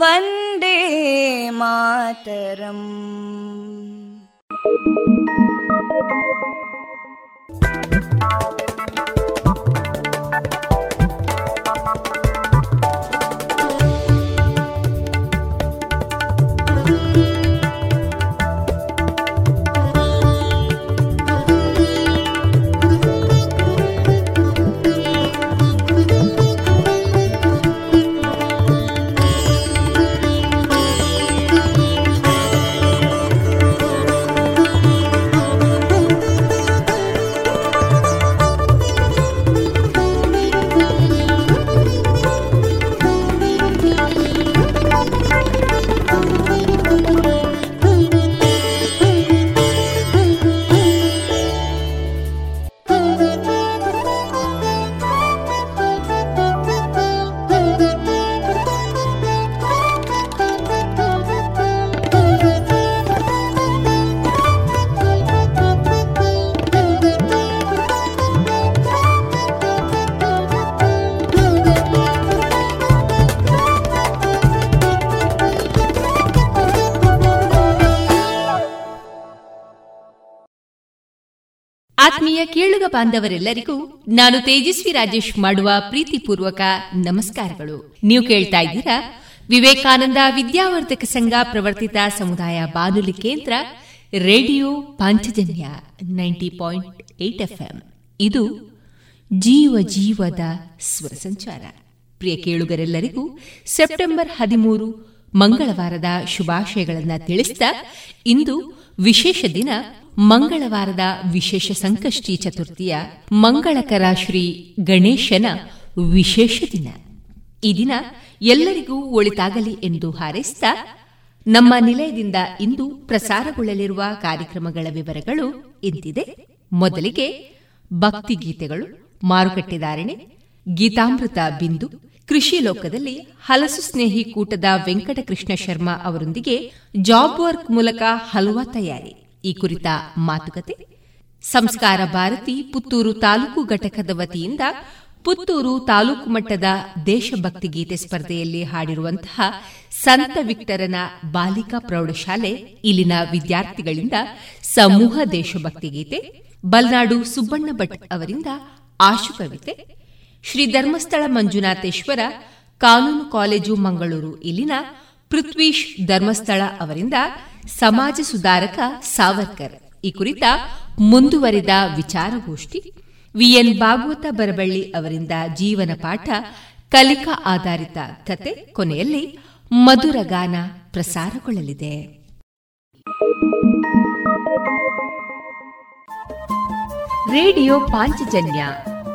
वन्दे मातरम् ಆತ್ಮೀಯ ಕೇಳುಗ ಬಾಂಧವರೆಲ್ಲರಿಗೂ ನಾನು ತೇಜಸ್ವಿ ರಾಜೇಶ್ ಮಾಡುವ ಪ್ರೀತಿಪೂರ್ವಕ ನಮಸ್ಕಾರಗಳು. ನೀವು ಕೇಳ್ತಾ ಇದ್ದೀರಾ? ವಿವೇಕಾನಂದ ವಿದ್ಯಾವರ್ಧಕ ಸಂಘ ಪ್ರವರ್ತಿತ ಸಮುದಾಯ ಬಾನುಲಿ ಕೇಂದ್ರ, ರೇಡಿಯೋ ಪಾಂಚಜನ್ಯ ನೈಂಟಿ ಇದು ಜೀವ ಜೀವದ ಸ್ವರ ಸಂಚಾರ. ಪ್ರಿಯ ಕೇಳುಗರೆಲ್ಲರಿಗೂ ಸೆಪ್ಟೆಂಬರ್ ಹದಿಮೂರು ಮಂಗಳವಾರದ ಶುಭಾಶಯಗಳನ್ನು ತಿಳಿಸಿದ ಇಂದು ವಿಶೇಷ ದಿನ ಮಂಗಳವಾರದ ವಿಶೇಷ ಸಂಕಷ್ಟಿ ಚತುರ್ಥಿಯ ಮಂಗಳಕರ ಶ್ರೀ ಗಣೇಶನ ವಿಶೇಷ ದಿನ. ಈ ದಿನ ಎಲ್ಲರಿಗೂ ಒಳಿತಾಗಲಿ ಎಂದು ಹಾರೈಸಿದ ನಮ್ಮ ನಿಲಯದಿಂದ ಇಂದು ಪ್ರಸಾರಗೊಳ್ಳಲಿರುವ ಕಾರ್ಯಕ್ರಮಗಳ ವಿವರಗಳು ಇಂತಿದೆ. ಮೊದಲಿಗೆ ಭಕ್ತಿಗೀತೆಗಳು ಮಾರುಕಟ್ಟೆದಾರಣೆ ಗೀತಾಮೃತ ಬಿಂದು, ಕೃಷಿ ಲೋಕದಲ್ಲಿ ಹಲಸು ಸ್ನೇಹಿ ಕೂಟದ ವೆಂಕಟಕೃಷ್ಣ ಶರ್ಮಾ ಅವರೊಂದಿಗೆ ಜಾಬ್ ವರ್ಕ್ ಮೂಲಕ ಹಲವಾ ತಯಾರಿ. ಈ ಕುರಿತ ಮಾತುಕತೆ ಸಂಸ್ಕಾರ ಭಾರತಿ ಪುತ್ತೂರು ತಾಲೂಕು ಘಟಕದ ವತಿಯಿಂದ ಪುತ್ತೂರು ತಾಲೂಕು ಮಟ್ಟದ ದೇಶಭಕ್ತಿ ಗೀತೆ ಸ್ಪರ್ಧೆಯಲ್ಲಿ ಹಾಡಿರುವಂತಹ ಸಂತ ವಿಕ್ಟರನ ಬಾಲಿಕಾ ಪ್ರೌಢಶಾಲೆ ಇಲ್ಲಿನ ವಿದ್ಯಾರ್ಥಿಗಳಿಂದ ಸಮೂಹ ದೇಶಭಕ್ತಿ ಗೀತೆ, ಬಲ್ನಾಡು ಸುಬ್ಬಣ್ಣ ಭಟ್ ಅವರಿಂದ ಆಶುಕವಿತೆ ಶ್ರೀ ಧರ್ಮಸ್ಥಳ ಮಂಜುನಾಥೇಶ್ವರ ಕಾನೂನು ಕಾಲೇಜು ಮಂಗಳೂರು ಇಲ್ಲಿನ ಪೃಥ್ವೀಶ್ ಧರ್ಮಸ್ಥಳ ಅವರಿಂದ ಸಮಾಜ ಸುಧಾರಕ ಸಾವರ್ಕರ್. ಈ ಕುರಿತ ಮುಂದುವರಿದ ವಿಚಾರಗೋಷ್ಠಿ ವಿಎನ್ ಭಾಗವತ ಬರಬಳ್ಳಿ ಅವರಿಂದ ಜೀವನ ಪಾಠ, ಕಲಿಕಾ ಆಧಾರಿತ ಕತೆ ಕೊನೆಯಲ್ಲಿ ಮಧುರ ಗಾನ ಪ್ರಸಾರಗೊಳ್ಳಲಿದೆ. ರೇಡಿಯೋ ಪಾಂಚಜನ್ಯ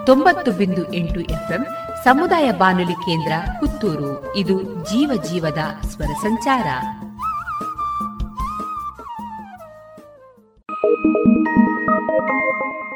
ತೊಂಬತ್ತು ಬಿಂದು ಎಂಟು ಎಫ್ಎಂ ಸಮುದಾಯ ಬಾನುಲಿ ಕೇಂದ್ರ ಪುತ್ತೂರು. ಇದು ಜೀವ ಜೀವದ ಸ್ವರ ಸಂಚಾರ. Thank you.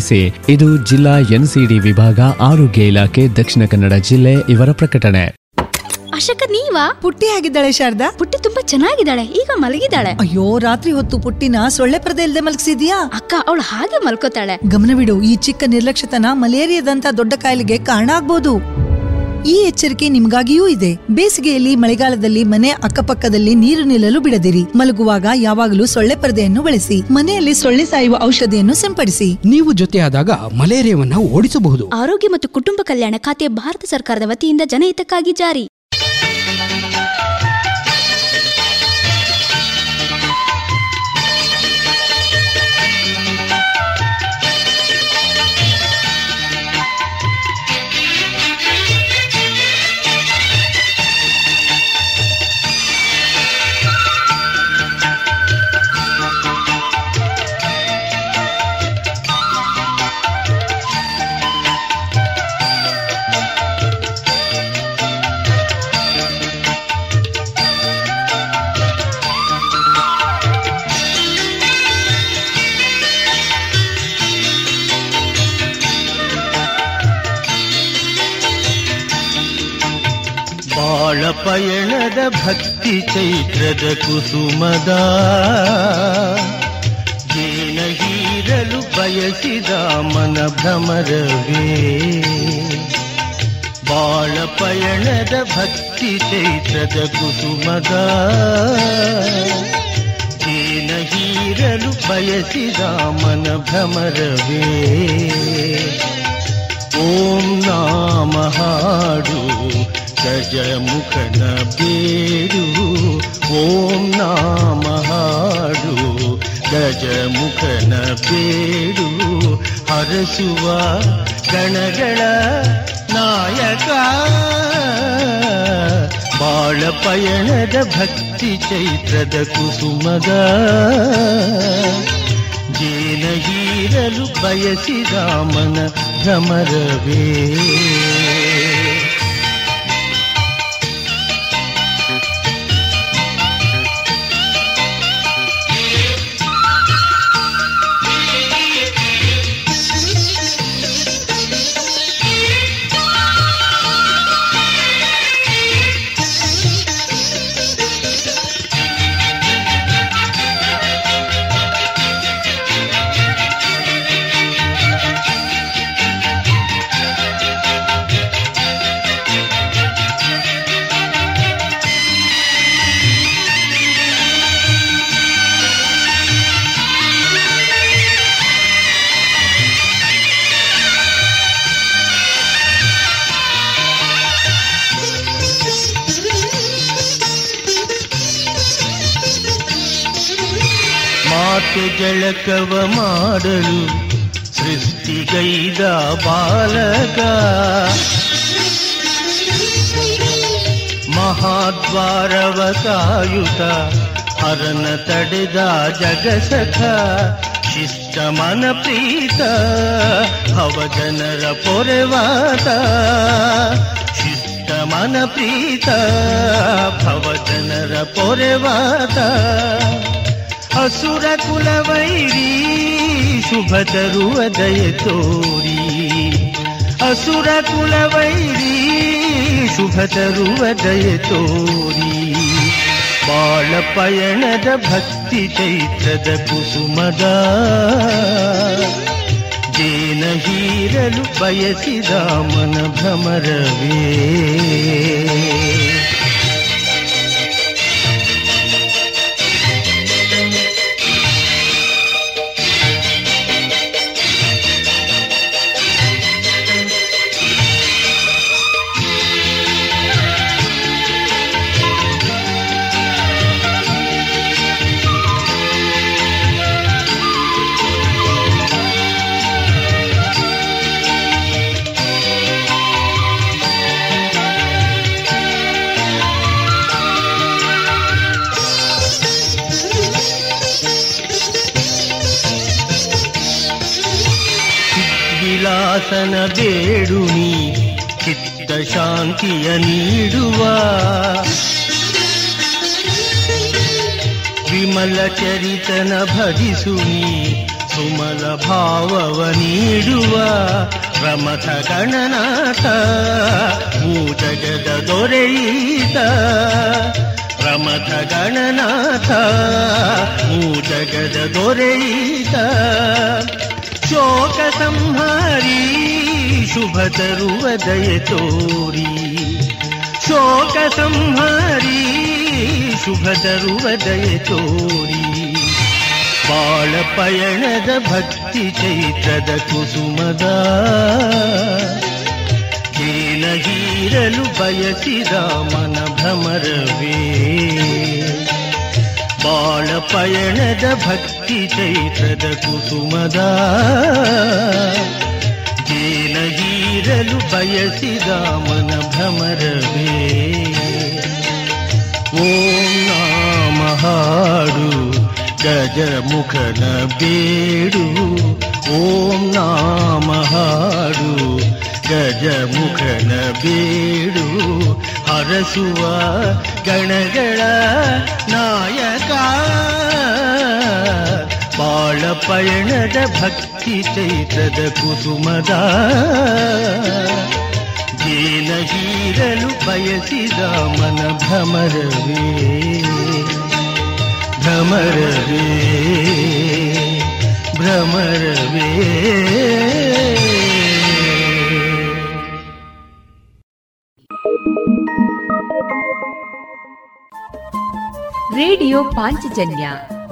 ಇದು ಜಿಲ್ಲಾ ಎನ್ಸಿಡಿ ವಿಭಾಗ ಆರೋಗ್ಯ ಇಲಾಖೆ ದಕ್ಷಿಣ ಕನ್ನಡ ಜಿಲ್ಲೆ ಇವರ ಪ್ರಕಟಣೆ. ಅಶಕ ನೀವಾ? ಪುಟ್ಟಿ ಆಗಿದ್ದಾಳೆ ಶಾರದಾ? ಪುಟ್ಟಿ ತುಂಬಾ ಚೆನ್ನಾಗಿದ್ದಾಳೆ ಈಗ ಮಲಗಿದ್ದಾಳೆ. ಅಯ್ಯೋ ರಾತ್ರಿ ಹೊತ್ತು ಪುಟ್ಟಿನ ಸೊಳ್ಳೆ ಪರದೆ ಇಲ್ಲದೆ ಮಲಗಿಸಿದ್ಯಾ? ಅಕ್ಕ ಅವಳು ಹಾಗೆ ಮಲ್ಕೋತಾಳೆ. ಗಮನವಿಡು ಈ ಚಿಕ್ಕ ನಿರ್ಲಕ್ಷ್ಯತನ ಮಲೇರಿಯಾದಂತ ದೊಡ್ಡ ಕಾಯಿಲೆಗೆ ಕಾರಣ ಆಗ್ಬೋದು. ಈ ಎಚ್ಚರಿಕೆ ನಿಮಗಾಗಿಯೂ ಇದೆ. ಬೇಸಿಗೆಯಲ್ಲಿ ಮಳೆಗಾಲದಲ್ಲಿ ಮನೆ ಅಕ್ಕಪಕ್ಕದಲ್ಲಿ ನೀರು ನಿಲ್ಲಲು ಬಿಡದಿರಿ. ಮಲಗುವಾಗ ಯಾವಾಗಲೂ ಸೊಳ್ಳೆ ಪರದೆಯನ್ನು ಬಳಸಿ. ಮನೆಯಲ್ಲಿ ಸೊಳ್ಳೆ ಸಾಯುವ ಔಷಧಿಯನ್ನು ಸಿಂಪಡಿಸಿ. ನೀವು ಜೊತೆಯಾದಾಗ ಮಲೇರಿಯಾವನ್ನು ಓಡಿಸಬಹುದು. ಆರೋಗ್ಯ ಮತ್ತು ಕುಟುಂಬ ಕಲ್ಯಾಣ ಖಾತೆ ಭಾರತ ಸರ್ಕಾರದ ವತಿಯಿಂದ ಜನಹಿತಕ್ಕಾಗಿ ಜಾರಿ. ಪಯಣದ ಭಕ್ತಿ ಚೈತ್ರದ ಕುಸುಮದ. ಜೇನ ಹೀರಲು ಬಯಸಿದ ಮನ ಭ್ರಮರವೇ. ಬಾಳ ಪಯಣದ ಭಕ್ತಿ ಚೈತ್ರದ ಕುಸುಮದ. ಜೇನ ಹೀರಲು ಬಯಸಿದ ಮನ ಭ್ರಮರವೇ. ಓಂ ನಾಮ ಹಾಡು. ಗಜಮುಖನ ಬೇಡು ಓಂ ನಾಮ ಹಾಡು ಗಜಮುಖನ ಬೇಡು ಹರಸುವ ಗಣಗಳ ನಾಯಕ ಬಾಳ ಪಯಣದ ಭಕ್ತಿ ಚೈತ್ರದ ಕುಸುಮದ ಜೇನ ಹೀರಲು ಬಯಸಿದ ಮನ ಭ್ರಮರವೇ ಜಳಕವ ಮಾಡಲು ಸೃಷ್ಟಿಗೈದ ಬಾಲಕ ಮಹಾದ್ವಾರವ ಕಾಯುತ ಹರನ ತಡೆದ ಜಗಸಖ ಶಿಷ್ಟ ಮನ ಪ್ರೀತ ಭವಜನರ ಪೊರೆವಾತ ಶಿಷ್ಟ ಮನ ಪ್ರೀತ ಭವಜನರ ಪೊರೆವಾತ ಅಸುರ ಕುಲವೈರಿ ಶುಭ ತರುವ ದಯ ತೋರಿ ಅಸುರ ಕುಲವೈರಿ ಶುಭ ತರುವ ದಯ ತೋರಿ ಬಾಳ ಪಯಣದ ಭಕ್ತಿ ಚೈತ್ರದ ಕುಸುಮದ ಜೇನ ಹೀರಲು ಬಯಸಿದ ಮನ ಭ್ರಮರವೇ ಶಾಂತಿಯ ನೀಡುವ ವಿಮಲ ಚರಿತನ ಭಜಿಸುನಿ ಸುಮಲ ಭಾವವ ನೀಡುವ ಪ್ರಮಥ ಗಣನಾಥ ಭೂಜಗದ ದೊರೆಯಿತ ಪ್ರಮಥ ಗಣನಾಥ ಭೂಜಗದ ದೊರೆಯಿತ ಶೋಕ ಸಂಹಾರಿ ಶುಭ ತರುವ ದಯ ತೋರಿ ಶೋಕ ಸಂಹಾರಿ ಶುಭ ತರುವ ದಯ ತೋರಿ ಬಾಳ ಪಯಣದ ಭಕ್ತಿ ಚೈತ್ರದ ಕುಸುಮದ ಜೇನ ಹೀರಲು ಬಯಸಿದ ಮನ ಭ್ರಮರವೇ ಬಾಳ ಪಯಣದ ಭಕ್ತಿ ಚೈತ್ರದ ಕುಸುಮದ ಜೇನ ಹೀರಲು ಬಯಸಿದ ಮನ ಭ್ರಮರವೇ ಓಂ ನಾಮ ಹಾಡು ಗಜಮುಖನ ಬೇಡು ಓಂ ನಾಮ ಹಾಡು ಗಜಮುಖನ ಬೇಡು ಹರಸುವ ಗಣಗಳ ನಾಯಕ ಬಾಳ ಪಯಣದ ಭಕ್ತಿ ಚೈತ್ರದ ಕುಸುಮದ. ಜೇನ ಹೀರಲು ಬಯಸಿದ ಮನ ಭ್ರಮರವೇ ಭ್ರಮರವೇ ಭ್ರಮರವೇ. ರೇಡಿಯೋ ಪಾಂಚಜನ್ಯ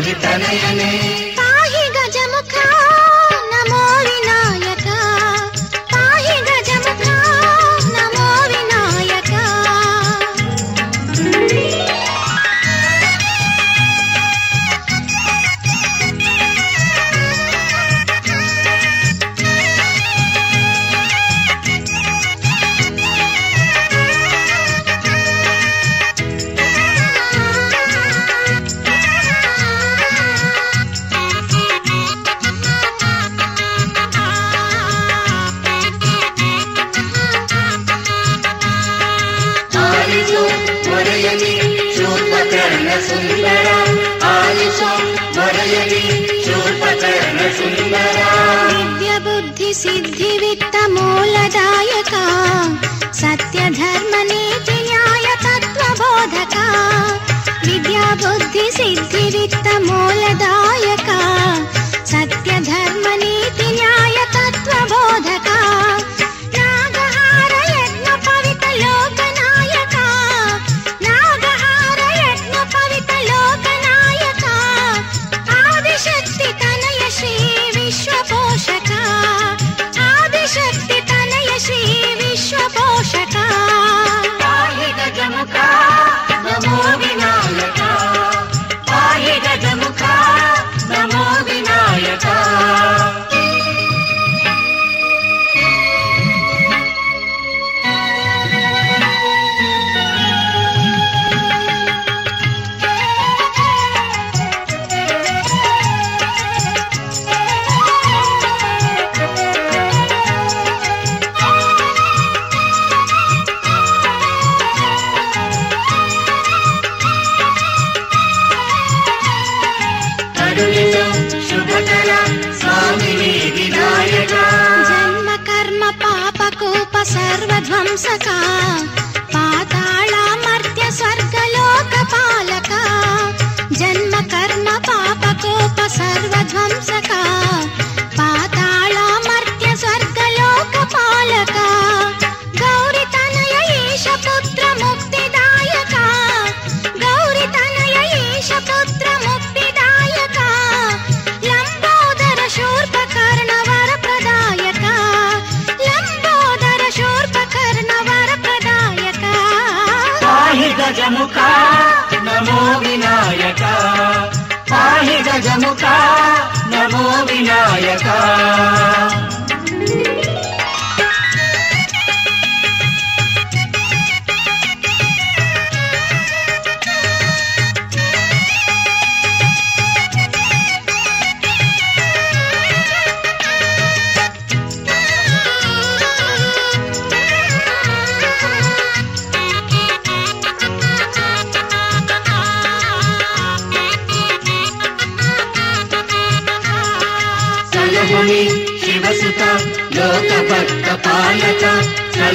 भुजितनयने మూల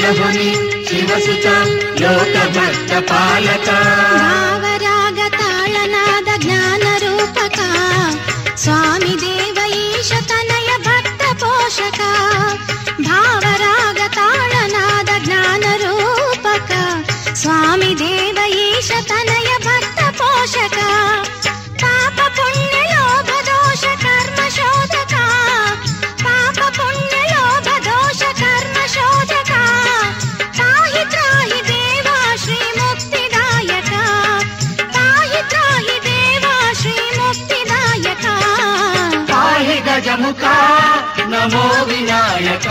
शिवसुत लोकभक्तपालका गजमुख नमो विनायक।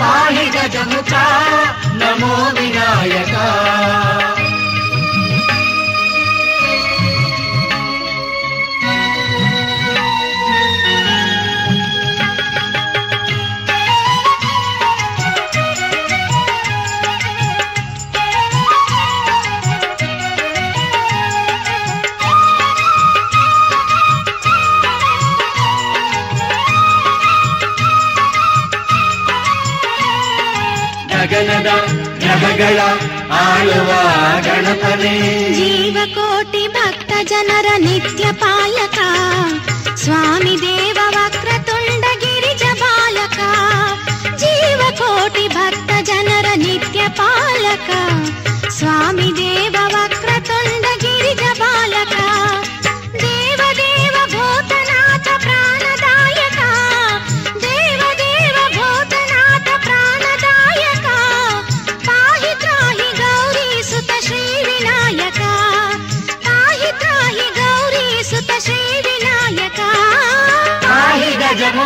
पाहि गजमुख नमो विनायक ಗಗನದ ಗ್ರಹಗಳ ಆಳುವ ಗಣಪನೇ. ಜೀವಕೋಟಿ ಭಕ್ತ ಜನರ ನಿತ್ಯ ಪಾಲಕ ಸ್ವಾಮಿ ದೇವ ವಕ್ರತುಂಡ ಗಿರಿಜ ಬಾಲಕ. ಜೀವಕೋಟಿ ಭಕ್ತ ಜನರ ನಿತ್ಯ ಪಾಲಕ. ಸ್ವಾಮಿ ದೇವ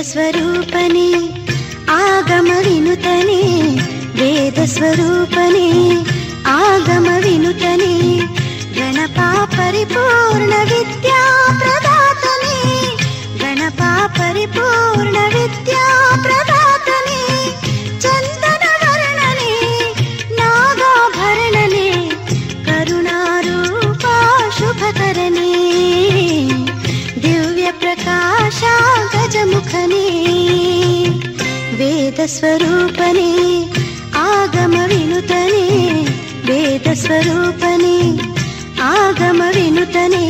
वेदस्वरूपने आगमविनुतने वेदस्वरूपने आगमविनुतने गणपापरिपूर्णविद्याप्रदातने गणपापरिपूर्णविद्याप्रदातने चन्दनवर्णने नागाभरणने करुणारूपा शुभतरणे गणपा दिव्यप्रकाशा खनि वेदस्वरूपणि आगमविनूतनि वेदस्वरूपणि आगमविनूतने।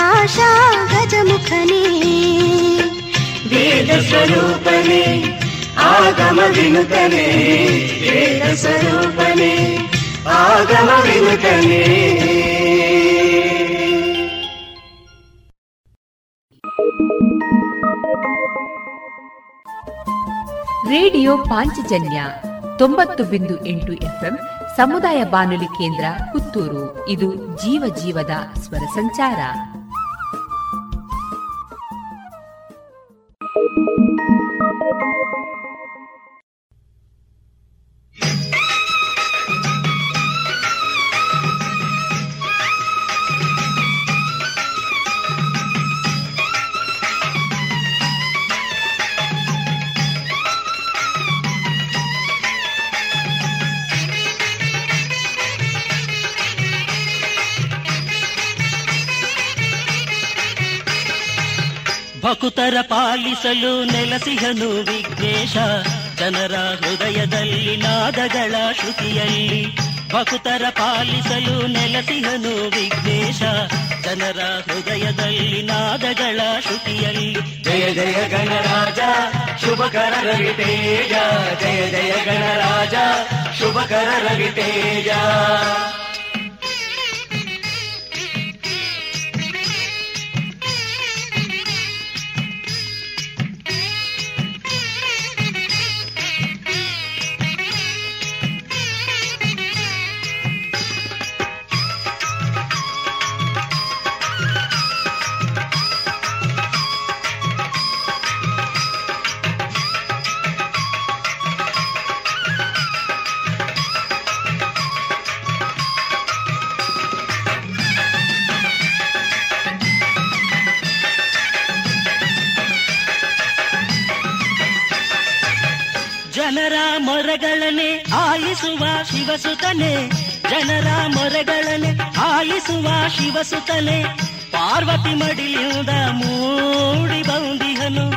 ಪ್ರಕಾಶ ಗಜಮುಖನೇ ವೇದ ಸ್ವರೂಪನೆ ಆಗಮ ವಿನುತನೆ ವೇದ ಸ್ವರೂಪನೆ ಆಗಮ ವಿನುತನೆ ರೇಡಿಯೋ ಪಾಂಚಜನ್ಯ ತೊಂಬತ್ತು ಬಿಂದು ಎಂಟು ಎಫ್ಎಂ ಸಮುದಾಯ ಬಾನುಲಿ ಕೇಂದ್ರ ಪುತ್ತೂರು. ಇದು ಜೀವ ಜೀವದ ಸ್ವರ ಸಂಚಾರ. ಭಕುತರ ಪಾಲಿಸಲು ನೆಲಸಿಹನು ವಿಘ್ನೇಶ ಜನರ ಹೃದಯದಲ್ಲಿ ನಾದಗಳ ಶ್ರುತಿಯಲ್ಲಿ ಭಕುತರ ಪಾಲಿಸಲು ನೆಲಸಿಹನು ವಿಘ್ನೇಶ ಜನರ ಹೃದಯದಲ್ಲಿ ನಾದಗಳ ಶ್ರುತಿಯಲ್ಲಿ ಜಯ ಜಯ ಗಣರಾಜ ಶುಭಕರ ರವಿ ತೇಜ ಜಯ ಜಯ ಗಣರಾಜ ಶುಭಕರ ರವಿ ಶಿವಸುತನೆ, ಜನರ ಮೊರೆಗಳನೆ ಆಲಿಸುವ ಶಿವಸುತನೆ. ಪಾರ್ವತಿ ಮಡಿಲಿಂದ ಮೂಡಿ ಬೌಂದಿಹನು,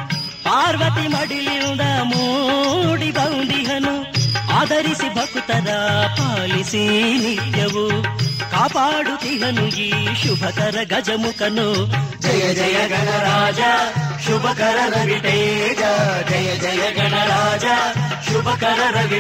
ಪಾರ್ವತಿ ಮಡಿಲಿಂದ ಮೂಡಿ ಬೌಂದಿಹನು. ಆಧರಿಸಿ ಭಕ್ತರ ಪಾಲಿಸಿ ನಿತ್ಯವು ಕಾಪಾಡುತ್ತಿಹನು ಈ ಶುಭಕರ ಗಜಮುಖನು. ಜಯ ಜಯ ಗಣರಾಜ, ಶುಭಕರ ರವಿ ತೇಜ. ಜಯ ಜಯ ಗಣರಾಜ, ಶುಭಕರ ರವಿ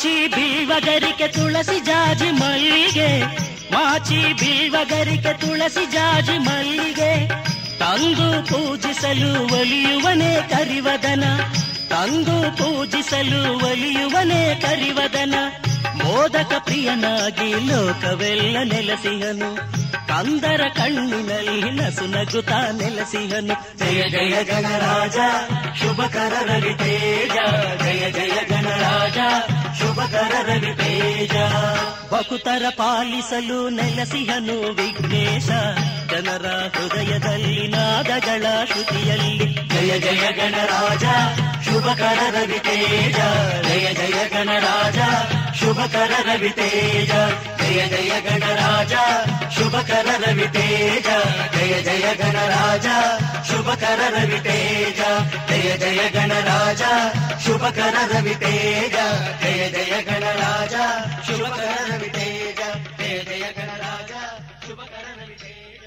ಮಾಚಿ ಬೀವಗರಿಕೆ ತುಳಸಿ ಜಾಜಿ ಮಲ್ಲಿಗೆ, ಮಾಚಿ ಬೀವಗರಿಕೆ ತುಳಸಿ ಜಾಜಿ ಮಲ್ಲಿಗೆ. ತಂದು ಪೂಜಿಸಲು ಒಲಿಯುವನೇ ಕರಿವದನ, ತಂದು ಪೂಜಿಸಲು ಒಲಿಯುವನೇ ಕರಿವದನ. ಮೋದಕ ಪ್ರಿಯನಾಗಿ ಲೋಕವೆಲ್ಲ ನೆಲೆಸಿಹನು. ಕಂದರ ಕಣ್ಣಿನಲ್ಲಿ ನಸು ನಗುತ್ತಾ ನೆಲೆಸಿಹನು ಜಯ ಜಯ ಗಣರಾಜ ಶುಭಕರ ರವಿ ತೇಜ ಜಯ ಜಯ ಗಣರಾಜ ಶುಭಕರ ರವಿ ತೇಜ ಬಕುತರ ಪಾಲಿಸಲು ನೆಲೆಸಿಹನು ವಿಘ್ನೇಶ ಜನರ ಹೃದಯದಲ್ಲಿ ನಾದಗಳ ಶ್ರುತಿಯಲ್ಲಿ ಜಯ ಜಯ ಗಣರಾಜ ಶುಭಕರ ರವಿ ತೇಜ ಜಯ ಜಯ ಗಣರಾಜ ಶುಭಕರ ರವಿ ತೇಜ ಜಯ ಜಯ ಗಣರಾಜ ಶುಭಕರ ರವಿ ತೇಜ ಜಯ ಜಯ ಗಣರಾಜ ಶುಭಕರ ರವಿ ತೇಜ ಜಯ ಜಯ ಗಣರಾಜ ಶುಭಕರ ರವಿ ತೇಜ ಜಯ ಜಯ ಗಣರಾಜ ಶುಭಕರ ರವಿ ತೇಜ ಜಯ ಜಯ ಗಣರಾಜ ಶುಭಕರ ರವಿ ತೇಜ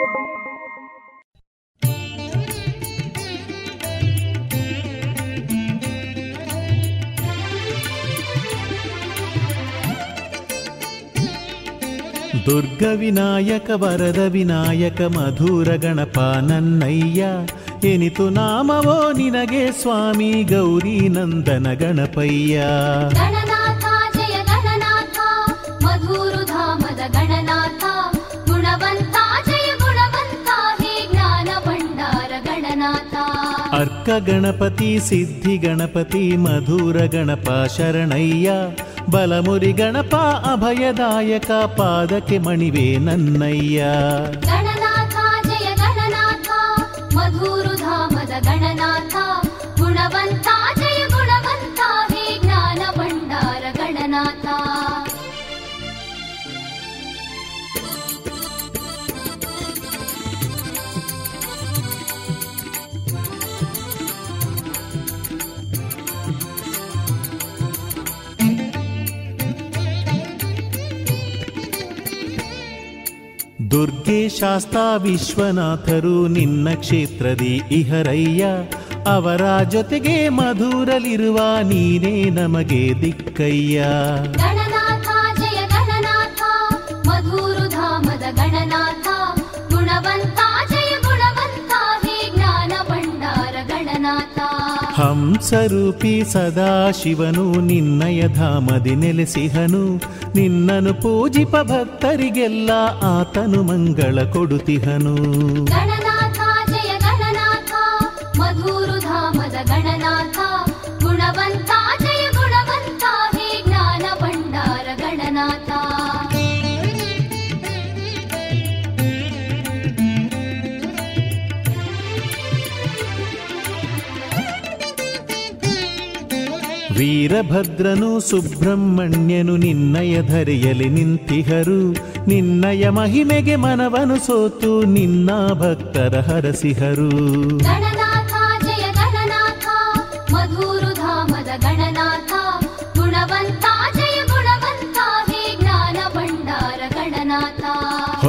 ದುರ್ಗ ವಿನಾಯಕ ವರದ ವಿನಾಯಕ ಮಧುರ ಗಣಪ ನನ್ನಯ್ಯ ಎನಿತು ನಾಮವೋ ನಿನಗೆ ಸ್ವಾಮಿ ಗೌರಿ ನಂದನ ಗಣಪಯ್ಯ. ಅರ್ಕ ಗಣಪತಿ, ಸಿದ್ಧಿ ಗಣಪತಿ, ಮಧುರ ಗಣಪ ಶರಣಯ್ಯ, ಬಲಮುರಿ ಗಣಪ ಅಭಯದಾಯಕ, ಪಾದಕ್ಕೆ ಮಣಿವೆ ನನ್ನಯ್ಯ. ಗಣನಾಥ, ಜಯ ಗಣನಾಥ, ಮಧುರು ಧಾಮದ ಗಣನಾಥ, ಗುಣವಂತ ದುರ್ಗೆ ಶಾಸ್ತಾ ವಿಶ್ವನಾಥರು ನಿನ್ನ ಕ್ಷೇತ್ರದಿ ಇಹರಯ್ಯ ಅವರ ಜೊತೆಗೆ ಮಧುರಲಿರುವ ನೀನೇ ನಮಗೆ ದಿಕ್ಕಯ್ಯ. ಹಂಸರೂಪಿ ಸದಾ ಶಿವನು ನಿನ್ನಯ ಧಾಮದಿ ನೆಲೆಸಿಹನು. ನಿನ್ನನು ಪೂಜಿಪ ಭಕ್ತರಿಗೆಲ್ಲ ಆತನು ಮಂಗಳ ಕೊಡುತಿಹನು ವೀರಭದ್ರನು ಸುಬ್ರಹ್ಮಣ್ಯನು ನಿನ್ನಯ ಧರೆಯಲಿ ನಿಂತಿಹರು. ನಿನ್ನಯ ಮಹಿಮೆಗೆ ಮನವನು ಸೋತು ನಿನ್ನ ಭಕ್ತರ ಹರಸಿಹರು.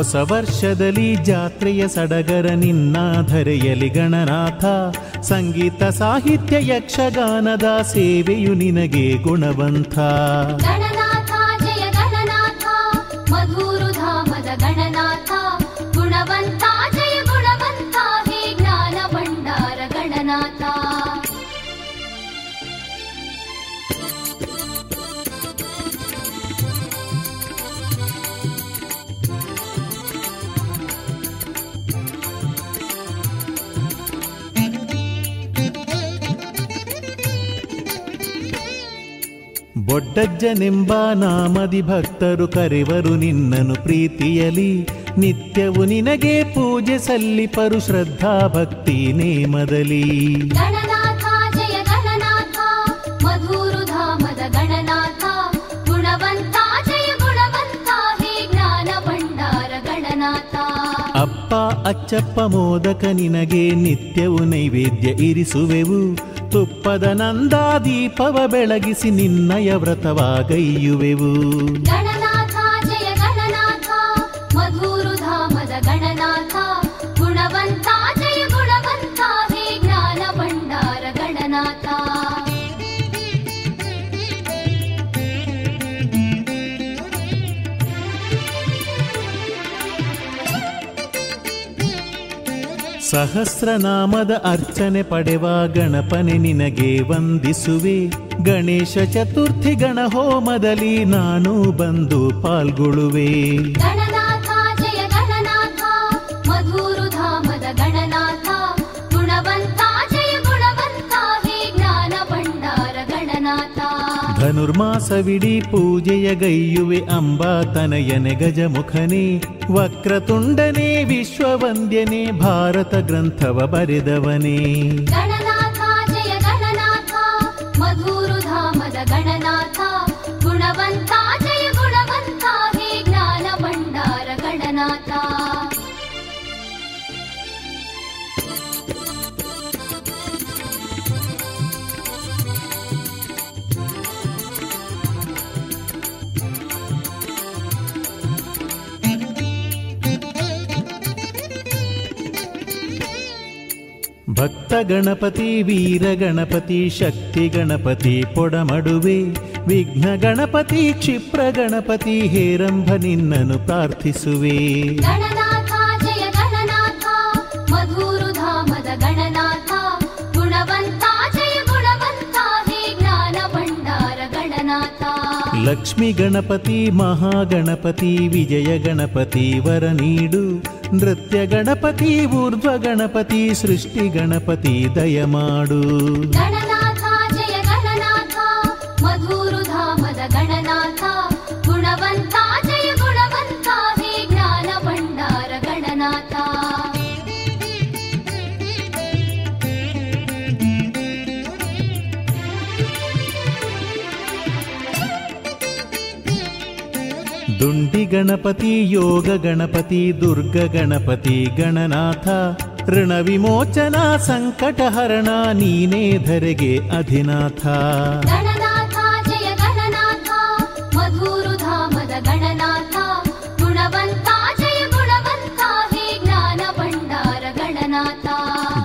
ಹೊಸ ವರ್ಷದಲ್ಲಿ ಜಾತ್ರೆಯ ಸಡಗರ ನಿನ್ನ ಧರೆಯಲಿ ಗಣನಾಥ. ಸಂಗೀತ ಸಾಹಿತ್ಯ ಯಕ್ಷಗಾನದ ಸೇವೆಯು ನಿನಗೆ ಗುಣವಂತ. ಬೊಡ್ಡಜ್ಜನೆಂಬ ನಾಮದಿ ಭಕ್ತರು ಕರೆವರು ನಿನ್ನನು ಪ್ರೀತಿಯಲಿ. ನಿತ್ಯವು ನಿನಗೆ ಪೂಜೆ ಸಲ್ಲಿಪರು ಶ್ರದ್ಧಾ ಭಕ್ತಿ ನೇಮದಲಿ. ಅಪ್ಪ ಅಚ್ಚಪ್ಪ ಮೋದಕ ನಿನಗೆ ನಿತ್ಯವು ನೈವೇದ್ಯ ಇರಿಸುವೆವು. ತುಪ್ಪದ ನಂದಾದೀಪವ ಬೆಳಗಿಸಿ ನಿನ್ನಯ ವ್ರತವಾಗೈಯುವೆವು. ಸಹಸ್ರನಾಮದ ಅರ್ಚನೆ ಪಡೆವ ಗಣಪನೆ ನಿನಗೆ ವಂದಿಸುವೆ. ಗಣೇಶ ಚತುರ್ಥಿ ಗಣ ಹೋಮದಲ್ಲಿ ನಾನು ಬಂದು ಪಾಲ್ಗೊಳ್ಳುವೆ. ಧನುರ್ಮಾಸವಿಡೀ ಪೂಜೆಯ ಗೈಯುವೆ ಅಂಬಾ ತನಯನೆ ಗಜಮುಖನೇ, ವಕ್ರತುಂಡನೇ ವಿಶ್ವವಂದ್ಯನೇ, ಭಾರತ ಗ್ರಂಥವ ಬರೆದವನೇ. ಗಣನಾಥ, ಜಯ ಗಣನಾಥ, ಮಧುರುಧಾಮದ ಧಾಮದ ಗುಣವಂತ ಭಕ್ತ ಗಣಪತಿ ವೀರ ಗಣಪತಿ ಶಕ್ತಿ ಗಣಪತಿ ಪೊಡಮಡುವೆ ವಿಘ್ನ ಗಣಪತಿ ಕ್ಷಿಪ್ರ ಗಣಪತಿ ಹೇರಂಭ ನಿನ್ನನು ಪ್ರಾರ್ಥಿಸುವೆ. ಲಕ್ಷ್ಮಿ ಗಣಪತಿ ಮಹಾಗಣಪತಿ ವಿಜಯ ಗಣಪತಿ ವರ ನೀಡು. ನೃತ್ಯ ಗಣಪತಿ ಊರ್ಧ್ವ ಗಣಪತಿ ಸೃಷ್ಟಿ ಗಣಪತಿ ದಯಮಾಡು ದುಂಡಿ ಗಣಪತಿ ಯೋಗ ಗಣಪತಿ ದುರ್ಗ ಗಣಪತಿ ಗಣನಾಥ. ಋಣ ವಿಮೋಚನ ಸಂಕಟ ಹರಣ ನೀನೇ ಧರೆಗೆ ಅಧಿನಾಥ.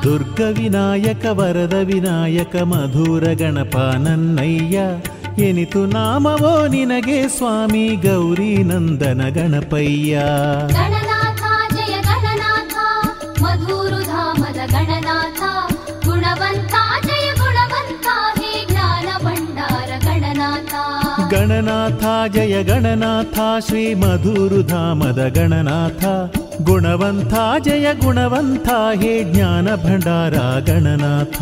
ದುರ್ಗ ವಿನಾಯಕ ವರದ ವಿನಾಯಕ ಮಧುರ ಗಣಪ ನನ್ನಯ್ಯ. ಎನಿತು ನಾಮವೋ ನಿನಗೆ ಸ್ವಾಮಿ ಗೌರಿ ನಂದನ ಗಣಪಯ್ಯ. ಗಣನಾಥ ಜಯ ಗಣನಾಥ ಶ್ರೀ ಗಣನಾಥ ಗುಣವಂತ ಜಯ ಗುಣವಂತ ಹೇ ಜ್ಞಾನ ಭಂಡಾರ ಗಣನಾಥ. ಗಣನಾಥ ಜಯ ಗಣನಾಥ ಶ್ರೀ ಮಧುರುಧಾಮದ ಗಣನಾಥ. ಗುಣವಂತ ಜಯ ಗುಣವಂತ ಹೇ ಜ್ಞಾನ ಭಂಡಾರ ಗಣನಾಥ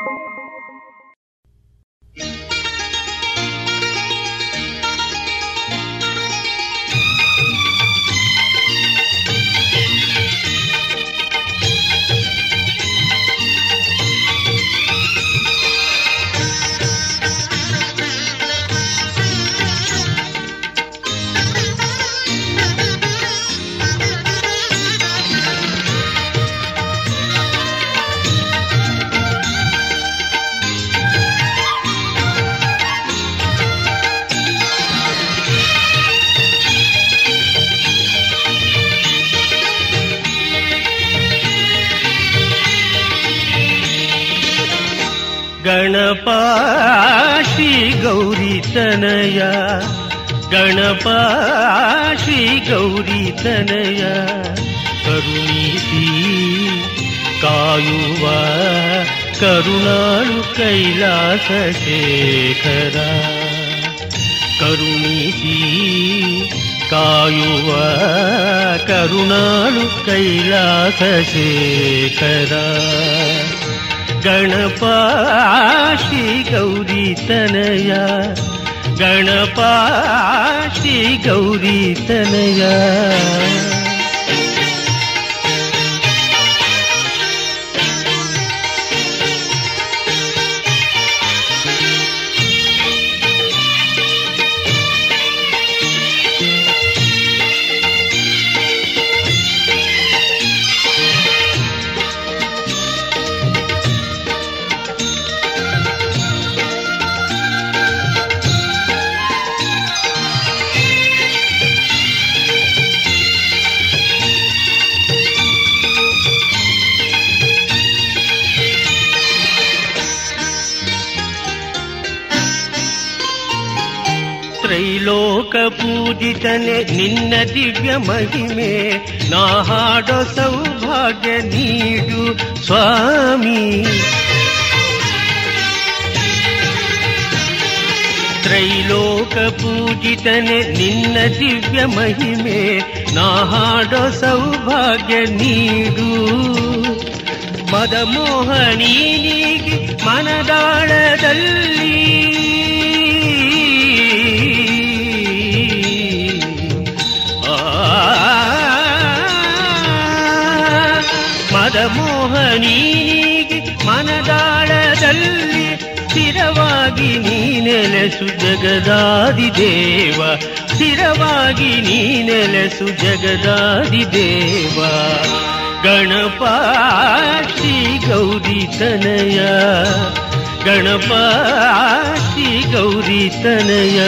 ಶ್ರೀ ಗೌರಿ ತನಯ ಗಣಪ ಶ್ರೀ ಗೌರಿ ತನಯ ಕರುಣಿಸಿ ಕಾಯುವ ಕರುಣಾಳು ಕೈಲಾಸ ಶೇಖರ ಕರುಣಿಸಿ ಕಾಯುವ ಕರುಣಾಳು ಕೈಲಾಸ ಶೇಖರ ಗಣಪ ಶ್ರೀ ಗೌರಿ ತನಯ. ಗಣಪ ಶ್ರೀ ಗೌರಿ ತನಯ. ಪೂಜಿತನೆ ನಿನ್ನ ದಿವ್ಯ ಮಹಿಮೆ ನಾ ಹಾಡೋ ಸೌಭಾಗ್ಯ ನೀಡು ಸ್ವಾಮಿ ತ್ರೈಲೋಕ ಪೂಜಿತನೆ ನಿನ್ನ ದಿವ್ಯ ಮಹಿಮೆ ನಾ ಹಾಡೋ ಸೌಭಾಗ್ಯ ನೀಡು ಮದಮೋಹನೀನಿಗೆ ಮನದಾಳದಲ್ಲಿ ಮದಮೋಹನೀನಿಗೆ ಮನದಾಳದಲ್ಲಿ ಸ್ಥಿರವಾಗಿ ನೀನೆಲೆಸು ಜಗದಾದಿ ದೇವ. ಸ್ಥಿರವಾಗಿ ನೀನೆಲೆಸು ಜಗದಾದಿ ದೇವ. ಗಣಪ ಶ್ರೀ ಗೌರಿ ತನಯ. ಗಣಪ ಶ್ರೀ ಗೌರಿ ತನಯ.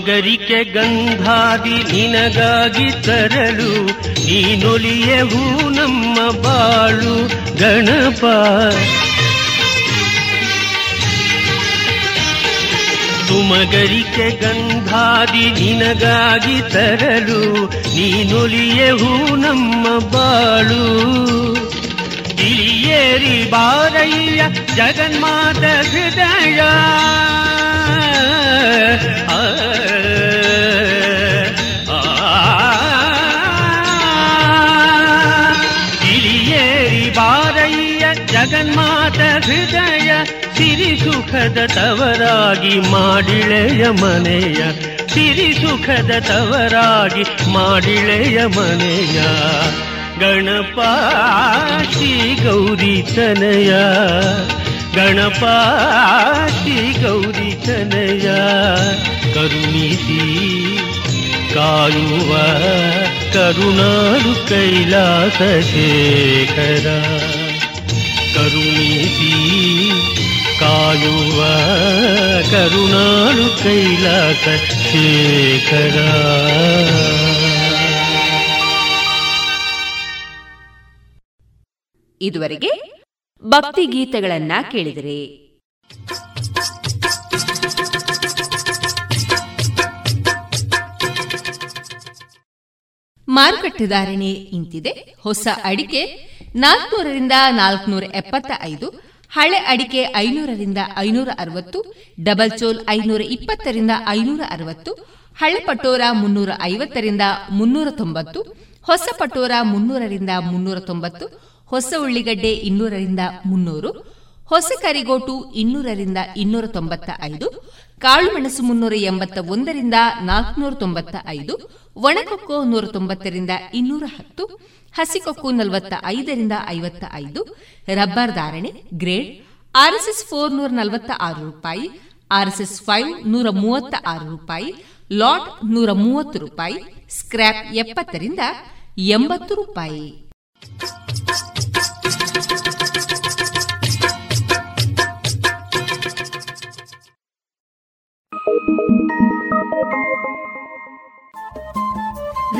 ಸುಮಗರಿಕೆ ಗಂಧಾದಿ ನಿನಗಾಗಿ ತರಲು ನೀನೊಲಿಯವು ನಮ್ಮ ಬಾಳು ಗಣಪ. ಸುಮಗರಿಕೆ ಗಂಧಾದಿ ನಿನಗಾಗಿ ತರಲು ನೀನೊಲಿಯವು ನಮ್ಮ ಬಾಳು. ಇಳಿಯೇರಿ ಬಾರಯ್ಯ ಜಗನ್ಮಾತ ಹೃದಯ. ಹೃದಯ ಸಿರಿ ಸುಖದ ತವರಾಗಿ ಮಾಡಿಳೆಯ ಮನೆಯ ಸಿರಿ ಸುಖದ ತವರಾಗಿ ಮಾಡಿಳೆಯ ಮನೆಯ ಗಣಪ ಶ್ರೀ ಗೌರಿ ತನಯ ಗಣಪ ಶ್ರೀ ಗೌರಿ ತನಯ ಕರುಣೀತಿ, ಕಾಯುವ ಕರುಣಾಳು ಕೈಲಾಸ ಶೇಖರ. ಕರುಣೀತಿ, ಕಾಯುವ ಕರುಣಾಳು ಕೈಲಾಸ ಶೇಖರ. ಇದುವರೆಗೆ ಭಕ್ತಿ ಗೀತೆಗಳನ್ನ ಕೇಳಿದಿರಿ. ಮಾರುಕಟ್ಟೆ ಧಾರಣೆ ಇಂತಿದೆ. ಹೊಸ ಅಡಿಕೆ ನಾಲ್ಕನೂರರಿಂದ ನಾಲ್ಕನೂರ ಎಪ್ಪತ್ತ ಐದು ಹಳೆ ಅಡಿಕೆ ಐನೂರರಿಂದ ಐನೂರ ಅರವತ್ತು, ಡಬಲ್ ಚೋಲ್ ಐನೂರ ಇಪ್ಪತ್ತರಿಂದ ಐನೂರ ಅರವತ್ತು, ಹಳೆ ಪಟೋರ ಮುನ್ನೂರ ಐವತ್ತರಿಂದ ಮುನ್ನೂರ ತೊಂಬತ್ತು, ಹೊಸ ಪಟೋರ ಮುನ್ನೂರರಿಂದ ಮುನ್ನೂರ ತೊಂಬತ್ತು, ಹೊಸ ಉಳ್ಳಿಗಡ್ಡೆ ಇನ್ನೂರರಿಂದ ಮುನ್ನೂರು, ಹೊಸ ಕರಿಗೋಟು ಇನ್ನೂರರಿಂದ ಇನ್ನೂರ ತೊಂಬತ್ತ ಐದು ಕಾಳುಮೆಣಸು ಮುನ್ನೂರ ಎಂಬತ್ತ ಒಂದರಿಂದ ನಾಲ್ಕುನೂರ ತೊಂಬತ್ತ ಐದು, ಒಣಕೊಕ್ಕೋ ನೂರ ತೊಂಬತ್ತರಿಂದ ಇನ್ನೂರ ಹತ್ತು, ಹಸಿಕೊಕ್ಕು ನಲವತ್ತ ಐದರಿಂದ ಐವತ್ತ ಐದು, ರಬ್ಬರ್ ಧಾರಣೆ, ಗ್ರೇಡ್, ಆರ್ಎಸ್ಎಸ್ ಫೋರ್ ನೂರ ನಲವತ್ತ ಆರು ರೂಪಾಯಿ, ಆರ್ಎಸ್ಎಸ್ ಫೈವ್ ನೂರ ಮೂವತ್ತ ಆರು ರೂಪಾಯಿ, ಲಾಟ್ ನೂರ ಮೂವತ್ತು ರೂಪಾಯಿ, ಸ್ಕ್ರ್ಯಾಪ್ ಎಪ್ಪತ್ತರಿಂದ ಎಂಬತ್ತು ರೂಪಾಯಿ.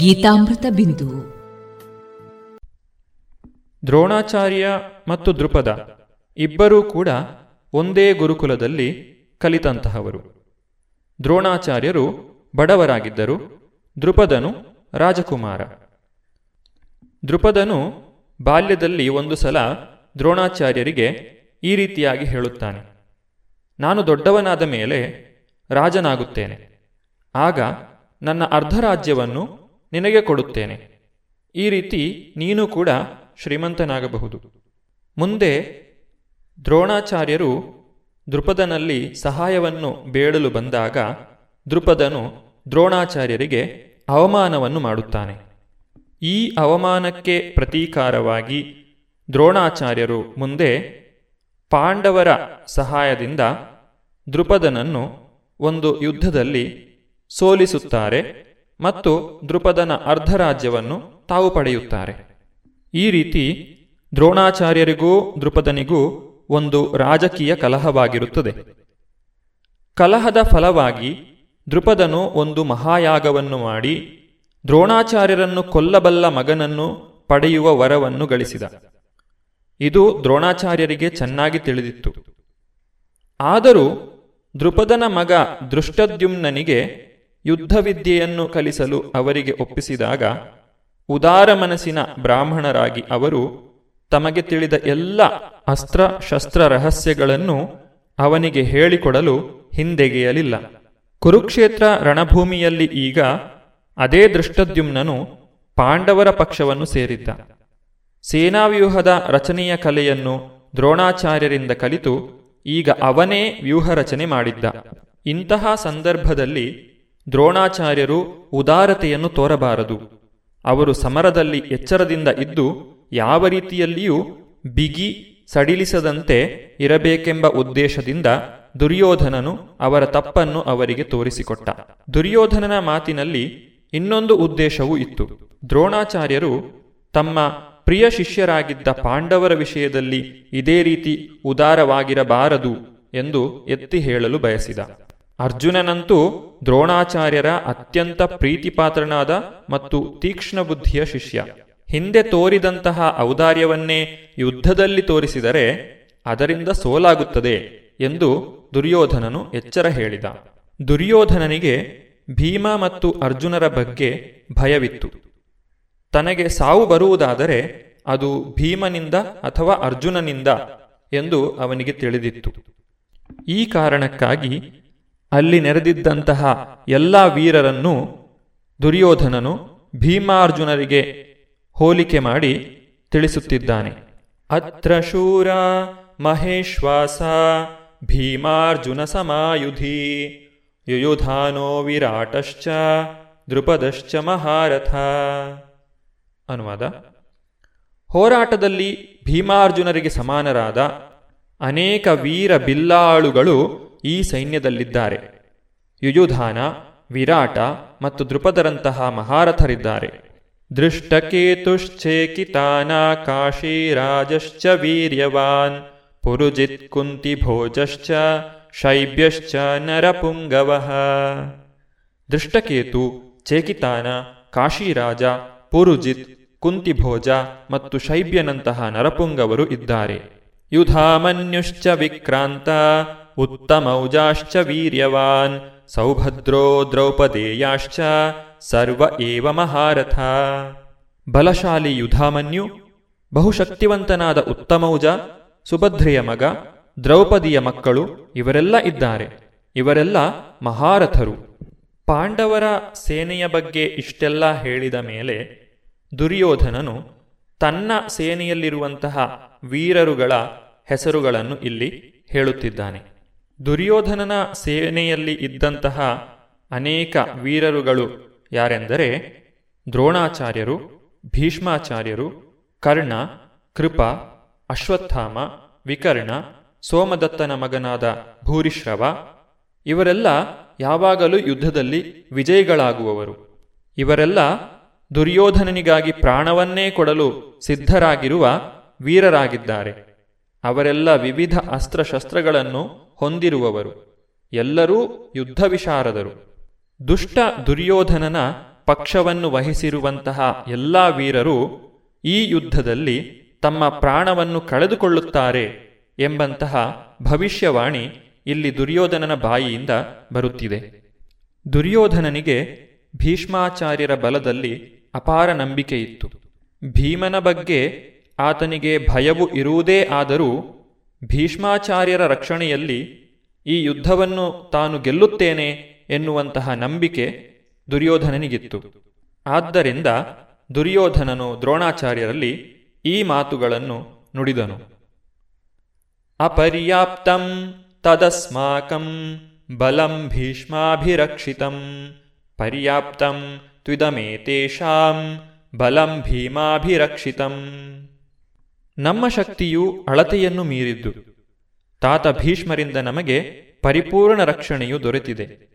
ಗೀತಾಮೃತ ಬಿಂದು. ದ್ರೋಣಾಚಾರ್ಯ ಮತ್ತು ದೃಪದ ಇಬ್ಬರೂ ಕೂಡ ಒಂದೇ ಗುರುಕುಲದಲ್ಲಿ ಕಲಿತಂತಹವರು. ದ್ರೋಣಾಚಾರ್ಯರು ಬಡವರಾಗಿದ್ದರು, ದೃಪದನು ರಾಜಕುಮಾರ. ದೃಪದನು ಬಾಲ್ಯದಲ್ಲಿ ಒಂದು ಸಲ ದ್ರೋಣಾಚಾರ್ಯರಿಗೆ ಈ ರೀತಿಯಾಗಿ ಹೇಳುತ್ತಾನೆ, ನಾನು ದೊಡ್ಡವನಾದ ಮೇಲೆ ರಾಜನಾಗುತ್ತೇನೆ, ಆಗ ನನ್ನ ಅರ್ಧ ರಾಜ್ಯವನ್ನು ನಿನಗೆ ಕೊಡುತ್ತೇನೆ. ಈ ರೀತಿ ನೀನು ಕೂಡ ಶ್ರೀಮಂತನಾಗಬಹುದು. ಮುಂದೆ ದ್ರೋಣಾಚಾರ್ಯರು ದೃಪದನಲ್ಲಿ ಸಹಾಯವನ್ನು ಬೇಡಲು ಬಂದಾಗ ದೃಪದನು ದ್ರೋಣಾಚಾರ್ಯರಿಗೆ ಅವಮಾನವನ್ನು ಮಾಡುತ್ತಾನೆ. ಈ ಅವಮಾನಕ್ಕೆ ಪ್ರತೀಕಾರವಾಗಿ ದ್ರೋಣಾಚಾರ್ಯರು ಮುಂದೆ ಪಾಂಡವರ ಸಹಾಯದಿಂದ ದೃಪದನನ್ನು ಒಂದು ಯುದ್ಧದಲ್ಲಿ ಸೋಲಿಸುತ್ತಾರೆ. ಮತ್ತು ದೃಪದನ ಅರ್ಧರಾಜ್ಯವನ್ನು ತಾವು ಪಡೆಯುತ್ತಾರೆ. ಈ ರೀತಿ ದ್ರೋಣಾಚಾರ್ಯರಿಗೂ ದೃಪದನಿಗೂ ಒಂದು ರಾಜಕೀಯ ಕಲಹವಾಗಿರುತ್ತದೆ. ಕಲಹದ ಫಲವಾಗಿ ದೃಪದನು ಒಂದು ಮಹಾಯಾಗವನ್ನು ಮಾಡಿ ದ್ರೋಣಾಚಾರ್ಯರನ್ನು ಕೊಲ್ಲಬಲ್ಲ ಮಗನನ್ನು ಪಡೆಯುವ ವರವನ್ನು ಗಳಿಸಿದ. ಇದು ದ್ರೋಣಾಚಾರ್ಯರಿಗೆ ಚೆನ್ನಾಗಿ ತಿಳಿದಿತ್ತು. ಆದರೂ ದೃಪದನ ಮಗ ದೃಷ್ಟದ್ಯುಮ್ನನಿಗೆ ಯುದ್ಧವಿದ್ಯೆಯನ್ನು ಕಲಿಸಲು ಅವರಿಗೆ ಒಪ್ಪಿಸಿದಾಗ, ಉದಾರ ಮನಸ್ಸಿನ ಬ್ರಾಹ್ಮಣರಾಗಿ ಅವರು ತಮಗೆ ತಿಳಿದ ಎಲ್ಲ ಅಸ್ತ್ರ ಶಸ್ತ್ರ ರಹಸ್ಯಗಳನ್ನು ಅವನಿಗೆ ಹೇಳಿಕೊಡಲು ಹಿಂದೆಗೆಯಲಿಲ್ಲ. ಕುರುಕ್ಷೇತ್ರ ರಣಭೂಮಿಯಲ್ಲಿ ಈಗ ಅದೇ ದೃಷ್ಟದ್ಯುಮ್ನನು ಪಾಂಡವರ ಪಕ್ಷವನ್ನು ಸೇರಿದ್ದ. ಸೇನಾವ್ಯೂಹದ ರಚನೆಯ ಕಲೆಯನ್ನು ದ್ರೋಣಾಚಾರ್ಯರಿಂದ ಕಲಿತು ಈಗ ಅವನೇ ವ್ಯೂಹ ರಚನೆ ಮಾಡಿದ್ದ. ಇಂತಹ ಸಂದರ್ಭದಲ್ಲಿ ದ್ರೋಣಾಚಾರ್ಯರು ಉದಾರತೆಯನ್ನು ತೋರಬಾರದು. ಅವರು ಸಮರದಲ್ಲಿ ಎಚ್ಚರದಿಂದ ಇದ್ದು ಯಾವ ರೀತಿಯಲ್ಲಿಯೂ ಬಿಗಿ ಸಡಿಲಿಸದಂತೆ ಇರಬೇಕೆಂಬ ಉದ್ದೇಶದಿಂದ ದುರ್ಯೋಧನನು ಅವರ ತಪ್ಪನ್ನು ಅವರಿಗೆ ತೋರಿಸಿಕೊಟ್ಟ. ದುರ್ಯೋಧನನ ಮಾತಿನಲ್ಲಿ ಇನ್ನೊಂದು ಉದ್ದೇಶವೂ ಇತ್ತು. ದ್ರೋಣಾಚಾರ್ಯರು ತಮ್ಮ ಪ್ರಿಯ ಶಿಷ್ಯರಾಗಿದ್ದ ಪಾಂಡವರ ವಿಷಯದಲ್ಲಿ ಇದೇ ರೀತಿ ಉದಾರವಾಗಿರಬಾರದು ಎಂದು ಎತ್ತಿ ಹೇಳಲು ಬಯಸಿದ. ಅರ್ಜುನನಂತೂ ದ್ರೋಣಾಚಾರ್ಯರ ಅತ್ಯಂತ ಪ್ರೀತಿಪಾತ್ರನಾದ ಮತ್ತು ತೀಕ್ಷ್ಣ ಬುದ್ಧಿಯ ಶಿಷ್ಯ. ಹಿಂದೆ ತೋರಿದಂತಹ ಔದಾರ್ಯವನ್ನೇ ಯುದ್ಧದಲ್ಲಿ ತೋರಿಸಿದರೆ ಅದರಿಂದ ಸೋಲಾಗುತ್ತದೆ ಎಂದು ದುರ್ಯೋಧನನು ಎಚ್ಚರ ಹೇಳಿದ. ದುರ್ಯೋಧನನಿಗೆ ಭೀಮ ಮತ್ತು ಅರ್ಜುನರ ಬಗ್ಗೆ ಭಯವಿತ್ತು. ತನಗೆ ಸಾವು ಬರುವುದಾದರೆ ಅದು ಭೀಮನಿಂದ ಅಥವಾ ಅರ್ಜುನನಿಂದ ಎಂದು ಅವನಿಗೆ ತಿಳಿದಿತ್ತು. ಈ ಕಾರಣಕ್ಕಾಗಿ ಅಲ್ಲಿ ನೆರೆದಿದ್ದಂತಹ ಎಲ್ಲ ವೀರರನ್ನು ದುರ್ಯೋಧನನು ಭೀಮಾರ್ಜುನರಿಗೆ ಹೋಲಿಕೆ ಮಾಡಿ ತಿಳಿಸುತ್ತಿದ್ದಾನೆ. ಅತ್ರ ಶೂರ ಮಹೇಶ್ವಾಸ, ಭೀಮಾರ್ಜುನ ಸಮಾಯುಧಿ, ಯುಯುಧಾನೋ ವಿರಾಟಶ್ಚ ದೃಪದಶ್ಚ ಮಹಾರಥ ಅನುವಾದ. ಹೋರಾಟದಲ್ಲಿ ಭೀಮಾರ್ಜುನರಿಗೆ ಸಮಾನರಾದ ಅನೇಕ ವೀರ ಬಿಲ್ಲಾಳುಗಳು ಈ ಸೈನ್ಯದಲ್ಲಿದ್ದಾರೆ. ಯುಯುಧಾನ ವಿರಾಟ ಮತ್ತು ದೃಪದರಂತಹ ಮಹಾರಥರಿದ್ದಾರೆ. ದೃಷ್ಟಕೇತುಶ್ಚೇಕಿತಾನ ಕಾಶೀರಾಜಶ್ಚ ವೀರ್ಯವಾನ್, ಪುರುಜಿತ್ ಕುಂತಿಭೋಜಶ್ಚ ಶೈಬ್ಯಶ್ಚ ನರಪುಂಗವಃ. ದೃಷ್ಟಕೇತು, ಚೇಕಿತಾನ ಕಾಶೀರಾಜ ಪುರುಜಿತ್ ಕುಂತಿಭೋಜ ಮತ್ತು ಶೈಬ್ಯನಂತಹ ನರಪುಂಗವರು ಇದ್ದಾರೆ. ಯುಧಾಮನ್ಯುಶ್ಚ ವಿಕ್ರಾಂತ ಉತ್ತಮೌಜಾಶ್ಚ ವೀರ್ಯವಾನ್ ಸೌಭದ್ರೋ ದ್ರೌಪದೇಯಾಶ್ಚ ಸರ್ವ ಏವ ಮಹಾರಥ ಬಲಶಾಲಿ ಯುಧಾಮನ್ಯು ಬಹುಶಕ್ತಿವಂತನಾದ ಉತ್ತಮೌಜ, ಸುಭದ್ರೆಯ ಮಗ, ದ್ರೌಪದಿಯ ಮಕ್ಕಳು ಇವರೆಲ್ಲ ಇದ್ದಾರೆ, ಇವರೆಲ್ಲ ಮಹಾರಥರು. ಪಾಂಡವರ ಸೇನೆಯ ಬಗ್ಗೆ ಇಷ್ಟೆಲ್ಲ ಹೇಳಿದ ಮೇಲೆ ದುರ್ಯೋಧನನು ತನ್ನ ಸೇನೆಯಲ್ಲಿರುವಂತಹ ವೀರರುಗಳ ಹೆಸರುಗಳನ್ನು ಇಲ್ಲಿ ಹೇಳುತ್ತಿದ್ದಾನೆ. ದುರ್ಯೋಧನನ ಸೇನೆಯಲ್ಲಿ ಇದ್ದಂತಹ ಅನೇಕ ವೀರರುಗಳು ಯಾರೆಂದರೆ ದ್ರೋಣಾಚಾರ್ಯರು, ಭೀಷ್ಮಾಚಾರ್ಯರು, ಕರ್ಣ, ಕೃಪ, ಅಶ್ವತ್ಥಾಮ, ವಿಕರ್ಣ, ಸೋಮದತ್ತನ ಮಗನಾದ ಭೂರಿಶ್ರವ, ಇವರೆಲ್ಲ ಯಾವಾಗಲೂ ಯುದ್ಧದಲ್ಲಿ ವಿಜಯಿಗಳಾಗುವವರು. ಇವರೆಲ್ಲ ದುರ್ಯೋಧನನಿಗಾಗಿ ಪ್ರಾಣವನ್ನೇ ಕೊಡಲು ಸಿದ್ಧರಾಗಿರುವ ವೀರರಾಗಿದ್ದಾರೆ. ಅವರೆಲ್ಲ ವಿವಿಧ ಅಸ್ತ್ರಶಸ್ತ್ರಗಳನ್ನು ಹೊಂದಿರುವವರು. ಎಲ್ಲರೂ ಯುದ್ಧ ವಿಶಾರದರು ದುಷ್ಟ ದುರ್ಯೋಧನನ ಪಕ್ಷವನ್ನು ವಹಿಸಿರುವಂತಹ ಎಲ್ಲ ವೀರರು ಈ ಯುದ್ಧದಲ್ಲಿ ತಮ್ಮ ಪ್ರಾಣವನ್ನು ಕಳೆದುಕೊಳ್ಳುತ್ತಾರೆ ಎಂಬಂತಹ ಭವಿಷ್ಯವಾಣಿ ಇಲ್ಲಿ ದುರ್ಯೋಧನನ ಬಾಯಿಯಿಂದ ಬರುತ್ತಿದೆ. ದುರ್ಯೋಧನನಿಗೆ ಭೀಷ್ಮಾಚಾರ್ಯರ ಬಲದಲ್ಲಿ ಅಪಾರ ನಂಬಿಕೆಯಿತ್ತು. ಭೀಮನ ಬಗ್ಗೆ ಆತನಿಗೆ ಭಯವು ಇರುವುದೇ ಆದರೂ ಭೀಷ್ಮಾಚಾರ್ಯರ ರಕ್ಷಣೆಯಲ್ಲಿ ಈ ಯುದ್ಧವನ್ನು ತಾನು ಗೆಲ್ಲುತ್ತೇನೆ ಎನ್ನುವಂತಹ ನಂಬಿಕೆ ದುರ್ಯೋಧನನಿಗಿತ್ತು. ಆದ್ದರಿಂದ ದುರ್ಯೋಧನನು ದ್ರೋಣಾಚಾರ್ಯರಲ್ಲಿ ಈ ಮಾತುಗಳನ್ನು ನುಡಿದನು. ಅಪರ್ಯಾಪ್ತಂ ತದಸ್ಮಾಕಂ ಬಲಂ ಭೀಷ್ಮಾಭಿರಕ್ಷಿತಂ ಪರ್ಯಾಪ್ತಂ ತ್ವಿದಮೇತೇಷಾಂ ಬಲಂ ಭೀಮಾಭಿರಕ್ಷಿತಂ ನಮ್ಮ ಶಕ್ತಿಯು ಅಳತೆಯನ್ನು ಮೀರಿದ್ದು. ತಾತ ಭೀಷ್ಮರಿಂದ ನಮಗೆ ಪರಿಪೂರ್ಣ ರಕ್ಷಣೆಯು ದೊರೆತಿದೆ.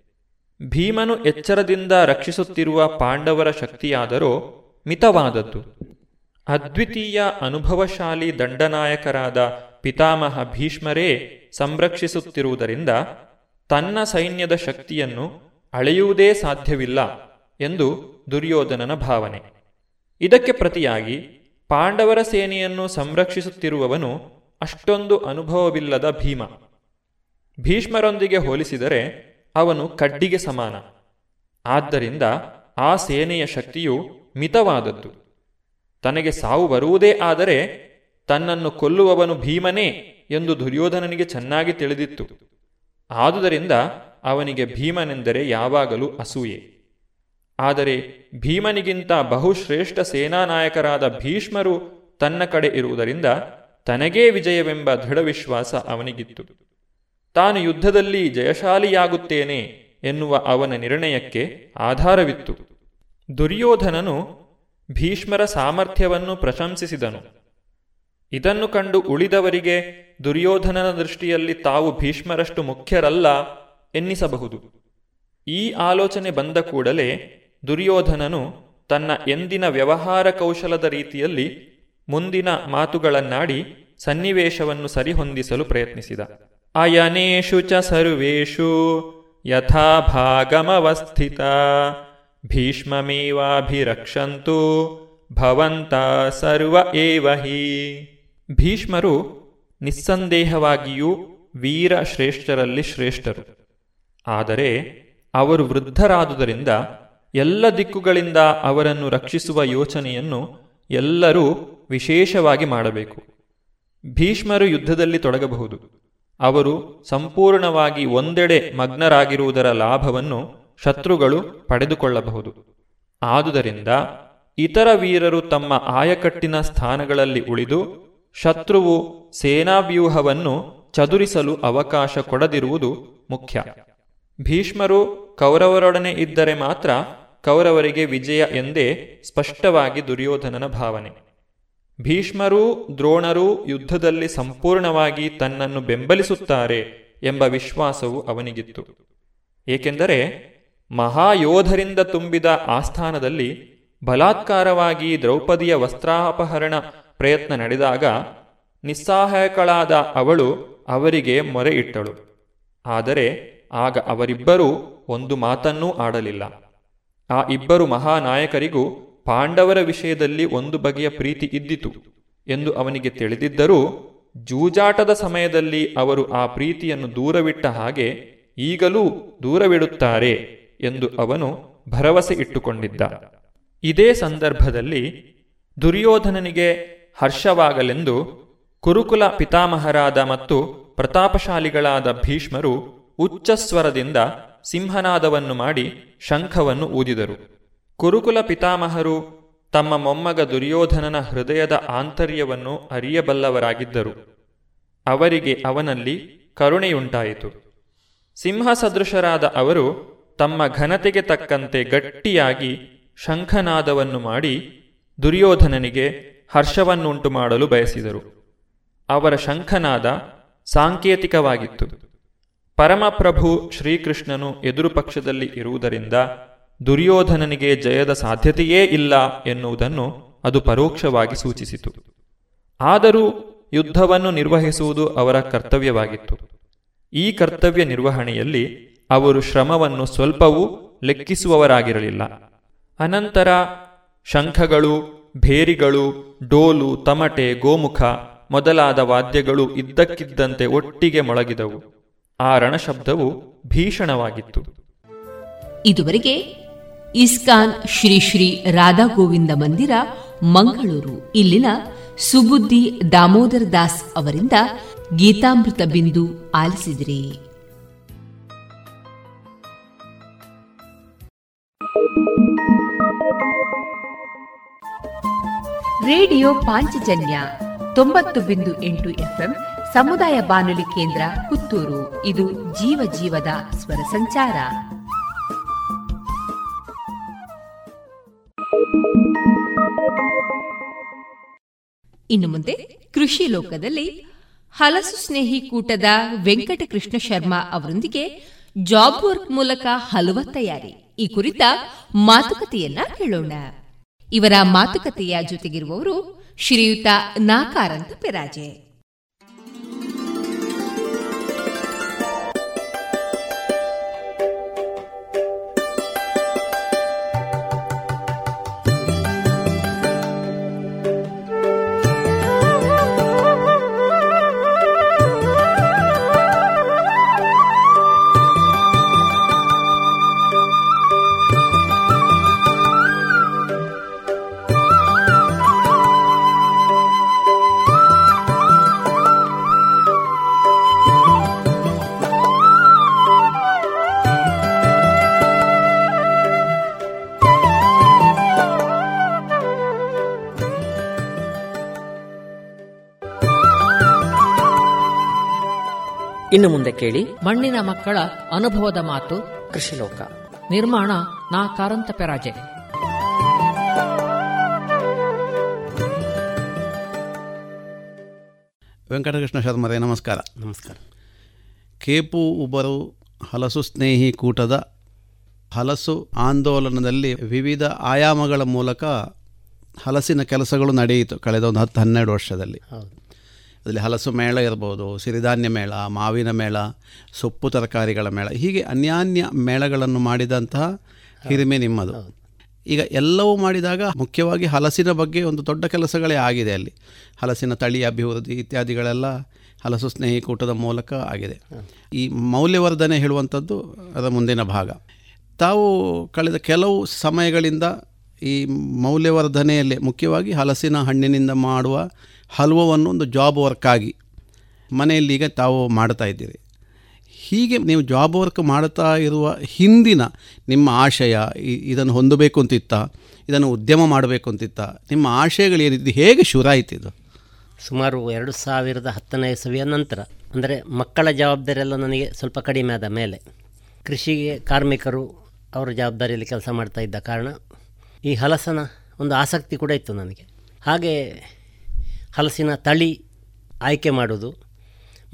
ಭೀಮನು ಎಚ್ಚರದಿಂದ ರಕ್ಷಿಸುತ್ತಿರುವ ಪಾಂಡವರ ಶಕ್ತಿಯಾದರೂ ಮಿತವಾದದ್ದು. ಅದ್ವಿತೀಯ ಅನುಭವಶಾಲಿ ದಂಡನಾಯಕರಾದ ಪಿತಾಮಹ ಭೀಷ್ಮರೇ ಸಂರಕ್ಷಿಸುತ್ತಿರುವುದರಿಂದ ತನ್ನ ಸೈನ್ಯದ ಶಕ್ತಿಯನ್ನು ಅಳೆಯುವುದೇ ಸಾಧ್ಯವಿಲ್ಲ ಎಂದು ದುರ್ಯೋಧನನ ಭಾವನೆ. ಇದಕ್ಕೆ ಪ್ರತಿಯಾಗಿ ಪಾಂಡವರ ಸೇನೆಯನ್ನು ಸಂರಕ್ಷಿಸುತ್ತಿರುವವನು ಅಷ್ಟೊಂದು ಅನುಭವವಿಲ್ಲದ ಭೀಮ. ಭೀಷ್ಮರೊಂದಿಗೆ ಹೋಲಿಸಿದರೆ ಅವನು ಕಡ್ಡಿಗೆ ಸಮಾನ. ಆದ್ದರಿಂದ ಆ ಸೇನೆಯ ಶಕ್ತಿಯು ಮಿತವಾದದ್ದು. ತನಗೆ ಸಾವು ಬರುವುದೇ ಆದರೆ ತನ್ನನ್ನು ಕೊಲ್ಲುವವನು ಭೀಮನೇ ಎಂದು ದುರ್ಯೋಧನನಿಗೆ ಚೆನ್ನಾಗಿ ತಿಳಿದಿತ್ತು. ಆದುದರಿಂದ ಅವನಿಗೆ ಭೀಮನೆಂದರೆ ಯಾವಾಗಲೂ ಅಸೂಯೆ. ಆದರೆ ಭೀಮನಿಗಿಂತ ಬಹುಶ್ರೇಷ್ಠ ಸೇನಾನಾಯಕರಾದ ಭೀಷ್ಮರು ತನ್ನ ಕಡೆ ಇರುವುದರಿಂದ ತನಗೇ ವಿಜಯವೆಂಬ ದೃಢವಿಶ್ವಾಸ ಅವನಿಗಿತ್ತು. ತಾನು ಯುದ್ಧದಲ್ಲಿ ಜಯಶಾಲಿಯಾಗುತ್ತೇನೆ ಎನ್ನುವ ಅವನ ನಿರ್ಣಯಕ್ಕೆ ಆಧಾರವಿತ್ತು. ದುರ್ಯೋಧನನು ಭೀಷ್ಮರ ಸಾಮರ್ಥ್ಯವನ್ನು ಪ್ರಶಂಸಿಸಿದನು. ಇದನ್ನು ಕಂಡು ಉಳಿದವರಿಗೆ ದುರ್ಯೋಧನನ ದೃಷ್ಟಿಯಲ್ಲಿ ತಾವು ಭೀಷ್ಮರಷ್ಟು ಮುಖ್ಯರಲ್ಲ ಎನ್ನಿಸಬಹುದು. ಈ ಆಲೋಚನೆ ಬಂದ ಕೂಡಲೇ ದುರ್ಯೋಧನನು ತನ್ನ ಎಂದಿನ ವ್ಯವಹಾರ ಕೌಶಲದ ರೀತಿಯಲ್ಲಿ ಮುಂದಿನ ಮಾತುಗಳನ್ನಾಡಿ ಸನ್ನಿವೇಶವನ್ನು ಸರಿಹೊಂದಿಸಲು ಪ್ರಯತ್ನಿಸಿದ. ಅಯನೇಷು ಚ ಸರ್ವೇಷು ಯಥಾಭಾಗಮವಸ್ಥಿತ ಭೀಷ್ಮಮೇವಾಭಿರಕ್ಷಂತು ಭವಂತ ಸರ್ವ ಏವಹಿ ಭೀಷ್ಮರು ನಿಸ್ಸಂದೇಹವಾಗಿಯೂ ವೀರ ಶ್ರೇಷ್ಠರಲ್ಲಿ ಶ್ರೇಷ್ಠರು. ಆದರೆ ಅವರು ವೃದ್ಧರಾದುದರಿಂದ ಎಲ್ಲ ದಿಕ್ಕುಗಳಿಂದ ಅವರನ್ನು ರಕ್ಷಿಸುವ ಯೋಚನೆಯನ್ನು ಎಲ್ಲರೂ ವಿಶೇಷವಾಗಿ ಮಾಡಬೇಕು. ಭೀಷ್ಮರು ಯುದ್ಧದಲ್ಲಿ ತೊಡಗಬಹುದು. ಅವರು ಸಂಪೂರ್ಣವಾಗಿ ಒಂದೆಡೆ ಮಗ್ನರಾಗಿರುವುದರ ಲಾಭವನ್ನು ಶತ್ರುಗಳು ಪಡೆದುಕೊಳ್ಳಬಹುದು. ಆದುದರಿಂದ ಇತರ ವೀರರು ತಮ್ಮ ಆಯಕಟ್ಟಿನ ಸ್ಥಾನಗಳಲ್ಲಿ ಉಳಿದು ಶತ್ರುವು ಸೇನಾವ್ಯೂಹವನ್ನು ಚದುರಿಸಲು ಅವಕಾಶ ಕೊಡದಿರುವುದು ಮುಖ್ಯ. ಭೀಷ್ಮರು ಕೌರವರೊಡನೆ ಇದ್ದರೆ ಮಾತ್ರ ಕೌರವರಿಗೆ ವಿಜಯ ಎಂದೇ ಸ್ಪಷ್ಟವಾಗಿ ದುರ್ಯೋಧನನ ಭಾವನೆ. ಭೀಷ್ಮರೂ ದ್ರೋಣರೂ ಯುದ್ಧದಲ್ಲಿ ಸಂಪೂರ್ಣವಾಗಿ ತನ್ನನ್ನು ಬೆಂಬಲಿಸುತ್ತಾರೆ ಎಂಬ ವಿಶ್ವಾಸವು ಅವನಿಗಿತ್ತು. ಏಕೆಂದರೆ ಮಹಾಯೋಧರಿಂದ ತುಂಬಿದ ಆಸ್ಥಾನದಲ್ಲಿ ಬಲಾತ್ಕಾರವಾಗಿ ದ್ರೌಪದಿಯ ವಸ್ತ್ರಾಪಹರಣ ಪ್ರಯತ್ನ ನಡೆದಾಗ ನಿಸ್ಸಹಾಯಕಳಾದ ಅವಳು ಅವರಿಗೆ ಮೊರೆ ಇಟ್ಟಳು. ಆದರೆ ಆಗ ಅವರಿಬ್ಬರೂ ಒಂದು ಮಾತನ್ನೂ ಆಡಲಿಲ್ಲ. ಆ ಇಬ್ಬರು ಮಹಾನಾಯಕರಿಗೂ ಪಾಂಡವರ ವಿಷಯದಲ್ಲಿ ಒಂದು ಬಗೆಯ ಪ್ರೀತಿ ಇದ್ದಿತು ಎಂದು ಅವನಿಗೆ ತಿಳಿದಿದ್ದರೂ ಜೂಜಾಟದ ಸಮಯದಲ್ಲಿ ಅವರು ಆ ಪ್ರೀತಿಯನ್ನು ದೂರವಿಟ್ಟ ಹಾಗೆ ಈಗಲೂ ದೂರವಿಡುತ್ತಾರೆ ಎಂದು ಅವನು ಭರವಸೆ ಇಟ್ಟುಕೊಂಡಿದ್ದ. ಇದೇ ಸಂದರ್ಭದಲ್ಲಿ ದುರ್ಯೋಧನನಿಗೆ ಹರ್ಷವಾಗಲೆಂದು ಕುರುಕುಲ ಪಿತಾಮಹರಾದ ಮತ್ತು ಪ್ರತಾಪಶಾಲಿಗಳಾದ ಭೀಷ್ಮರು ಉಚ್ಚಸ್ವರದಿಂದ ಸಿಂಹನಾದವನ್ನು ಮಾಡಿ ಶಂಖವನ್ನು ಊದಿದರು. ಕುರುಕುಲ ಪಿತಾಮಹರು ತಮ್ಮ ಮೊಮ್ಮಗ ದುರ್ಯೋಧನನ ಹೃದಯದ ಆಂತರ್ಯವನ್ನು ಅರಿಯಬಲ್ಲವರಾಗಿದ್ದರು. ಅವರಿಗೆ ಅವನಲ್ಲಿ ಕರುಣೆಯುಂಟಾಯಿತು. ಸಿಂಹ ಸದೃಶರಾದ ಅವರು ತಮ್ಮ ಘನತೆಗೆ ತಕ್ಕಂತೆ ಗಟ್ಟಿಯಾಗಿ ಶಂಖನಾದವನ್ನು ಮಾಡಿ ದುರ್ಯೋಧನನಿಗೆ ಹರ್ಷವನ್ನುಂಟು ಮಾಡಲು ಬಯಸಿದರು. ಅವರ ಶಂಖನಾದ ಸಾಂಕೇತಿಕವಾಗಿತ್ತು. ಪರಮಪ್ರಭು ಶ್ರೀಕೃಷ್ಣನು ಎದುರು ಪಕ್ಷದಲ್ಲಿ ಇರುವುದರಿಂದ ದುರ್ಯೋಧನನಿಗೆ ಜಯದ ಸಾಧ್ಯತೆಯೇ ಇಲ್ಲ ಎನ್ನುವುದನ್ನು ಅದು ಪರೋಕ್ಷವಾಗಿ ಸೂಚಿಸಿತು. ಆದರೂ ಯುದ್ಧವನ್ನು ನಿರ್ವಹಿಸುವುದು ಅವರ ಕರ್ತವ್ಯವಾಗಿತ್ತು. ಈ ಕರ್ತವ್ಯ ನಿರ್ವಹಣೆಯಲ್ಲಿ ಅವರು ಶ್ರಮವನ್ನು ಸ್ವಲ್ಪವೂ ಲೆಕ್ಕಿಸುವವರಾಗಿರಲಿಲ್ಲ. ಅನಂತರ ಶಂಖಗಳು, ಭೇರಿಗಳು, ಡೋಲು, ತಮಟೆ, ಗೋಮುಖ ಮೊದಲಾದ ವಾದ್ಯಗಳು ಇದ್ದಕ್ಕಿದ್ದಂತೆ ಒಟ್ಟಿಗೆ ಮೊಳಗಿದವು. ಆ ರಣಶಬ್ದವು ಭೀಷಣವಾಗಿತ್ತು. ಇದುವರೆಗೆ ಇಸ್ಕಾನ್ ಶ್ರೀ ಶ್ರೀ ರಾಧಾ ಗೋವಿಂದ ಮಂದಿರ, ಮಂಗಳೂರು, ಇಲ್ಲಿನ ಸುಬುದ್ದಿ ದಾಮೋದರ ದಾಸ್ ಅವರಿಂದ ಗೀತಾಮೃತ ಬಿಂದು ಆಲಿಸಿದ್ರಿ. ರೇಡಿಯೋ ಪಾಂಚಜನ್ಯ ತೊಂಬತ್ತು ಬಿಂದು ಎಂಟು ಎಫ್ಎಂ ಸಮುದಾಯ ಬಾನುಲಿ ಕೇಂದ್ರ ಪುತ್ತೂರು. ಇದು ಜೀವ ಜೀವದ ಸ್ವರ ಸಂಚಾರ. ಇನ್ನು ಮುಂದೆ ಕೃಷಿ ಲೋಕದಲ್ಲಿ ಹಲಸು ಸ್ನೇಹಿ ಕೂಟದ ವೆಂಕಟಕೃಷ್ಣ ಶರ್ಮಾ ಅವರೊಂದಿಗೆ ಜಾಬ್ ವರ್ಕ್ ಮೂಲಕ ಹಲವ ತಯಾರಿ. ಈ ಕುರಿತ ಮಾತುಕತೆಯನ್ನ ಕೇಳೋಣ. ಇವರ ಮಾತುಕತೆಯ ಜೊತೆಗಿರುವವರು ಶ್ರೀಯುತ ನಾಕಾರಂತ ಪೆರಾಜೆ. ಇನ್ನು ಮುಂದೆ ಕೇಳಿ. ಮಣ್ಣಿನ ಮಕ್ಕಳ ಅನುಭವದ ಮಾತು. ಕೃಷಿಲೋಕ. ನಿರ್ಮಾಣ ನಾ ಕಾರಂತ ಪೆರಾಜೆ. ವೆಂಕಟಕೃಷ್ಣ ಶರ್ಮರೇ ನಮಸ್ಕಾರ. ನಮಸ್ಕಾರ. ಕೇಪು ಉಬರು ಹಲಸು ಸ್ನೇಹಿ ಕೂಟದ ಹಲಸು ಆಂದೋಲನದಲ್ಲಿ ವಿವಿಧ ಆಯಾಮಗಳ ಮೂಲಕ ಹಲಸಿನ ಕೆಲಸಗಳು ನಡೆಯಿತು ಕಳೆದ ಒಂದು ಹತ್ತು ಹನ್ನೆರಡು ವರ್ಷದಲ್ಲಿ. ಅದರಲ್ಲಿ ಹಲಸು ಮೇಳ ಇರ್ಬೋದು ಸಿರಿಧಾನ್ಯ ಮೇಳ ಮಾವಿನ ಮೇಳ ಸೊಪ್ಪು ತರಕಾರಿಗಳ ಮೇಳ ಹೀಗೆ ಅನ್ಯಾನ್ಯ ಮೇಳಗಳನ್ನು ಮಾಡಿದಂತಹ ಹಿರಿಮೆ ನಿಮ್ಮದು. ಈಗ ಎಲ್ಲವೂ ಮಾಡಿದಾಗ ಮುಖ್ಯವಾಗಿ ಹಲಸಿನ ಬಗ್ಗೆ ಒಂದು ದೊಡ್ಡ ಕೆಲಸಗಳೇ ಆಗಿದೆ ಅಲ್ಲಿ. ಹಲಸಿನ ತಳಿ ಅಭಿವೃದ್ಧಿ ಇತ್ಯಾದಿಗಳೆಲ್ಲ ಹಲಸು ಸ್ನೇಹಿ ಕೂಟದ ಮೂಲಕ ಆಗಿದೆ. ಈ ಮೌಲ್ಯವರ್ಧನೆ ಹೇಳುವಂಥದ್ದು ಅದರ ಮುಂದಿನ ಭಾಗ. ತಾವು ಕಳೆದ ಕೆಲವು ಸಮಯಗಳಿಂದ ಈ ಮೌಲ್ಯವರ್ಧನೆಯಲ್ಲಿ ಮುಖ್ಯವಾಗಿ ಹಲಸಿನ ಹಣ್ಣಿನಿಂದ ಮಾಡುವ ಹಲ್ವವನ್ನು ಒಂದು ಜಾಬ್ ವರ್ಕ್ ಆಗಿ ಮನೆಯಲ್ಲಿ ಈಗ ತಾವು ಮಾಡ್ತಾ ಇದ್ದೀರಿ. ಹೀಗೆ ನೀವು ಜಾಬ್ ವರ್ಕ್ ಮಾಡ್ತಾ ಇರುವ ಹಿಂದಿನ ನಿಮ್ಮ ಆಶಯ ಇದನ್ನು ಹೊಂದಬೇಕು ಅಂತಿತ್ತ, ಇದನ್ನು ಉದ್ಯಮ ಮಾಡಬೇಕು ಅಂತಿತ್ತ, ನಿಮ್ಮ ಆಶಯಗಳು ಏನಿದ್ದು ಹೇಗೆ ಶುರಾಯಿತಿದ್ದು ಸುಮಾರು ಎರಡು ಸಾವಿರದ ಹತ್ತನೇ ಇಸವಿಯ ನಂತರ, ಅಂದರೆ ಮಕ್ಕಳ ಜವಾಬ್ದಾರಿ ಎಲ್ಲ ನನಗೆ ಸ್ವಲ್ಪ ಕಡಿಮೆ ಆದ ಮೇಲೆ, ಕೃಷಿಗೆ ಕಾರ್ಮಿಕರು ಅವರ ಜವಾಬ್ದಾರಿಯಲ್ಲಿ ಕೆಲಸ ಮಾಡ್ತಾ ಇದ್ದ ಕಾರಣ ಈ ಹಲಸನ ಒಂದು ಆಸಕ್ತಿ ಕೂಡ ಇತ್ತು ನನಗೆ. ಹಾಗೆ ಹಲಸಿನ ತಳಿ ಆಯ್ಕೆ ಮಾಡೋದು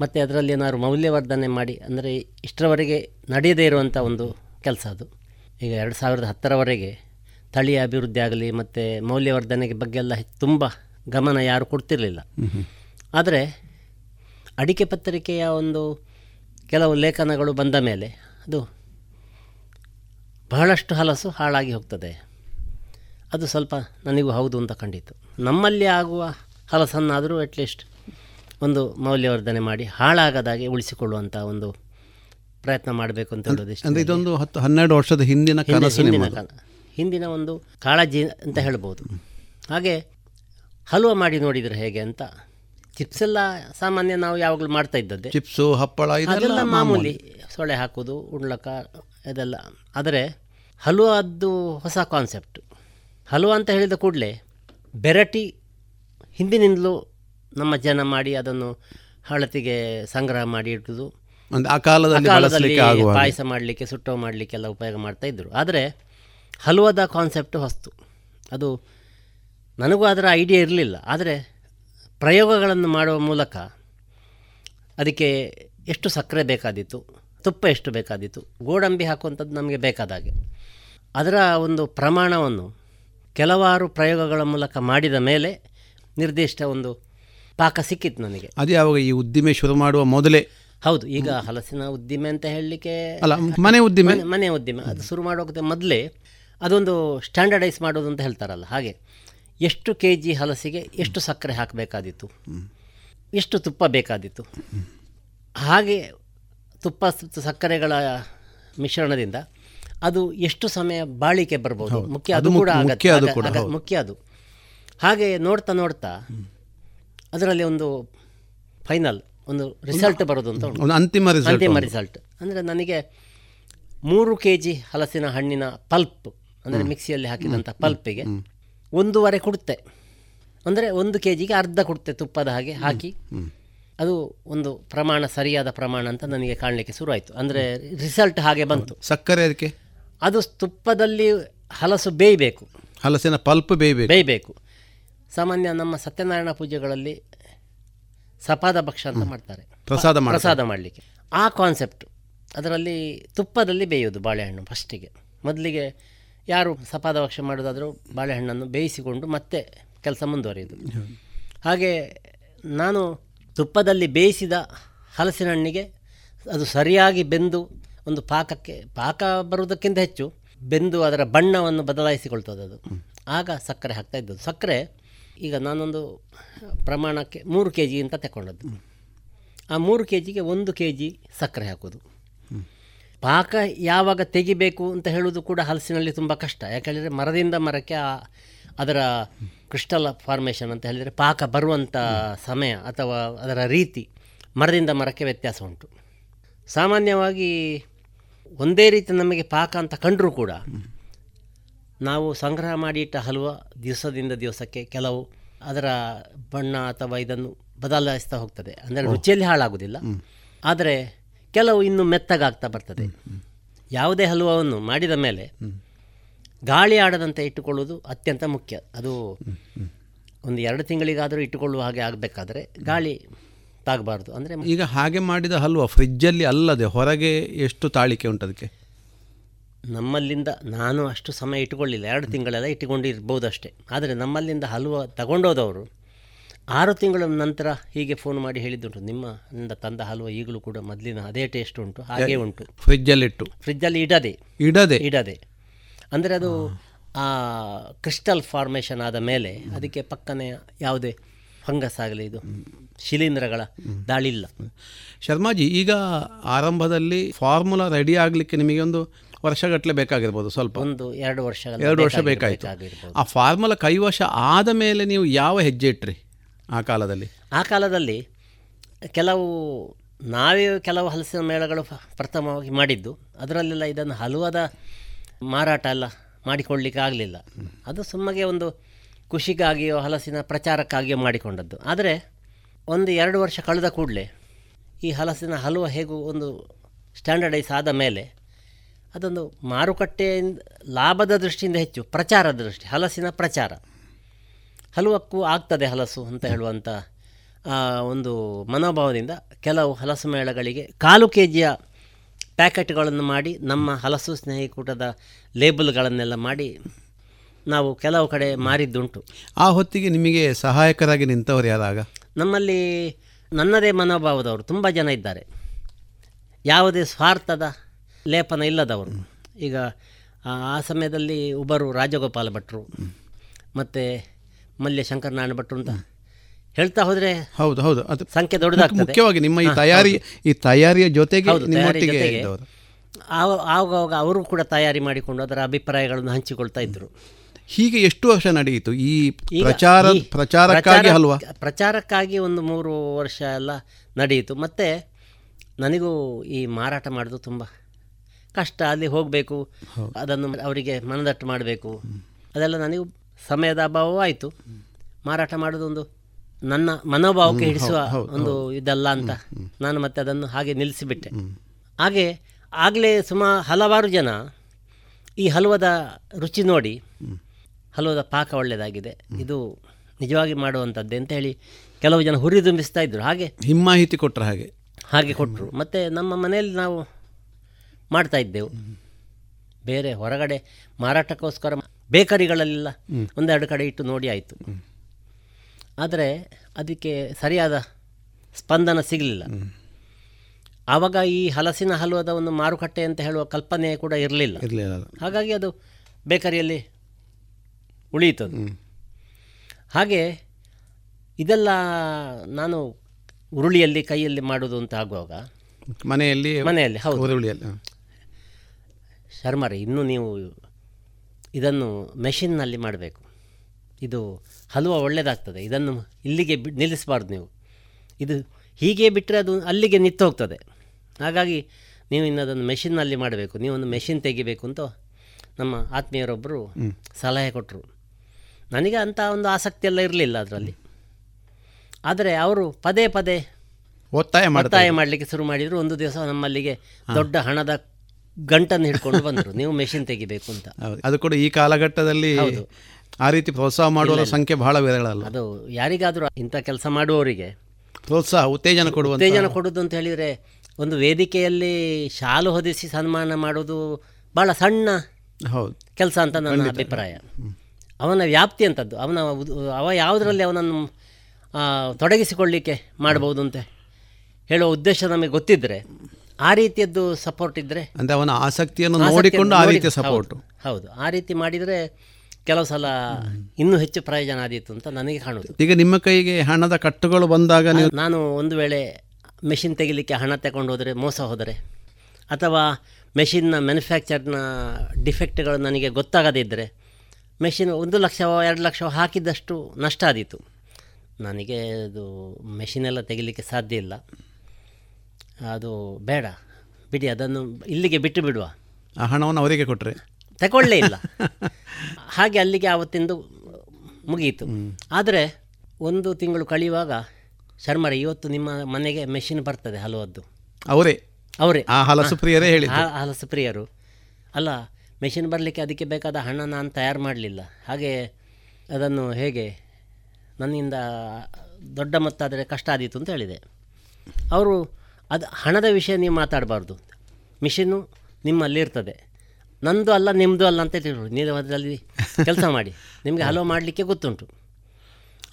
ಮತ್ತು ಅದರಲ್ಲಿ ಏನಾದ್ರು ಮೌಲ್ಯವರ್ಧನೆ ಮಾಡಿ, ಅಂದರೆ ಇಷ್ಟರವರೆಗೆ ನಡೆಯದೇ ಇರುವಂಥ ಒಂದು ಕೆಲಸ ಅದು. ಈಗ ಎರಡು ಸಾವಿರದ ಹತ್ತರವರೆಗೆ ತಳಿಯ ಅಭಿವೃದ್ಧಿ ಆಗಲಿ, ಮತ್ತು ಮೌಲ್ಯವರ್ಧನೆಗೆ ಬಗ್ಗೆ ಎಲ್ಲ ತುಂಬ ಗಮನ ಯಾರು ಕೊಡ್ತಿರಲಿಲ್ಲ. ಆದರೆ ಅಡಿಕೆ ಪತ್ರಿಕೆಯ ಒಂದು ಕೆಲವು ಲೇಖನಗಳು ಬಂದ ಮೇಲೆ ಅದು ಬಹಳಷ್ಟು ಹಲಸು ಹಾಳಾಗಿ ಹೋಗ್ತದೆ. ಅದು ಸ್ವಲ್ಪ ನನಗೂ ಹೌದು ಅಂತ ಕಂಡಿತು. ನಮ್ಮಲ್ಲಿ ಆಗುವ ಹಲಸನ್ನಾದರೂ ಅಟ್ಲೀಸ್ಟ್ ಒಂದು ಮೌಲ್ಯವರ್ಧನೆ ಮಾಡಿ ಹಾಳಾಗದಾಗೆ ಉಳಿಸಿಕೊಳ್ಳುವಂಥ ಒಂದು ಪ್ರಯತ್ನ ಮಾಡಬೇಕು ಅಂತ ಹೇಳೋದು ಇದೊಂದು ಹತ್ತು ಹನ್ನೆರಡು ವರ್ಷದ ಹಿಂದಿನ ಕನಸು ಹಿಂದಿನ ಒಂದು ಕಾಳಜಿ ಅಂತ ಹೇಳ್ಬೋದು. ಹಾಗೆ ಹಲುವ ಮಾಡಿ ನೋಡಿದರೆ ಹೇಗೆ ಅಂತ ಚಿಪ್ಸ್ ಎಲ್ಲ ಸಾಮಾನ್ಯ ನಾವು ಯಾವಾಗಲೂ ಮಾಡ್ತಾ ಇದ್ದದ್ದೇ. ಚಿಪ್ಸು ಹಪ್ಪಳ ಇದೆಲ್ಲ ಮಾಮೂಲಿ. ಸೊಳ್ಳೆ ಹಾಕೋದು ಉಣ್ಲಕ ಇದೆಲ್ಲ. ಆದರೆ ಹಲುವದ್ದು ಹೊಸ ಕಾನ್ಸೆಪ್ಟ್ ಹಲುವ ಅಂತ ಹೇಳಿದ ಕೂಡಲೇ ಬೆರಟಿ ಹಿಂದಿನಿಂದಲೂ ನಮ್ಮ ಜನ ಮಾಡಿ ಅದನ್ನು ಹಳತಿಗೆ ಸಂಗ್ರಹ ಮಾಡಿ ಇಟ್ಟುದು ಒಂದು ಆ ಕಾಲದಲ್ಲಿ. ಪಾಯಸ ಮಾಡಲಿಕ್ಕೆ ಸುಟ್ಟೋ ಮಾಡಲಿಕ್ಕೆಲ್ಲ ಉಪಯೋಗ ಮಾಡ್ತಾ ಇದ್ದರು ಆದರೆ ಹಲವಾದ ಕಾನ್ಸೆಪ್ಟ್ ಹೊಸ್ತು. ಅದು ನನಗೂ ಅದರ ಐಡಿಯಾ ಇರಲಿಲ್ಲ. ಆದರೆ ಪ್ರಯೋಗಗಳನ್ನು ಮಾಡುವ ಮೂಲಕ ಅದಕ್ಕೆ ಎಷ್ಟು ಸಕ್ಕರೆ ಬೇಕಾದಿತ್ತು ತುಪ್ಪ ಎಷ್ಟು ಬೇಕಾದಿತ್ತು ಗೋಡಂಬಿ ಹಾಕುವಂಥದ್ದು ನಮಗೆ ಬೇಕಾದ ಹಾಗೆ. ಅದರ ಒಂದು ಪ್ರಮಾಣವನ್ನು ಕೆಲವಾರು ಪ್ರಯೋಗಗಳ ಮೂಲಕ ಮಾಡಿದ ಮೇಲೆ ನಿರ್ದಿಷ್ಟ ಒಂದು ಪಾಕ ಸಿಕ್ಕಿತ್ತು ನನಗೆ. ಅದು ಯಾವಾಗ ಈ ಉದ್ದಿಮೆ ಶುರು ಮಾಡುವ ಮೊದಲೇ? ಹೌದು ಈಗ ಹಲಸಿನ ಉದ್ದಿಮೆ ಅಂತ ಹೇಳಲಿಕ್ಕೆ ಅಲ್ಲ, ಮನೆ ಉದ್ದಿಮೆ? ಮನೆ- ಉದ್ದಿಮೆ ಅದು ಶುರು ಮಾಡೋಕ್ಕೆ ಮೊದಲೇ ಅದೊಂದು ಸ್ಟ್ಯಾಂಡರ್ಡೈಸ್ ಮಾಡೋದು ಅಂತ ಹೇಳ್ತಾರಲ್ಲ ಹಾಗೆ. ಎಷ್ಟು ಕೆ ಜಿ ಹಲಸಿಗೆ ಎಷ್ಟು ಸಕ್ಕರೆ ಹಾಕಬೇಕಾದಿತ್ತು? ಎಷ್ಟು ತುಪ್ಪ ಬೇಕಾದಿತ್ತು? ಹಾಗೆ ತುಪ್ಪ ಸಕ್ಕರೆಗಳ ಮಿಶ್ರಣದಿಂದ ಅದು ಎಷ್ಟು ಸಮಯ ಬಾಳಿಕೆ ಬರ್ಬೋದು? ಮುಖ್ಯ ಅದು ಕೂಡ. ಮುಖ್ಯ ಅದು. ಹಾಗೆ ನೋಡ್ತಾ ನೋಡ್ತಾ ಅದರಲ್ಲಿ ಒಂದು ಫೈನಲ್ ಒಂದು ರಿಸಲ್ಟ್ ಬರೋದು ಅಂತ. ಒಂದು ಅಂತಿಮ result ಅಂತಿಮ ರಿಸಲ್ಟ್ ಅಂದರೆ ನನಗೆ ಮೂರು ಕೆ ಜಿ ಹಲಸಿನ ಹಣ್ಣಿನ ಪಲ್ಪ್ ಅಂದರೆ ಮಿಕ್ಸಿಯಲ್ಲಿ ಹಾಕಿದಂಥ ಪಲ್ಪಿಗೆ ಒಂದೂವರೆ ಕೊಡುತ್ತೆ ಅಂದರೆ ಒಂದು ಕೆ ಜಿಗೆ ಅರ್ಧ ಕೊಡುತ್ತೆ ತುಪ್ಪದ ಹಾಗೆ ಹಾಕಿ ಅದು ಒಂದು ಪ್ರಮಾಣ ಸರಿಯಾದ ಪ್ರಮಾಣ ಅಂತ ನನಗೆ ಕಾಣಲಿಕ್ಕೆ ಶುರುವಾಯಿತು. ಅಂದರೆ ರಿಸಲ್ಟ್ ಹಾಗೆ ಬಂತು. ಸಕ್ಕರೆ ಅದಕ್ಕೆ? ಅದು ತುಪ್ಪದಲ್ಲಿ ಹಲಸು ಬೇಯಬೇಕು. ಹಲಸಿನ ಪಲ್ಪ್ ಬೇಯಬೇಕು. ಬೇಯಬೇಕು. ಸಾಮಾನ್ಯ ನಮ್ಮ ಸತ್ಯನಾರಾಯಣ ಪೂಜೆಗಳಲ್ಲಿ ಸಪಾದ ಭಕ್ಷ ಅಂತ ಮಾಡ್ತಾರೆ. ಪ್ರಸಾದ. ಪ್ರಸಾದ ಮಾಡಲಿಕ್ಕೆ. ಆ ಕಾನ್ಸೆಪ್ಟ್ ಅದರಲ್ಲಿ ತುಪ್ಪದಲ್ಲಿ ಬೇಯೋದು ಬಾಳೆಹಣ್ಣು ಫಸ್ಟಿಗೆ ಮೊದಲಿಗೆ ಯಾರು ಸಪಾದ ಭಕ್ಷ ಮಾಡೋದಾದರೂ ಬಾಳೆಹಣ್ಣನ್ನು ಬೇಯಿಸಿಕೊಂಡು ಮತ್ತೆ ಕೆಲಸ ಮುಂದುವರಿಯೋದು. ಹಾಗೆ ನಾನು ತುಪ್ಪದಲ್ಲಿ ಬೇಯಿಸಿದ ಹಲಸಿನ ಹಣ್ಣಿಗೆ ಅದು ಸರಿಯಾಗಿ ಬೆಂದು ಒಂದು ಪಾಕಕ್ಕೆ ಪಾಕ ಬರುವುದಕ್ಕಿಂತ ಹೆಚ್ಚು ಬೆಂದು ಅದರ ಬಣ್ಣವನ್ನು ಬದಲಾಯಿಸಿಕೊಳ್ತದದು. ಅದು ಆಗ ಸಕ್ಕರೆ ಹಾಕ್ತಾ ಇದ್ದದ್ದು. ಸಕ್ಕರೆ ಈಗ ನಾನೊಂದು ಪ್ರಮಾಣಕ್ಕೆ ಮೂರು ಕೆ ಜಿ ಅಂತ ತಗೊಂಡದ್ದು ಆ ಮೂರು ಕೆ ಜಿಗೆ ಒಂದು ಕೆ ಜಿ ಸಕ್ಕರೆ ಹಾಕೋದು ಪಾಕ ಯಾವಾಗ ತೆಗಿಬೇಕು ಅಂತ ಹೇಳೋದು ಕೂಡ ಹಲಸಿನಲ್ಲಿ ತುಂಬ ಕಷ್ಟ. ಯಾಕೆಂದರೆ ಮರದಿಂದ ಮರಕ್ಕೆ ಆ ಅದರ ಕ್ರಿಸ್ಟಲ್ ಫಾರ್ಮೇಷನ್ ಅಂತ ಹೇಳಿದರೆ ಪಾಕ ಬರುವಂಥ ಸಮಯ ಅಥವಾ ಅದರ ರೀತಿ ಮರದಿಂದ ಮರಕ್ಕೆ ವ್ಯತ್ಯಾಸ ಉಂಟು. ಸಾಮಾನ್ಯವಾಗಿ ಒಂದೇ ರೀತಿ ನಮಗೆ ಪಾಕ ಅಂತ ಕಂಡರೂ ಕೂಡ ನಾವು ಸಂಗ್ರಹ ಮಾಡಿಟ್ಟ ಇಟ್ಟ ಹಲವ ದಿವಸದಿಂದ ದಿವಸಕ್ಕೆ ಕೆಲವು ಅದರ ಬಣ್ಣ ಅಥವಾ ಇದನ್ನು ಬದಲಾಯಿಸ್ತಾ ಹೋಗ್ತದೆ. ಅಂದರೆ ರುಚಿಯಲ್ಲಿ ಹಾಳಾಗುವುದಿಲ್ಲ. ಆದರೆ ಕೆಲವು ಇನ್ನೂ ಮೆತ್ತಗಾಗ್ತಾ ಬರ್ತದೆ. ಯಾವುದೇ ಹಲವನ್ನು ಮಾಡಿದ ಮೇಲೆ ಗಾಳಿ ಆಡದಂತೆ ಇಟ್ಟುಕೊಳ್ಳುವುದು ಅತ್ಯಂತ ಮುಖ್ಯ. ಅದು ಒಂದು ಎರಡು ತಿಂಗಳಿಗಾದರೂ ಇಟ್ಟುಕೊಳ್ಳುವ ಹಾಗೆ ಆಗಬೇಕಾದ್ರೆ ಗಾಳಿ ತಾಗಬಾರ್ದು. ಅಂದರೆ ಈಗ ಹಾಗೆ ಮಾಡಿದ ಹಲ್ವ ಫ್ರಿಜ್ಜಲ್ಲಿ ಅಲ್ಲದೆ ಹೊರಗೆ ಎಷ್ಟು ತಾಳಿಕೆ ಉಂಟು ಅದಕ್ಕೆ? ನಮ್ಮಲ್ಲಿಂದ ನಾನು ಅಷ್ಟು ಸಮಯ ಇಟ್ಟುಕೊಳ್ಳಿಲ್ಲ. ಎರಡು ತಿಂಗಳೆಲ್ಲ ಇಟ್ಟುಕೊಂಡಿರ್ಬೋದು ಅಷ್ಟೇ. ಆದರೆ ನಮ್ಮಲ್ಲಿಂದ ಹಲ್ವ ತಗೊಂಡೋದವರು ಆರು ತಿಂಗಳ ನಂತರ ಹೀಗೆ ಫೋನ್ ಮಾಡಿ ಹೇಳಿದ್ದುಂಟು. ನಿಮ್ಮ ನಿಂದ ತಂದ ಹಲ್ವ ಈಗಲೂ ಕೂಡ ಮೊದಲಿನ ಅದೇ ಟೇಸ್ಟ್ ಉಂಟು ಹಾಗೆ ಉಂಟು. ಫ್ರಿಜ್ಜಲ್ಲಿಟ್ಟು ಫ್ರಿಜ್ಜಲ್ಲಿ ಇಡದೆ. ಇಡದೆ? ಇಡದೆ. ಅಂದರೆ ಅದು ಆ ಕ್ರಿಸ್ಟಲ್ ಫಾರ್ಮೇಷನ್ ಆದ ಮೇಲೆ ಅದಕ್ಕೆ ಪಕ್ಕನೆ ಯಾವುದೇ ಫಂಗಸ್ ಆಗಲಿ ಇದು ಶಿಲೀಂಧ್ರಗಳ ದಾಳಿ ಇಲ್ಲ ಶರ್ಮಾಜಿ ಈಗ ಆರಂಭದಲ್ಲಿ ಫಾರ್ಮುಲಾ ರೆಡಿ ಆಗಲಿಕ್ಕೆ ನಿಮಗೆ ಒಂದು ವರ್ಷಗಟ್ಟಲೆ ಬೇಕಾಗಿರ್ಬೋದು ಸ್ವಲ್ಪ. ಒಂದು ಎರಡು ವರ್ಷ ಎರಡು ವರ್ಷ ಬೇಕಾಯಿತು. ಆ ಫಾರ್ಮುಲಾ ಕೈವಶ ಆದ ಮೇಲೆ ನೀವು ಯಾವ ಹೆಜ್ಜೆ ಇಟ್ರಿ ಆ ಕಾಲದಲ್ಲಿ? ಆ ಕಾಲದಲ್ಲಿ ಕೆಲವು ನಾವೇ ಕೆಲವು ಹಲಸಿನ ಮೇಳಗಳು ಪ್ರಥಮವಾಗಿ ಮಾಡಿದ್ದು. ಅದರಲ್ಲೆಲ್ಲ ಇದನ್ನು ಹಲವಾದ ಮಾರಾಟ ಎಲ್ಲ ಮಾಡಿಕೊಳ್ಳಿಕ್ಕೆ ಆಗಲಿಲ್ಲ. ಅದು ಸುಮ್ಮಗೆ ಒಂದು ಖುಷಿಗಾಗಿಯೋ ಹಲಸಿನ ಪ್ರಚಾರಕ್ಕಾಗಿಯೋ ಮಾಡಿಕೊಂಡದ್ದು. ಆದರೆ ಒಂದು ಎರಡು ವರ್ಷ ಕಳೆದ ಕೂಡಲೇ ಈ ಹಲಸಿನ ಹಲುವ ಹೇಗೂ ಒಂದು ಸ್ಟ್ಯಾಂಡರ್ಡೈಸ್ ಆದ ಮೇಲೆ ಅದೊಂದು ಮಾರುಕಟ್ಟೆಯಿಂದ ಲಾಭದ ದೃಷ್ಟಿಯಿಂದ ಹೆಚ್ಚು ಪ್ರಚಾರದ ದೃಷ್ಟಿ ಹಲಸಿನ ಪ್ರಚಾರ. ಹಲವಕ್ಕೂ ಆಗ್ತದೆ ಹಲಸು ಅಂತ ಹೇಳುವಂಥ ಆ, ಒಂದು ಮನೋಭಾವದಿಂದ ಕೆಲವು ಹಲಸು ಮೇಳಗಳಿಗೆ ಕಾಲು ಕೆ ಜಿಯ ಪ್ಯಾಕೆಟ್ಗಳನ್ನು ಮಾಡಿ ನಮ್ಮ ಹಲಸು ಸ್ನೇಹಿಕೂಟದ ಲೇಬಲ್ಗಳನ್ನೆಲ್ಲ ಮಾಡಿ ನಾವು ಕೆಲವು ಕಡೆ ಮಾರಿದ್ದುಂಟು. ಆ ಹೊತ್ತಿಗೆ ನಿಮಗೆ ಸಹಾಯಕರಾಗಿ ನಿಂತವರು ಯಾರಾಗ? ನಮ್ಮಲ್ಲಿ ನನ್ನದೇ ಮನೋಭಾವದವರು ತುಂಬ ಜನ ಇದ್ದಾರೆ. ಯಾವುದೇ ಸ್ವಾರ್ಥದ ಲೇಪನ ಇಲ್ಲದವರು ಈಗ ಆ ಸಮಯದಲ್ಲಿ ಒಬ್ಬರು ರಾಜಗೋಪಾಲ ಭಟ್ರು ಮತ್ತು ಮಲ್ಯ ಶಂಕರನಾರಾಯಣ ಭಟ್ರು ಅಂತ ಹೇಳ್ತಾ ಹೋದರೆ ಹೌದು ಹೌದು. ಅದು ಸಂಖ್ಯೆ ದೊಡ್ಡದಾಗ್ತದೆ. ಮುಖ್ಯವಾಗಿ ನಿಮ್ಮ ಈ ತಯಾರಿ ಈ ತಯಾರಿಯ ಜೊತೆಗೆ ಆವಾಗ ಅವರು ಕೂಡ ತಯಾರಿ ಮಾಡಿಕೊಂಡು ಅದರ ಅಭಿಪ್ರಾಯಗಳನ್ನು ಹಂಚಿಕೊಳ್ತಾ ಇದ್ದರು ಹೀಗೆ ಎಷ್ಟು ವರ್ಷ ನಡೆಯಿತು? ಈ ಪ್ರಚಾರ ಪ್ರಚಾರಕ್ಕಾಗಿ ಅಲ್ವಾ? ಪ್ರಚಾರಕ್ಕಾಗಿ ಒಂದು ಮೂರು ವರ್ಷ ಎಲ್ಲ ನಡೆಯಿತು. ಮತ್ತು ನನಗೂ ಈ ಮಾರಾಟ ಮಾಡೋದು ತುಂಬ ಕಷ್ಟ ಅಲ್ಲಿ ಹೋಗಬೇಕು. ಅದನ್ನು ಅವರಿಗೆ ಮನದಟ್ಟು ಮಾಡಬೇಕು. ಅದೆಲ್ಲ ನನಗೆ ಸಮಯದ ಅಭಾವವೂ ಆಯಿತು. ಮಾರಾಟ ಮಾಡೋದೊಂದು ನನ್ನ ಮನೋಭಾವಕ್ಕೆ ಹಿಡಿಸುವ ಒಂದು ಇದಲ್ಲ ಅಂತ ನಾನು ಮತ್ತೆ ಅದನ್ನು ಹಾಗೆ ನಿಲ್ಲಿಸಿಬಿಟ್ಟೆ. ಹಾಗೆ ಆಗಲೇ ಸುಮಾ ಹಲವಾರು ಜನ ಈ ಹಲ್ವದ ರುಚಿ ನೋಡಿ ಹಲ್ವದ ಪಾಕ ಒಳ್ಳೆಯದಾಗಿದೆ ಇದು ನಿಜವಾಗಿ ಮಾಡುವಂಥದ್ದೇ ಅಂತ ಹೇಳಿ ಕೆಲವು ಜನ ಹುರಿದುಂಬಿಸ್ತಾ ಇದ್ರು. ಹಾಗೆ ಹಿಮ್ಮಾಹಿತಿ ಕೊಟ್ಟರು ಹಾಗೆ. ಹಾಗೆ ಕೊಟ್ಟರು ಮತ್ತು ನಮ್ಮ ಮನೆಯಲ್ಲಿ ನಾವು ಮಾಡ್ತಾ ಇದ್ದೆವು. ಬೇರೆ ಹೊರಗಡೆ ಮಾರಾಟಕ್ಕೋಸ್ಕರ ಬೇಕರಿಗಳಲ್ಲೆಲ್ಲ ಒಂದೆರಡು ಕಡೆ ಇಟ್ಟು ನೋಡಿ ಆಯಿತು. ಆದರೆ ಅದಕ್ಕೆ ಸರಿಯಾದ ಸ್ಪಂದನ ಸಿಗಲಿಲ್ಲ. ಆವಾಗ ಈ ಹಲಸಿನ ಹಲ್ವದ ಒಂದು ಮಾರುಕಟ್ಟೆ ಅಂತ ಹೇಳುವ ಕಲ್ಪನೆ ಕೂಡ ಇರಲಿಲ್ಲ. ಹಾಗಾಗಿ ಅದು ಬೇಕರಿಯಲ್ಲಿ ಉಳಿಯಿತು ಹಾಗೆ ಇದೆಲ್ಲ ನಾನು ಉರುಳಿಯಲ್ಲಿ ಕೈಯಲ್ಲಿ ಮಾಡೋದು ಅಂತ ಆಗುವಾಗ ಮನೆಯಲ್ಲಿ ಮನೆಯಲ್ಲಿ ಹೌದು. ಉರುಳಿಯಲ್ಲಿ ಇನ್ನೂ ನೀವು ಇದನ್ನು ಮೆಷಿನ್ನಲ್ಲಿ ಮಾಡಬೇಕು. ಇದು ಹಲುವ ಒಳ್ಳೆಯದಾಗ್ತದೆ ಇದನ್ನು ಇಲ್ಲಿಗೆ ಬಿ ನಿಲ್ಲಿಸಬಾರ್ದು ನೀವು. ಇದು ಹೀಗೆ ಬಿಟ್ಟರೆ ಅದು ಅಲ್ಲಿಗೆ ನಿಂತು ಹೋಗ್ತದೆ ಹಾಗಾಗಿ ನೀವು ಇನ್ನು ಅದನ್ನು ಮೆಷಿನ್ನಲ್ಲಿ ಮಾಡಬೇಕು. ನೀವೊಂದು ಮೆಷಿನ್ ತೆಗಿಬೇಕು ಅಂತ ನಮ್ಮ ಆತ್ಮೀಯರೊಬ್ಬರು ಸಲಹೆ ಕೊಟ್ಟರು ನನಗೆ ಅಂಥ ಒಂದು ಆಸಕ್ತಿ ಎಲ್ಲ ಇರಲಿಲ್ಲ ಅದರಲ್ಲಿ. ಆದರೆ ಅವರು ಪದೇ ಪದೇ ಒತ್ತಾಯ ಒತ್ತಾಯ. ಮಾಡಲಿಕ್ಕೆ ಶುರು ಮಾಡಿದರು. ಒಂದು ದಿವಸ ನಮ್ಮಲ್ಲಿಗೆ ದೊಡ್ಡ ಹಣದ ಗಂಟನ್ನು ಹಿಡ್ಕೊಂಡು ಬಂದರು. ನೀವು ಮೆಷಿನ್ ತೆಗಿಬೇಕು ಅಂತ. ಅದು ಕೂಡ ಈ ಕಾಲಘಟ್ಟದಲ್ಲಿ ಆ ರೀತಿ ಪ್ರೋತ್ಸಾಹ ಇಲ್ಲ. ಸಂಖ್ಯೆ ಬಹಳ ವಿರಳಲ್ಲ. ಅದು ಯಾರಿಗಾದರೂ ಇಂಥ ಕೆಲಸ ಮಾಡುವವರಿಗೆ ಪ್ರೋತ್ಸಾಹ ಉತ್ತೇಜನ ಕೊಡುವ ಉತ್ತೇಜನ ಕೊಡೋದು ಅಂತ ಹೇಳಿದರೆ ಒಂದು ವೇದಿಕೆಯಲ್ಲಿ ಶಾಲು ಹೊದಿಸಿ ಸನ್ಮಾನ ಮಾಡೋದು ಭಾಳ ಸಣ್ಣ ಹೌದು. ಕೆಲಸ ಅಂತ ನನ್ನ ಅಭಿಪ್ರಾಯ. ಅವನ ವ್ಯಾಪ್ತಿ ಅಂತದ್ದು ಅವನ ಅವ ಯಾವುದರಲ್ಲಿ ಅವನನ್ನು ತೊಡಗಿಸಿಕೊಳ್ಳಲಿಕ್ಕೆ ತೊಡಗಿಸಿಕೊಳ್ಳಿಕ್ಕೆ ಮಾಡ್ಬೋದು ಅಂತ ಹೇಳುವ ಉದ್ದೇಶ ನಮಗೆ ಗೊತ್ತಿದ್ದರೆ ಆ ರೀತಿಯದ್ದು ಸಪೋರ್ಟ್ ಇದ್ದರೆ ಅಂದರೆ ಅವನ ಆಸಕ್ತಿಯನ್ನು ನೋಡಿಕೊಂಡು ಆ ರೀತಿಯ ಸಪೋರ್ಟು ಹೌದು ಆ ರೀತಿ ಮಾಡಿದರೆ ಕೆಲವು ಸಲ ಇನ್ನೂ ಹೆಚ್ಚು ಪ್ರಯೋಜನ ಆದೀತು ಅಂತ ನನಗೆ ಕಾಣುವುದು. ಈಗ ನಿಮ್ಮ ಕೈಗೆ ಹಣದ ಕಟ್ಟುಗಳು ಬಂದಾಗ ನೀವು ನಾನು ಒಂದು ವೇಳೆ ಮೆಷಿನ್ ತೆಗಿಲಿಕ್ಕೆ ಹಣ ತಗೊಂಡು ಹೋದರೆ ಮೋಸ ಹೋದರೆ ಅಥವಾ ಮೆಷಿನ್ನ ಮ್ಯಾನುಫ್ಯಾಕ್ಚರ್ನ ಡಿಫೆಕ್ಟ್ಗಳು ನನಗೆ ಗೊತ್ತಾಗದಿದ್ದರೆ ಮೆಷಿನ್ ಒಂದು ಲಕ್ಷವೋ ಎರಡು ಲಕ್ಷವೋ ಹಾಕಿದ್ದಷ್ಟು ನಷ್ಟ ಆದೀತು. ನನಗೆ ಅದು ಮೆಷಿನೆಲ್ಲ ತೆಗಿಲಿಕ್ಕೆ ಸಾಧ್ಯ ಇಲ್ಲ. ಅದು ಬೇಡ. ಬಿಡಿ ಅದನ್ನು ಇಲ್ಲಿಗೆ ಬಿಟ್ಟು ಬಿಡುವ. ಆ ಹಣವನ್ನು ಅವರಿಗೆ ಕೊಟ್ಟರೆ ತಗೊಳ್ಳೇ ಇಲ್ಲ. ಹಾಗೆ ಅಲ್ಲಿಗೆ ಆವತ್ತಿಂದು ಮುಗಿಯಿತು. ಆದರೆ ಒಂದು ತಿಂಗಳು ಕಳೆಯುವಾಗ ಶರ್ಮರ ಇವತ್ತು ನಿಮ್ಮ ಮನೆಗೆ ಮೆಷಿನ್ ಬರ್ತದೆ ಹಲವದ್ದು. ಅವರೇ? ಅವರೇ. ಆ ಹಲಸು ಪ್ರಿಯರೇ ಹೇಳಿ ಆ ಹಲಸು ಪ್ರಿಯರು ಅಲ್ಲ ಮೆಷಿನ್ ಬರಲಿಕ್ಕೆ ಅದಕ್ಕೆ ಬೇಕಾದ ಹಣ ನಾನು ತಯಾರು ಮಾಡಲಿಲ್ಲ. ಹಾಗೆ ಅದನ್ನು ಹೇಗೆ ನನ್ನಿಂದ ದೊಡ್ಡ ಮೊತ್ತ ಆದರೆ ಕಷ್ಟ ಆದೀತು ಅಂತ ಹೇಳಿದೆ. ಅವರು ಅದು ಹಣದ ವಿಷಯ ನೀವು ಮಾತಾಡಬಾರ್ದು. ಮಿಷಿನ್ನು ನಿಮ್ಮಲ್ಲಿ ಇರ್ತದೆ. ನಂದು ಅಲ್ಲ ನಿಮ್ಮದು ಅಲ್ಲ ಅಂತ ಹೇಳಿದ್ರು ನೀವು ಅದರಲ್ಲಿ ಕೆಲಸ ಮಾಡಿ. ನಿಮಗೆ ಹಲೋ ಮಾಡಲಿಕ್ಕೆ ಗೊತ್ತುಂಟು.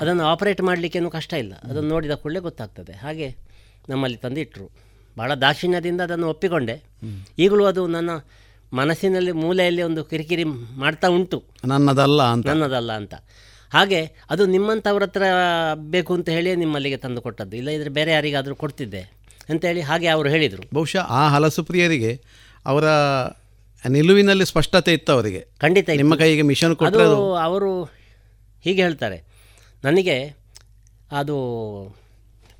ಅದನ್ನು ಆಪರೇಟ್ ಮಾಡಲಿಕ್ಕೇನು ಕಷ್ಟ ಇಲ್ಲ. ಅದನ್ನು ನೋಡಿದ ಕೂಡಲೇ ಗೊತ್ತಾಗ್ತದೆ. ಹಾಗೆ ನಮ್ಮಲ್ಲಿ ತಂದಿಟ್ಟರು ಭಾಳ ದಾಕ್ಷಿಣ್ಯದಿಂದ ಅದನ್ನು ಒಪ್ಪಿಕೊಂಡೆ. ಈಗಲೂ ಅದು ನನ್ನ ಮನಸ್ಸಿನಲ್ಲಿ ಮೂಲೆಯಲ್ಲಿ ಒಂದು ಕಿರಿಕಿರಿ ಮಾಡ್ತಾ ಉಂಟು. ನನ್ನದಲ್ಲ ಅಂತ. ನನ್ನದಲ್ಲ ಅಂತ. ಹಾಗೆ ಅದು ನಿಮ್ಮಂಥವ್ರ ಹತ್ರ ಬೇಕು ಅಂತ ಹೇಳಿ ನಿಮ್ಮಲ್ಲಿಗೆ ತಂದು ಕೊಟ್ಟದ್ದು. ಇಲ್ಲ ಇದ್ರೆ ಬೇರೆ ಯಾರಿಗಾದರೂ ಕೊಡ್ತಿದ್ದೆ. ಅಂತೇಳಿ ಹಾಗೆ ಅವರು ಹೇಳಿದರು. ಬಹುಶಃ ಆ ಹಲಸು ಪ್ರಿಯರಿಗೆ ಅವರ ನಿಲುವಿನಲ್ಲಿ ಸ್ಪಷ್ಟತೆ ಇತ್ತು ಅವರಿಗೆ. ಖಂಡಿತ. ನಿಮ್ಮ ಕೈಗೆ ಮಿಷನ್ ಕೊಟ್ಟರು ಅವರು ಹೀಗೆ ಹೇಳ್ತಾರೆ. ನನಗೆ ಅದು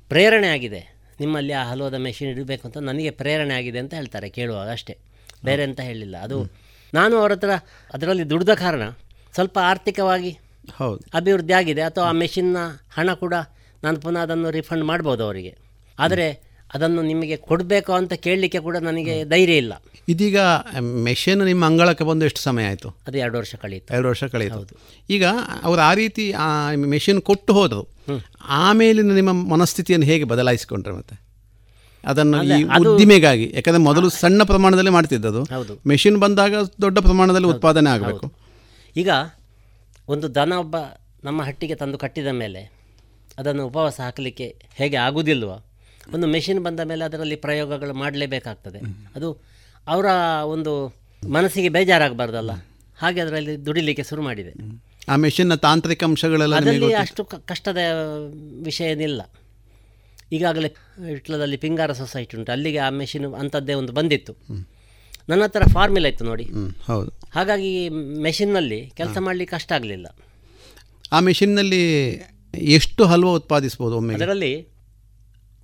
ಪ್ರೇರಣೆ ಆಗಿದೆ. ನಿಮ್ಮಲ್ಲಿ ಆ ಹಲವಾದ ಮೆಷಿನ್ ಇಡಬೇಕು ಅಂತ ನನಗೆ ಪ್ರೇರಣೆ ಆಗಿದೆ ಅಂತ ಹೇಳ್ತಾರೆ ಕೇಳುವಾಗ ಅಷ್ಟೇ. ಬೇರೆ ಅಂತ ಹೇಳಿಲ್ಲ. ಅದು ನಾನು ಅವರ ಹತ್ರ ಅದರಲ್ಲಿ ದುಡ್ದ ಕಾರಣ ಸ್ವಲ್ಪ ಆರ್ಥಿಕವಾಗಿ ಹೌದು. ಅಭಿವೃದ್ಧಿ ಆಗಿದೆ. ಅಥವಾ ಆ ಮೆಷಿನ್ನ ಹಣ ಕೂಡ ನಾನು ಪುನಃ ಅದನ್ನು ರಿಫಂಡ್ ಮಾಡ್ಬೋದು ಅವರಿಗೆ. ಆದರೆ ಅದನ್ನು ನಿಮಗೆ ಕೊಡಬೇಕು ಅಂತ ಕೇಳಲಿಕ್ಕೆ ಕೂಡ ನನಗೆ ಧೈರ್ಯ ಇಲ್ಲ. ಇದೀಗ ಮೆಷಿನ್ ನಿಮ್ಮ ಅಂಗಳಕ್ಕೆ ಬಂದು ಎಷ್ಟು ಸಮಯ ಆಯಿತು? ಅದು ಎರಡು ವರ್ಷ ಕಳೀತು ಎರಡು ವರ್ಷ ಕಳೆಯಿತು. ಈಗ ಅವರು ಆ ರೀತಿ ಆ ಮೆಷಿನ್ ಕೊಟ್ಟು ಹೋದರು ಆಮೇಲಿನ ನಿಮ್ಮ ಮನಸ್ಥಿತಿಯನ್ನು ಹೇಗೆ ಬದಲಾಯಿಸಿಕೊಂಡ್ರೆ ಮತ್ತೆ? ಅದನ್ನು ಈ ಉದ್ದಿಮೆಗಾಗಿ ಯಾಕಂದ್ರೆ ಮೊದಲು ಸಣ್ಣ ಪ್ರಮಾಣದಲ್ಲಿ ಮಾಡ್ತಿದ್ದದು. ಹೌದು. ಮೆಷಿನ್ ಬಂದಾಗ ದೊಡ್ಡ ಪ್ರಮಾಣದಲ್ಲಿ ಉತ್ಪಾದನೆ ಆಗಬೇಕು. ಈಗ ಒಂದು ದನ ಒಬ್ಬ ನಮ್ಮ ಹಟ್ಟಿಗೆ ತಂದು ಕಟ್ಟಿದ ಮೇಲೆ ಅದನ್ನು ಉಪವಾಸ ಹಾಕಲಿಕ್ಕೆ ಹೇಗೆ ಆಗುವುದಿಲ್ವೋ ಒಂದು ಮೆಷಿನ್ ಬಂದ ಮೇಲೆ ಅದರಲ್ಲಿ ಪ್ರಯೋಗಗಳು ಮಾಡಲೇಬೇಕಾಗ್ತದೆ. ಅದು ಅವರ ಒಂದು ಮನಸ್ಸಿಗೆ ಬೇಜಾರಾಗಬಾರ್ದಲ್ಲ. ಹಾಗೆ ಅದರಲ್ಲಿ ದುಡಿಲಿಕ್ಕೆ ಶುರು ಮಾಡಿದೆ. ಆ ಮೆಷಿನ್ನ ತಾಂತ್ರಿಕ ಅಂಶಗಳೆಲ್ಲ ಅದರಲ್ಲಿ ಅಷ್ಟು ಕಷ್ಟದ ವಿಷಯ ಏನಿಲ್ಲ. ಈಗಾಗಲೇ ಇಟ್ಲದಲ್ಲಿ ಪಿಂಗಾರ ಸೊಸೈಟಿ ಉಂಟು. ಅಲ್ಲಿಗೆ ಆ ಮೆಷಿನ್ ಅಂಥದ್ದೇ ಒಂದು ಬಂದಿತ್ತು. ನನ್ನ ಹತ್ರ ಫಾರ್ಮುಲಾ ಇತ್ತು ನೋಡಿ. ಹೌದು. ಹಾಗಾಗಿ ಮೆಷಿನ್ನಲ್ಲಿ ಕೆಲಸ ಮಾಡಲಿಕ್ಕೆ ಕಷ್ಟ ಆಗಲಿಲ್ಲ. ಆ ಮೆಷಿನ್ನಲ್ಲಿ ಎಷ್ಟು ಹಲ್ವ ಉತ್ಪಾದಿಸ್ಬೋದು ಒಮ್ಮೆ ಅದರಲ್ಲಿ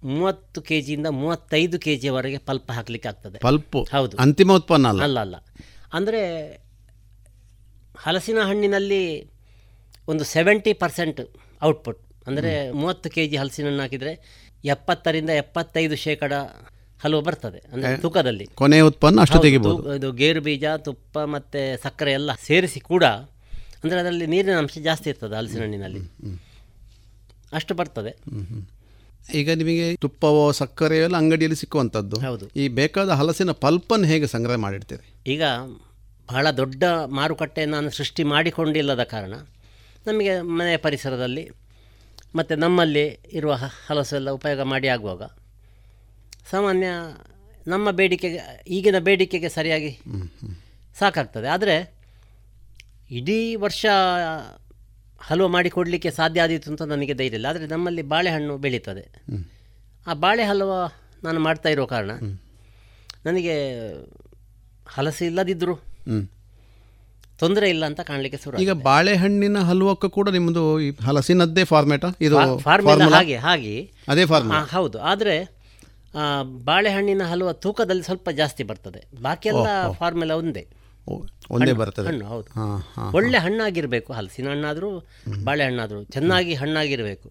ಮೂವತ್ತು ಕೆ ಜಿಯಿಂದ ಮೂವತ್ತೈದು ಕೆ ಜಿಯವರೆಗೆ ಪಲ್ಪ್ ಹಾಕಲಿಕ್ಕೆ ಆಗ್ತದೆ ಪಲ್ಪು? ಹೌದು. ಅಂತಿಮ ಉತ್ಪನ್ನ ಅಲ್ಲ? ಅಲ್ಲ ಅಲ್ಲ. ಅಂದರೆ ಹಲಸಿನ ಹಣ್ಣಿನಲ್ಲಿ ಒಂದು ಸೆವೆಂಟಿ ಪರ್ಸೆಂಟ್ ಔಟ್ಪುಟ್ ಅಂದರೆ ಮೂವತ್ತು ಕೆ ಜಿ ಹಲಸಿನ ಹಣ್ಣು ಹಾಕಿದರೆ ಎಪ್ಪತ್ತರಿಂದ ಎಪ್ಪತ್ತೈದು ಶೇಕಡ ಹಲವು ಬರ್ತದೆ. ಅಂದರೆ ತೂಕದಲ್ಲಿ. ಕೊನೆಯ ಉತ್ಪನ್ನ ಅಷ್ಟು ಇದು ಗೇರು ಬೀಜ ತುಪ್ಪ ಮತ್ತು ಸಕ್ಕರೆ ಎಲ್ಲ ಸೇರಿಸಿ ಕೂಡ ಅಂದರೆ ಅದರಲ್ಲಿ ನೀರಿನ ಅಂಶ ಜಾಸ್ತಿ ಇರ್ತದೆ ಹಲಸಿನ ಹಣ್ಣಿನಲ್ಲಿ. ಅಷ್ಟು ಬರ್ತದೆ. ಈಗ ನಿಮಗೆ ತುಪ್ಪವೋ ಸಕ್ಕರೆಯೋ ಎಲ್ಲ ಅಂಗಡಿಯಲ್ಲಿ ಸಿಕ್ಕುವಂಥದ್ದು. ಹೌದು. ಈ ಬೇಕಾದ ಹಲಸಿನ ಪಲ್ಪನ್ನು ಹೇಗೆ ಸಂಗ್ರಹ ಮಾಡಿಡ್ತೀರಿ? ಈಗ ಬಹಳ ದೊಡ್ಡ ಮಾರುಕಟ್ಟೆಯನ್ನು ನಾನು ಸೃಷ್ಟಿ ಮಾಡಿಕೊಂಡಿಲ್ಲದ ಕಾರಣ ನಮಗೆ ಮನೆಯ ಪರಿಸರದಲ್ಲಿ ಮತ್ತು ನಮ್ಮಲ್ಲಿ ಇರುವ ಹ- ಹಲಸು ಎಲ್ಲ ಉಪಯೋಗ ಮಾಡಿ ಆಗುವಾಗ ಸಾಮಾನ್ಯ ನಮ್ಮ ಬೇಡಿಕೆಗೆ ಈಗಿನ ಬೇಡಿಕೆಗೆ ಸರಿಯಾಗಿ ಸಾಕಾಗ್ತದೆ. ಆದರೆ ಇಡೀ ವರ್ಷ ಹಲವು ಮಾಡಿ ಕೊಡಲಿಕ್ಕೆ ಸಾಧ್ಯ ಆದೀತು ಅಂತ ನನಗೆ ಧೈರ್ಯ ಇಲ್ಲ. ಆದರೆ ನಮ್ಮಲ್ಲಿ ಬಾಳೆಹಣ್ಣು ಬೆಳೀತದೆ. ಆ ಬಾಳೆ ಹಲವ ನಾನು ಮಾಡ್ತಾ ಇರೋ ಕಾರಣ ನನಗೆ ಹಲಸು ಇಲ್ಲದಿದ್ದರು. ತೊಂದರೆ ಇಲ್ಲ ಅಂತ ಕಾಣಲಿಕ್ಕೆ ಶುರು ಈಗ ಬಾಳೆಹಣ್ಣಿನ ಹಲವಕ್ಕೂ ಕೂಡ ನಿಮ್ಮದು ಈ ಹಲಸಿನದ್ದೇ ಫಾರ್ಮೇಟಾ ಇದು ಫಾರ್ಮುಲಾ? ಹಾಗೆ ಹಾಗೆ. ಅದೇ ಫಾರ್ಮುಲಾ ಹೌದು. ಆದರೆ ಬಾಳೆಹಣ್ಣಿನ ಹಲವ ತೂಕದಲ್ಲಿ ಸ್ವಲ್ಪ ಜಾಸ್ತಿ ಬರ್ತದೆ. ಬಾಕಿ ಎಲ್ಲ ಓ, ಓ. ಫಾರ್ಮುಲಾ ಒಂದೇ. ಒಂದೇ ಬರ್ತದೆ. ಹಣ್ಣು ಹೌದು. ಒಳ್ಳೆ ಹಣ್ಣಾಗಿರಬೇಕು ಹಲಸಿನ ಹಣ್ಣಾದರೂ ಬಾಳೆಹಣ್ಣಾದರೂ ಚೆನ್ನಾಗಿ ಹಣ್ಣಾಗಿರಬೇಕು.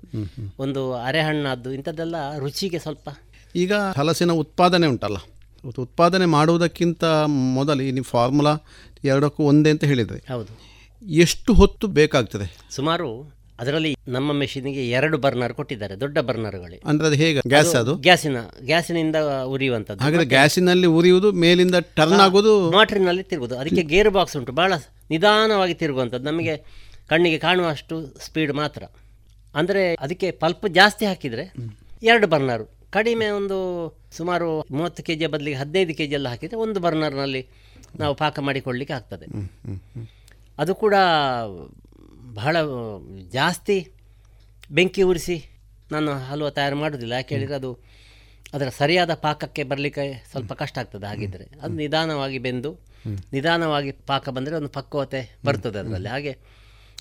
ಒಂದು ಅರೆ ಹಣ್ಣಾದ್ದು ಇಂಥದ್ದೆಲ್ಲ ರುಚಿಗೆ ಸ್ವಲ್ಪ. ಈಗ ಹಲಸಿನ ಉತ್ಪಾದನೆ ಉಂಟಲ್ಲ ಉತ್- ಉತ್ಪಾದನೆ ಮಾಡುವುದಕ್ಕಿಂತ ಮೊದಲು ಈ ನೀವು ಫಾರ್ಮುಲಾ ಎರಡಕ್ಕೂ ಒಂದೇ ಅಂತ ಹೇಳಿದರೆ ಹೌದು. ಎಷ್ಟು ಹೊತ್ತು ಬೇಕಾಗ್ತದೆ? ಸುಮಾರು ಅದರಲ್ಲಿ ನಮ್ಮ ಮೆಷಿನ್ಗೆ ಎರಡು ಬರ್ನರ್ ಕೊಟ್ಟಿದ್ದಾರೆ ದೊಡ್ಡ ಬರ್ನರ್ಗಳು ಅಂದ್ರೆ ಅದು ಹೇಗೆ? ಗ್ಯಾಸ್ ಅದು? ಗ್ಯಾಸಿನ ಗ್ಯಾಸಿನಿಂದ ಉರಿಯುವಂತದ್ದು ಹಾಗಾದ್ರೆ ಗ್ಯಾಸಿನಲ್ಲಿ ಉರಿಯುವುದು ಮೇಲಿಂದ ಟರ್ನ್ ಆಗೋದು? ಮೋಟ್ರಿನಲ್ಲಿ ತಿರುಗುದು ಅದಕ್ಕೆ ಗೇರ್ ಬಾಕ್ಸ್ ಉಂಟು. ಬಹಳ ನಿಧಾನವಾಗಿ ತಿರುಗುವಂಥದ್ದು. ನಮಗೆ ಕಣ್ಣಿಗೆ ಕಾಣುವಷ್ಟು ಸ್ಪೀಡ್ ಮಾತ್ರ. ಅಂದರೆ ಅದಕ್ಕೆ ಪಲ್ಪ್ ಜಾಸ್ತಿ ಹಾಕಿದರೆ ಎರಡು ಬರ್ನರು ಕಡಿಮೆ ಒಂದು ಸುಮಾರು ಮೂವತ್ತು ಕೆ ಜಿಯ ಬದಲಿಗೆ ಹದಿನೈದು ಕೆ ಜಿ ಎಲ್ಲ ಹಾಕಿದರೆ ಒಂದು ಬರ್ನರ್ನಲ್ಲಿ ನಾವು ಪಾಕ ಮಾಡಿಕೊಳ್ಳಲಿಕ್ಕೆ ಆಗ್ತದೆ. ಅದು ಕೂಡ ಬಹಳ ಜಾಸ್ತಿ ಬೆಂಕಿ ಉರಿಸಿ ನಾನು ಹಲ್ವಾ ತಯಾರು ಮಾಡೋದಿಲ್ಲ. ಯಾಕೆ ಹೇಳಿದರೆ ಅದು ಅದರ ಸರಿಯಾದ ಪಾಕಕ್ಕೆ ಬರಲಿಕ್ಕೆ ಸ್ವಲ್ಪ ಕಷ್ಟ ಆಗ್ತದೆ. ಹಾಗಿದ್ದರೆ ಅದು ನಿಧಾನವಾಗಿ ಬೆಂದು ನಿಧಾನವಾಗಿ ಪಾಕ ಬಂದರೆ ಒಂದು ಪಕ್ವತೆ ಬರ್ತದೆ ಅದರಲ್ಲಿ. ಹಾಗೆ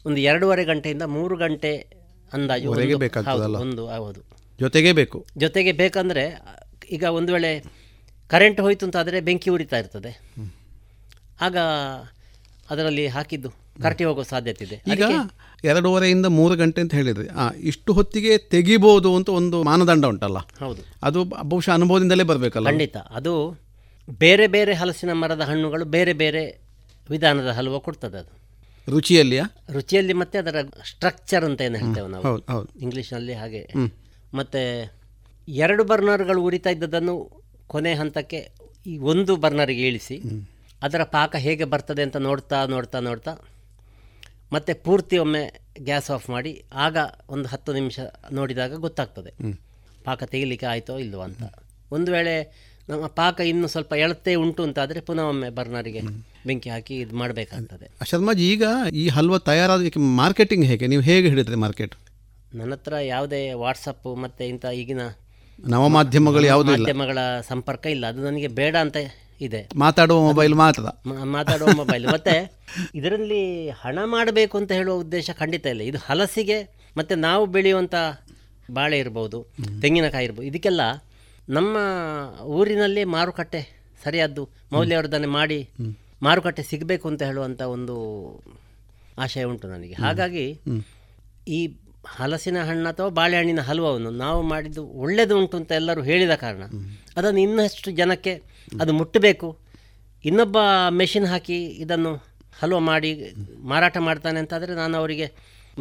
ಒಂದು ಎರಡೂವರೆ ಗಂಟೆಯಿಂದ ಮೂರು ಗಂಟೆ ಅಂದಾಜು ಒಂದು- ಹೌದು ಜೊತೆಗೇ ಬೇಕು? ಜೊತೆಗೆ ಬೇಕಂದರೆ ಈಗ ಒಂದು ವೇಳೆ ಕರೆಂಟ್ ಹೋಯ್ತು ಅಂತಾದರೆ ಬೆಂಕಿ ಉರಿತಾ ಇರ್ತದೆ. ಆಗ ಅದರಲ್ಲಿ ಹಾಕಿದ್ದು ಕರಟಿ ಹೋಗೋ ಸಾಧ್ಯತೆ ಇದೆ. ಈಗ ಎರಡೂವರೆಯಿಂದ ಮೂರು ಗಂಟೆ ಅಂತ ಹೇಳಿದ್ರಿ. ಇಷ್ಟು ಹೊತ್ತಿಗೆ ತೆಗಿಬೋದು ಅಂತ ಒಂದು ಮಾನದಂಡ ಉಂಟಲ್ಲ? ಹೌದು. ಅದು ಬಹುಶಃ ಅನುಭವದಿಂದಲೇ ಬರಬೇಕಲ್ಲ? ಖಂಡಿತ. ಅದು ಬೇರೆ ಬೇರೆ ಹಲಸಿನ ಮರದ ಹಣ್ಣುಗಳು ಬೇರೆ ಬೇರೆ ವಿಧಾನದ ಹಲವು ಕೊಡ್ತದೆ ಅದು. ರುಚಿಯಲ್ಲಿಯಾ? ರುಚಿಯಲ್ಲಿ ಮತ್ತೆ ಅದರ ಸ್ಟ್ರಕ್ಚರ್ ಅಂತ ಏನು ಹೇಳ್ತೇವೆ ನಾವು. ಇಂಗ್ಲೀಷ್ನಲ್ಲಿ ಹಾಗೆ. ಮತ್ತೆ ಎರಡು ಬರ್ನರ್ಗಳು ಉರಿತಾ ಇದ್ದದನ್ನು ಕೊನೆ ಹಂತಕ್ಕೆ ಈ ಒಂದು ಬರ್ನರ್ಗೆ ಇಳಿಸಿ ಅದರ ಪಾಕ ಹೇಗೆ ಬರ್ತದೆ ಅಂತ ನೋಡ್ತಾ ನೋಡ್ತಾ ನೋಡ್ತಾ ಮತ್ತೆ ಪೂರ್ತಿ ಒಮ್ಮೆ ಗ್ಯಾಸ್ ಆಫ್ ಮಾಡಿ ಆಗ ಒಂದು ಹತ್ತು ನಿಮಿಷ ನೋಡಿದಾಗ ಗೊತ್ತಾಗ್ತದೆ. ಪಾಕ ತೆಗಿಲಿಕ್ಕೆ ಆಯಿತೋ ಇಲ್ವೋ ಅಂತ. ಒಂದು ವೇಳೆ ನಮ್ಮ ಪಾಕ ಇನ್ನು ಸ್ವಲ್ಪ ಎಳತೆ ಉಂಟು ಅಂತಾದರೆ ಪುನಃ ಒಮ್ಮೆ ಬರ್ನರಿಗೆ ಬೆಂಕಿ ಹಾಕಿ ಇದು ಮಾಡಬೇಕಾಗ್ತದೆ. ಶರ್ಮಾಜಿ ಈಗ ಈ ಹಲ್ವ ತಯಾರಾದಕ್ಕೆ ಮಾರ್ಕೆಟಿಂಗ್ ಹೇಗೆ? ನೀವು ಹೇಗೆ ಹಿಡಿದ್ರೆ ಮಾರ್ಕೆಟ್? ನನ್ನ ಹತ್ರ ಯಾವುದೇ ವಾಟ್ಸಪ್ ಮತ್ತು ಇಂಥ ಈಗಿನ ನವಮಾಧ್ಯಮಗಳು ಯಾವುದೇ ಮಾಧ್ಯಮಗಳ ಸಂಪರ್ಕ ಇಲ್ಲ. ಅದು ನನಗೆ ಬೇಡ ಅಂತ ಇದೆ. ಮಾತಾಡುವ ಮೊಬೈಲ್ ಮಾತ್ರ. ಮಾತಾಡುವ ಮೊಬೈಲ್ ಮತ್ತೆ ಇದರಲ್ಲಿ ಹಣ ಮಾಡಬೇಕು ಅಂತ ಹೇಳುವ ಉದ್ದೇಶ ಖಂಡಿತ ಇಲ್ಲ. ಇದು ಹಲಸಿಗೆ ಮತ್ತೆ ನಾವು ಬೆಳೆಯುವಂತ ಬಾಳೆ ಇರ್ಬೋದು ತೆಂಗಿನಕಾಯಿ ಇರ್ಬೋದು ಇದಕ್ಕೆಲ್ಲ ನಮ್ಮ ಊರಿನಲ್ಲಿ ಮಾರುಕಟ್ಟೆ ಸರಿಯಾದ್ದು ಮೌಲ್ಯವರ್ಧನೆ ಮಾಡಿ ಮಾರುಕಟ್ಟೆ ಸಿಗಬೇಕು ಅಂತ ಹೇಳುವಂತ ಒಂದು ಆಶಯ ಉಂಟು ನನಗೆ. ಹಾಗಾಗಿ ಈ ಹಲಸಿನ ಹಣ್ಣು ಅಥವಾ ಬಾಳೆಹಣ್ಣಿನ ಹಲ್ವವನ್ನು ನಾವು ಮಾಡಿದ್ದು ಒಳ್ಳೆಯದು ಉಂಟು ಅಂತ ಎಲ್ಲರೂ ಹೇಳಿದ ಕಾರಣ ಅದನ್ನು ಇನ್ನಷ್ಟು ಜನಕ್ಕೆ ಅದು ಮುಟ್ಟಬೇಕು. ಇನ್ನೊಬ್ಬ ಮೆಷಿನ್ ಹಾಕಿ ಇದನ್ನು ಹಲ್ವ ಮಾಡಿ ಮಾರಾಟ ಮಾಡ್ತಾನೆ ಅಂತಾದರೆ ನಾನು ಅವರಿಗೆ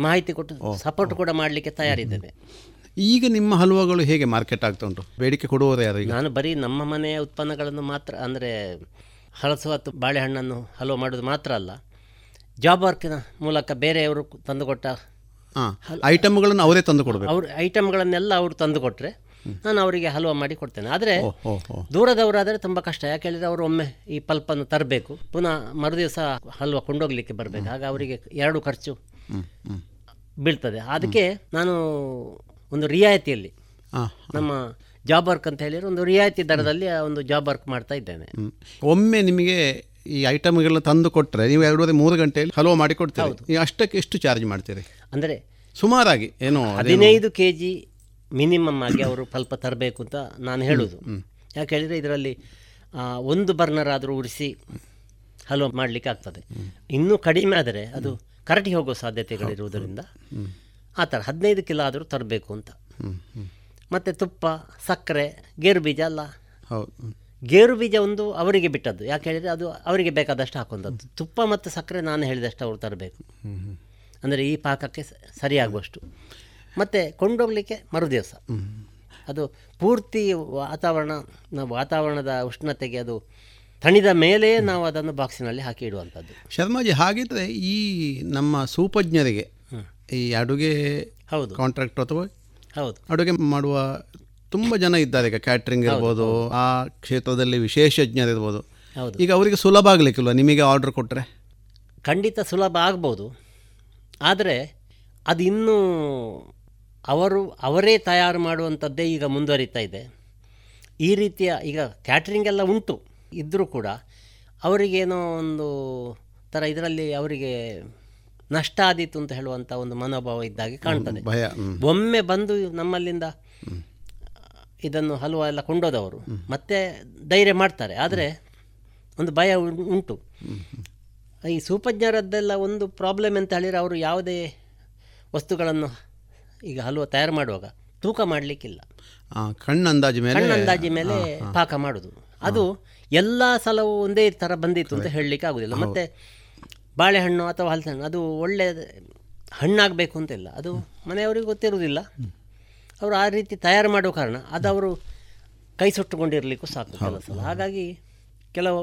ಮಾಹಿತಿ ಕೊಟ್ಟು ಸಪೋರ್ಟ್ ಕೂಡ ಮಾಡಲಿಕ್ಕೆ ತಯಾರಿದ್ದೇನೆ. ಈಗ ನಿಮ್ಮ ಹಲ್ವಗಳು ಹೇಗೆ ಮಾರ್ಕೆಟ್ ಆಗ್ತಾ ಉಂಟು? ಬೇಡಿಕೆ ಕೊಡುವವರು ಯಾರು ನಾನು ಬರೀ ನಮ್ಮ ಮನೆಯ ಉತ್ಪನ್ನಗಳನ್ನು ಮಾತ್ರ ಅಂದರೆ ಹಲಸು ಅಥವಾ ಬಾಳೆಹಣ್ಣನ್ನು ಹಲವು ಮಾಡೋದು ಮಾತ್ರ ಅಲ್ಲ. ಜಾಬ್ ವರ್ಕಿನ ಮೂಲಕ ಬೇರೆಯವರು ತಂದುಕೊಟ್ಟ ಹಾಂ ಐಟಮ್ಗಳನ್ನು ಅವರೇ ತಂದು ಕೊಡಬೇಕು ಅವ್ರ ಐಟಮ್ಗಳನ್ನೆಲ್ಲ ಅವರು ತಂದು ಕೊಟ್ಟರೆ ನಾನು ಅವರಿಗೆ ಹಲ್ವ ಮಾಡಿ ಕೊಡ್ತೇನೆ. ಆದರೆ. ದೂರದವರಾದರೆ ತುಂಬ ಕಷ್ಟ. ಯಾಕೆ ಹೇಳಿದರೆ ಅವರು ಒಮ್ಮೆ ಈ ಪಲ್ಪನ್ನು ತರಬೇಕು. ಪುನಃ ಮರುದಿವಸ ಹಲ್ವ ಕೊಂಡೋಗ್ಲಿಕ್ಕೆ ಬರಬೇಕು. ಆಗ ಅವರಿಗೆ ಎರಡು ಖರ್ಚು ಬೀಳ್ತದೆ. ಅದಕ್ಕೆ ನಾನು ಒಂದು ರಿಯಾಯಿತಿಯಲ್ಲಿ ನಮ್ಮ ಜಾಬ್ ವರ್ಕ್ ಅಂತ ಹೇಳಿದ್ರೆ ಒಂದು ರಿಯಾಯಿತಿ ದರದಲ್ಲಿ ಒಂದು ಜಾಬ್ ವರ್ಕ್ ಮಾಡ್ತಾ ಇದ್ದೇನೆ. ಒಮ್ಮೆ ನಿಮಗೆ ಈ ಐಟಮ್ಗಳನ್ನ ತಂದು ಕೊಟ್ಟರೆ ನೀವು ಎರಡೂವರೆ ಮೂರು ಗಂಟೆಯಲ್ಲಿ ಹಲವು ಮಾಡಿ ಕೊಡ್ತೀರಿ. ಅಷ್ಟಕ್ಕೆ ಎಷ್ಟು ಚಾರ್ಜ್ ಮಾಡ್ತೀರಿ? ಅಂದರೆ ಸುಮಾರಾಗಿ. ಏನು ಹದಿನೈದು ಕೆ ಜಿ ಮಿನಿಮಮ್ ಆಗಿ ಅವರು ಸ್ವಲ್ಪ ತರಬೇಕು ಅಂತ ನಾನು ಹೇಳೋದು. ಯಾಕೆ ಹೇಳಿದರೆ ಇದರಲ್ಲಿ ಒಂದು ಬರ್ನರ್ ಆದರೂ ಉರಿಸಿ ಹಲೋ ಮಾಡಲಿಕ್ಕೆ ಆಗ್ತದೆ. ಇನ್ನೂ ಕಡಿಮೆ ಆದರೆ ಅದು ಕರಟಿ ಹೋಗೋ ಸಾಧ್ಯತೆಗಳಿರುವುದರಿಂದ ಆ ಥರ ಹದಿನೈದು ಕಿಲೋ ಆದರೂ ತರಬೇಕು ಅಂತ. ಮತ್ತು ತುಪ್ಪ ಸಕ್ಕರೆ ಗೇರು ಬೀಜ ಅಲ್ಲ. ಹೌದು ಗೇರು ಬೀಜ ಒಂದು ಅವರಿಗೆ ಬಿಟ್ಟದ್ದು. ಯಾಕೆ ಹೇಳಿದರೆ ಅದು ಅವರಿಗೆ ಬೇಕಾದಷ್ಟು ಹಾಕೊಂಡದ್ದು. ತುಪ್ಪ ಮತ್ತು ಸಕ್ಕರೆ ನಾನು ಹೇಳಿದಷ್ಟು ಅವರು ತರಬೇಕು. ಅಂದರೆ ಈ ಪಾಕಕ್ಕೆ ಸರಿಯಾಗುವಷ್ಟು. ಮತ್ತು ಕೊಂಡೋಗ್ಲಿಕ್ಕೆ ಮರುದಿವಸ. ಅದು ಪೂರ್ತಿ ವಾತಾವರಣ ವಾತಾವರಣದ ಉಷ್ಣತೆಗೆ ಅದು ತಣಿದ ಮೇಲೆ ನಾವು ಅದನ್ನು ಬಾಕ್ಸಿನಲ್ಲಿ ಹಾಕಿ ಇಡುವಂಥದ್ದು. ಶರ್ಮಾಜಿ ಹಾಗಿದ್ರೆ ಈ ನಮ್ಮ ಸೂಪಜ್ಞರಿಗೆ ಈ ಅಡುಗೆ ಹೌದು. ಕಾಂಟ್ರಾಕ್ಟ್ ಅಥವಾ ಹೌದು. ಅಡುಗೆ ಮಾಡುವ ತುಂಬ ಜನ ಇದ್ದಾರೆ ಈಗ ಕ್ಯಾಟ್ರಿಂಗ್ ಇರ್ಬೋದು ಆ ಕ್ಷೇತ್ರದಲ್ಲಿ ವಿಶೇಷಜ್ಞರಿರ್ಬೋದು ಹೌದು. ಈಗ ಅವರಿಗೆ ಸುಲಭ ಆಗಲಿಕ್ಕಿಲ್ವ? ನಿಮಗೆ ಆರ್ಡರ್ ಕೊಟ್ಟರೆ ಖಂಡಿತ ಸುಲಭ ಆಗ್ಬೋದು. ಆದರೆ ಅದು ಇನ್ನೂ ಅವರು ಅವರೇ ತಯಾರು ಮಾಡುವಂಥದ್ದೇ ಈಗ ಮುಂದುವರಿತಾ ಇದೆ. ಈ ರೀತಿಯ ಈಗ ಕ್ಯಾಟ್ರಿಂಗ್ ಎಲ್ಲ ಉಂಟು. ಇದ್ದರೂ ಕೂಡ ಅವರಿಗೇನೋ ಒಂದು ಥರ ಇದರಲ್ಲಿ ಅವರಿಗೆ ನಷ್ಟ ಆದೀತು ಅಂತ ಹೇಳುವಂಥ ಒಂದು ಮನೋಭಾವ ಇದ್ದಾಗೆ ಕಾಣ್ತದೆ. ಒಮ್ಮೆ ಬಂದು ನಮ್ಮಲ್ಲಿಂದ ಇದನ್ನು ಹಲುವ ಎಲ್ಲ ಕೊಂಡೋದವರು. ಮತ್ತೆ ಧೈರ್ಯ ಮಾಡ್ತಾರೆ. ಆದರೆ ಒಂದು ಭಯ ಉಂ- ಉಂಟು. ಈ ಸೂಪಜ್ಞರದ್ದೆಲ್ಲ ಒಂದು ಪ್ರಾಬ್ಲಮ್ ಅಂತ ಹೇಳಿದರೆ ಅವರು ಯಾವುದೇ ವಸ್ತುಗಳನ್ನು ಈಗ ಹಲ್ವ ತಯಾರು ಮಾಡುವಾಗ ತೂಕ ಮಾಡಲಿಕ್ಕಿಲ್ಲ. ಕಣ್ಣಂದಾಜಿ ಕಣ್ಣು ಅಂದಾಜು ಮೇಲೆ ಕಣ್ಣು ಅಂದಾಜಿ ಮೇಲೆ. ಪಾಕ ಮಾಡೋದು. ಅದು ಎಲ್ಲ ಸಲವೂ ಒಂದೇ ಥರ ಬಂದಿತ್ತು ಅಂತ ಹೇಳಲಿಕ್ಕೆ ಆಗೋದಿಲ್ಲ. ಮತ್ತು ಬಾಳೆಹಣ್ಣು ಅಥವಾ ಹಲಸಣ್ಣು ಹಣ್ಣು ಅದು ಒಳ್ಳೆ ಹಣ್ಣಾಗಬೇಕು ಅಂತಿಲ್ಲ ಅದು ಮನೆಯವರಿಗೆ ಗೊತ್ತಿರುವುದಿಲ್ಲ. ಅವರು ಆ ರೀತಿ ತಯಾರು ಮಾಡುವ ಕಾರಣ ಅದು ಅವರು ಕೈ ಸುಟ್ಟುಕೊಂಡಿರಲಿಕ್ಕೂ ಸಾಕು ಕೆಲಸ ಹಾಗಾಗಿ ಕೆಲವು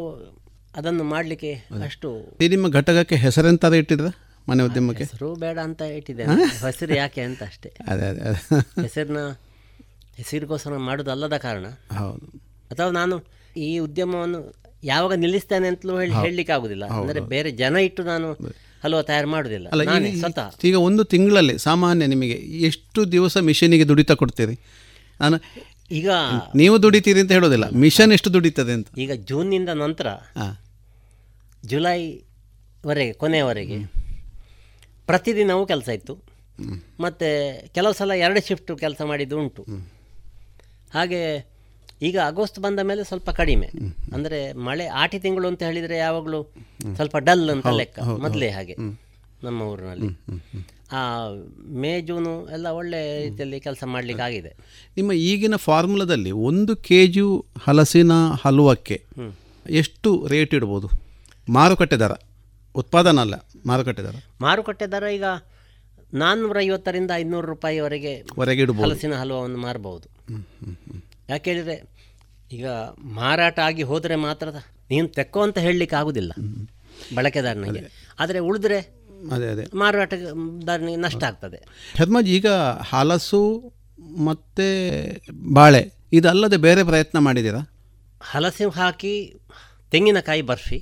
ಅದನ್ನು ಮಾಡಲಿಕ್ಕೆ ಅಷ್ಟು ನಿಮ್ಮ ಘಟಕಕ್ಕೆ ಹೆಸರೆಂತಾದ ಇಟ್ಟಿದ್ರ? ಮನೆ ಉದ್ಯಮಕ್ಕೆ? ಹೆಸರು ಬೇಡ ಅಂತ ಇಟ್ಟಿದ್ದೇನೆ. ಹೆಸರು ಯಾಕೆ ಅಂತ ಅಷ್ಟೇ. ಅದೇ ಅದೇ ಹೆಸರನ್ನ ಹೆಸರಿಗೋಸ್ಕರ ಮಾಡೋದಲ್ಲದ ಕಾರಣ. ಹೌದು. ಅಥವಾ ನಾನು ಈ ಉದ್ಯಮವನ್ನು ಯಾವಾಗ ನಿಲ್ಲಿಸ್ತೇನೆ ಅಂತಲೂ ಹೇಳಿ. ಹೇಳಲಿಕ್ಕೆ ಆಗುದಿಲ್ಲ. ಅಂದ್ರೆ ಬೇರೆ ಜನ ಇಟ್ಟು ನಾನು ಹಲವ ತಯಾರು ಮಾಡುದಿಲ್ಲ ಸ್ವತಃ. ಈಗ ಒಂದು ತಿಂಗಳಲ್ಲಿ ಸಾಮಾನ್ಯ ನಿಮಗೆ ಎಷ್ಟು ದಿವಸ ಮಿಷನಿಗೆ ದುಡಿತ ಕೊಡ್ತೀರಿ? ನಾನು ಈಗ ನೀವು ದುಡಿತೀರಿ ಅಂತ ಹೇಳೋದಿಲ್ಲ. ಮಿಷನ್ ಎಷ್ಟು ದುಡಿತದೆ ಅಂತ. ಈಗ ಜೂನ್ನಿಂದ ನಂತರ. ಜುಲೈವರೆಗೆ ಕೊನೆಯವರೆಗೆ ಪ್ರತಿದಿನವೂ ಕೆಲಸ ಇತ್ತು. ಮತ್ತು ಕೆಲವು ಸಲ ಎರಡು ಶಿಫ್ಟು ಕೆಲಸ ಮಾಡಿದ್ದು ಉಂಟು. ಹಾಗೆ ಈಗ ಆಗಸ್ಟ್ ಬಂದ ಮೇಲೆ ಸ್ವಲ್ಪ ಕಡಿಮೆ. ಅಂದರೆ ಮಳೆ ಆಟಿ ತಿಂಗಳು ಅಂತ ಹೇಳಿದರೆ ಯಾವಾಗಲೂ ಸ್ವಲ್ಪ ಡಲ್ ಅಂತ ಲೆಕ್ಕ ಮೊದಲೇ ಹಾಗೆ. ನಮ್ಮ ಊರಿನಲ್ಲಿ. ಆ ಮೇ ಜೂನು ಎಲ್ಲ ಒಳ್ಳೆ ರೀತಿಯಲ್ಲಿ ಕೆಲಸ ಮಾಡಲಿಕ್ಕೆ ಆಗಿದೆ. ನಿಮ್ಮ ಈಗಿನ ಫಾರ್ಮುಲಾದಲ್ಲಿ ಒಂದು ಕೆ ಜಿ ಹಲಸಿನ ಹಲುವಕ್ಕೆ. ಎಷ್ಟು ರೇಟ್ ಇಡ್ಬೋದು? ಮಾರುಕಟ್ಟೆ ದರ ಉತ್ಪಾದನಾ ಅಲ್ಲ. ಮಾರುಕಟ್ಟೆ ದರ ಮಾರುಕಟ್ಟೆ ದರ ಈಗ ನಾನ್ನೂರ ಐವತ್ತರಿಂದ ಐನೂರು ರೂಪಾಯಿವರೆಗೆ. ಹಲಸಿನ ಹಲವನ್ನು ಮಾರಬಹುದು ಯಾಕೆ ಹೇಳಿದರೆ ಈಗ ಮಾರಾಟ ಆಗಿ ಹೋದರೆ ಮಾತ್ರ ನೀನು ತೆಕ್ಕೋ ಅಂತ ಹೇಳಲಿಕ್ಕೆ ಆಗುದಿಲ್ಲ ಬಳಕೆದಾರನಿಗೆ. ಆದರೆ ಉಳಿದ್ರೆ ಅದೇ ಅದೇ. ಮಾರಾಟಗಾರನಿಗೆ ನಷ್ಟ ಆಗ್ತದೆ. ಶರ್ಮಾಜಿ ಈಗ ಹಲಸು ಮತ್ತು ಬಾಳೆ ಇದಲ್ಲದೆ ಬೇರೆ ಪ್ರಯತ್ನ ಮಾಡಿದ್ದೀರಾ? ಹಲಸು ಹಾಕಿ ತೆಂಗಿನಕಾಯಿ ಬರ್ಫಿ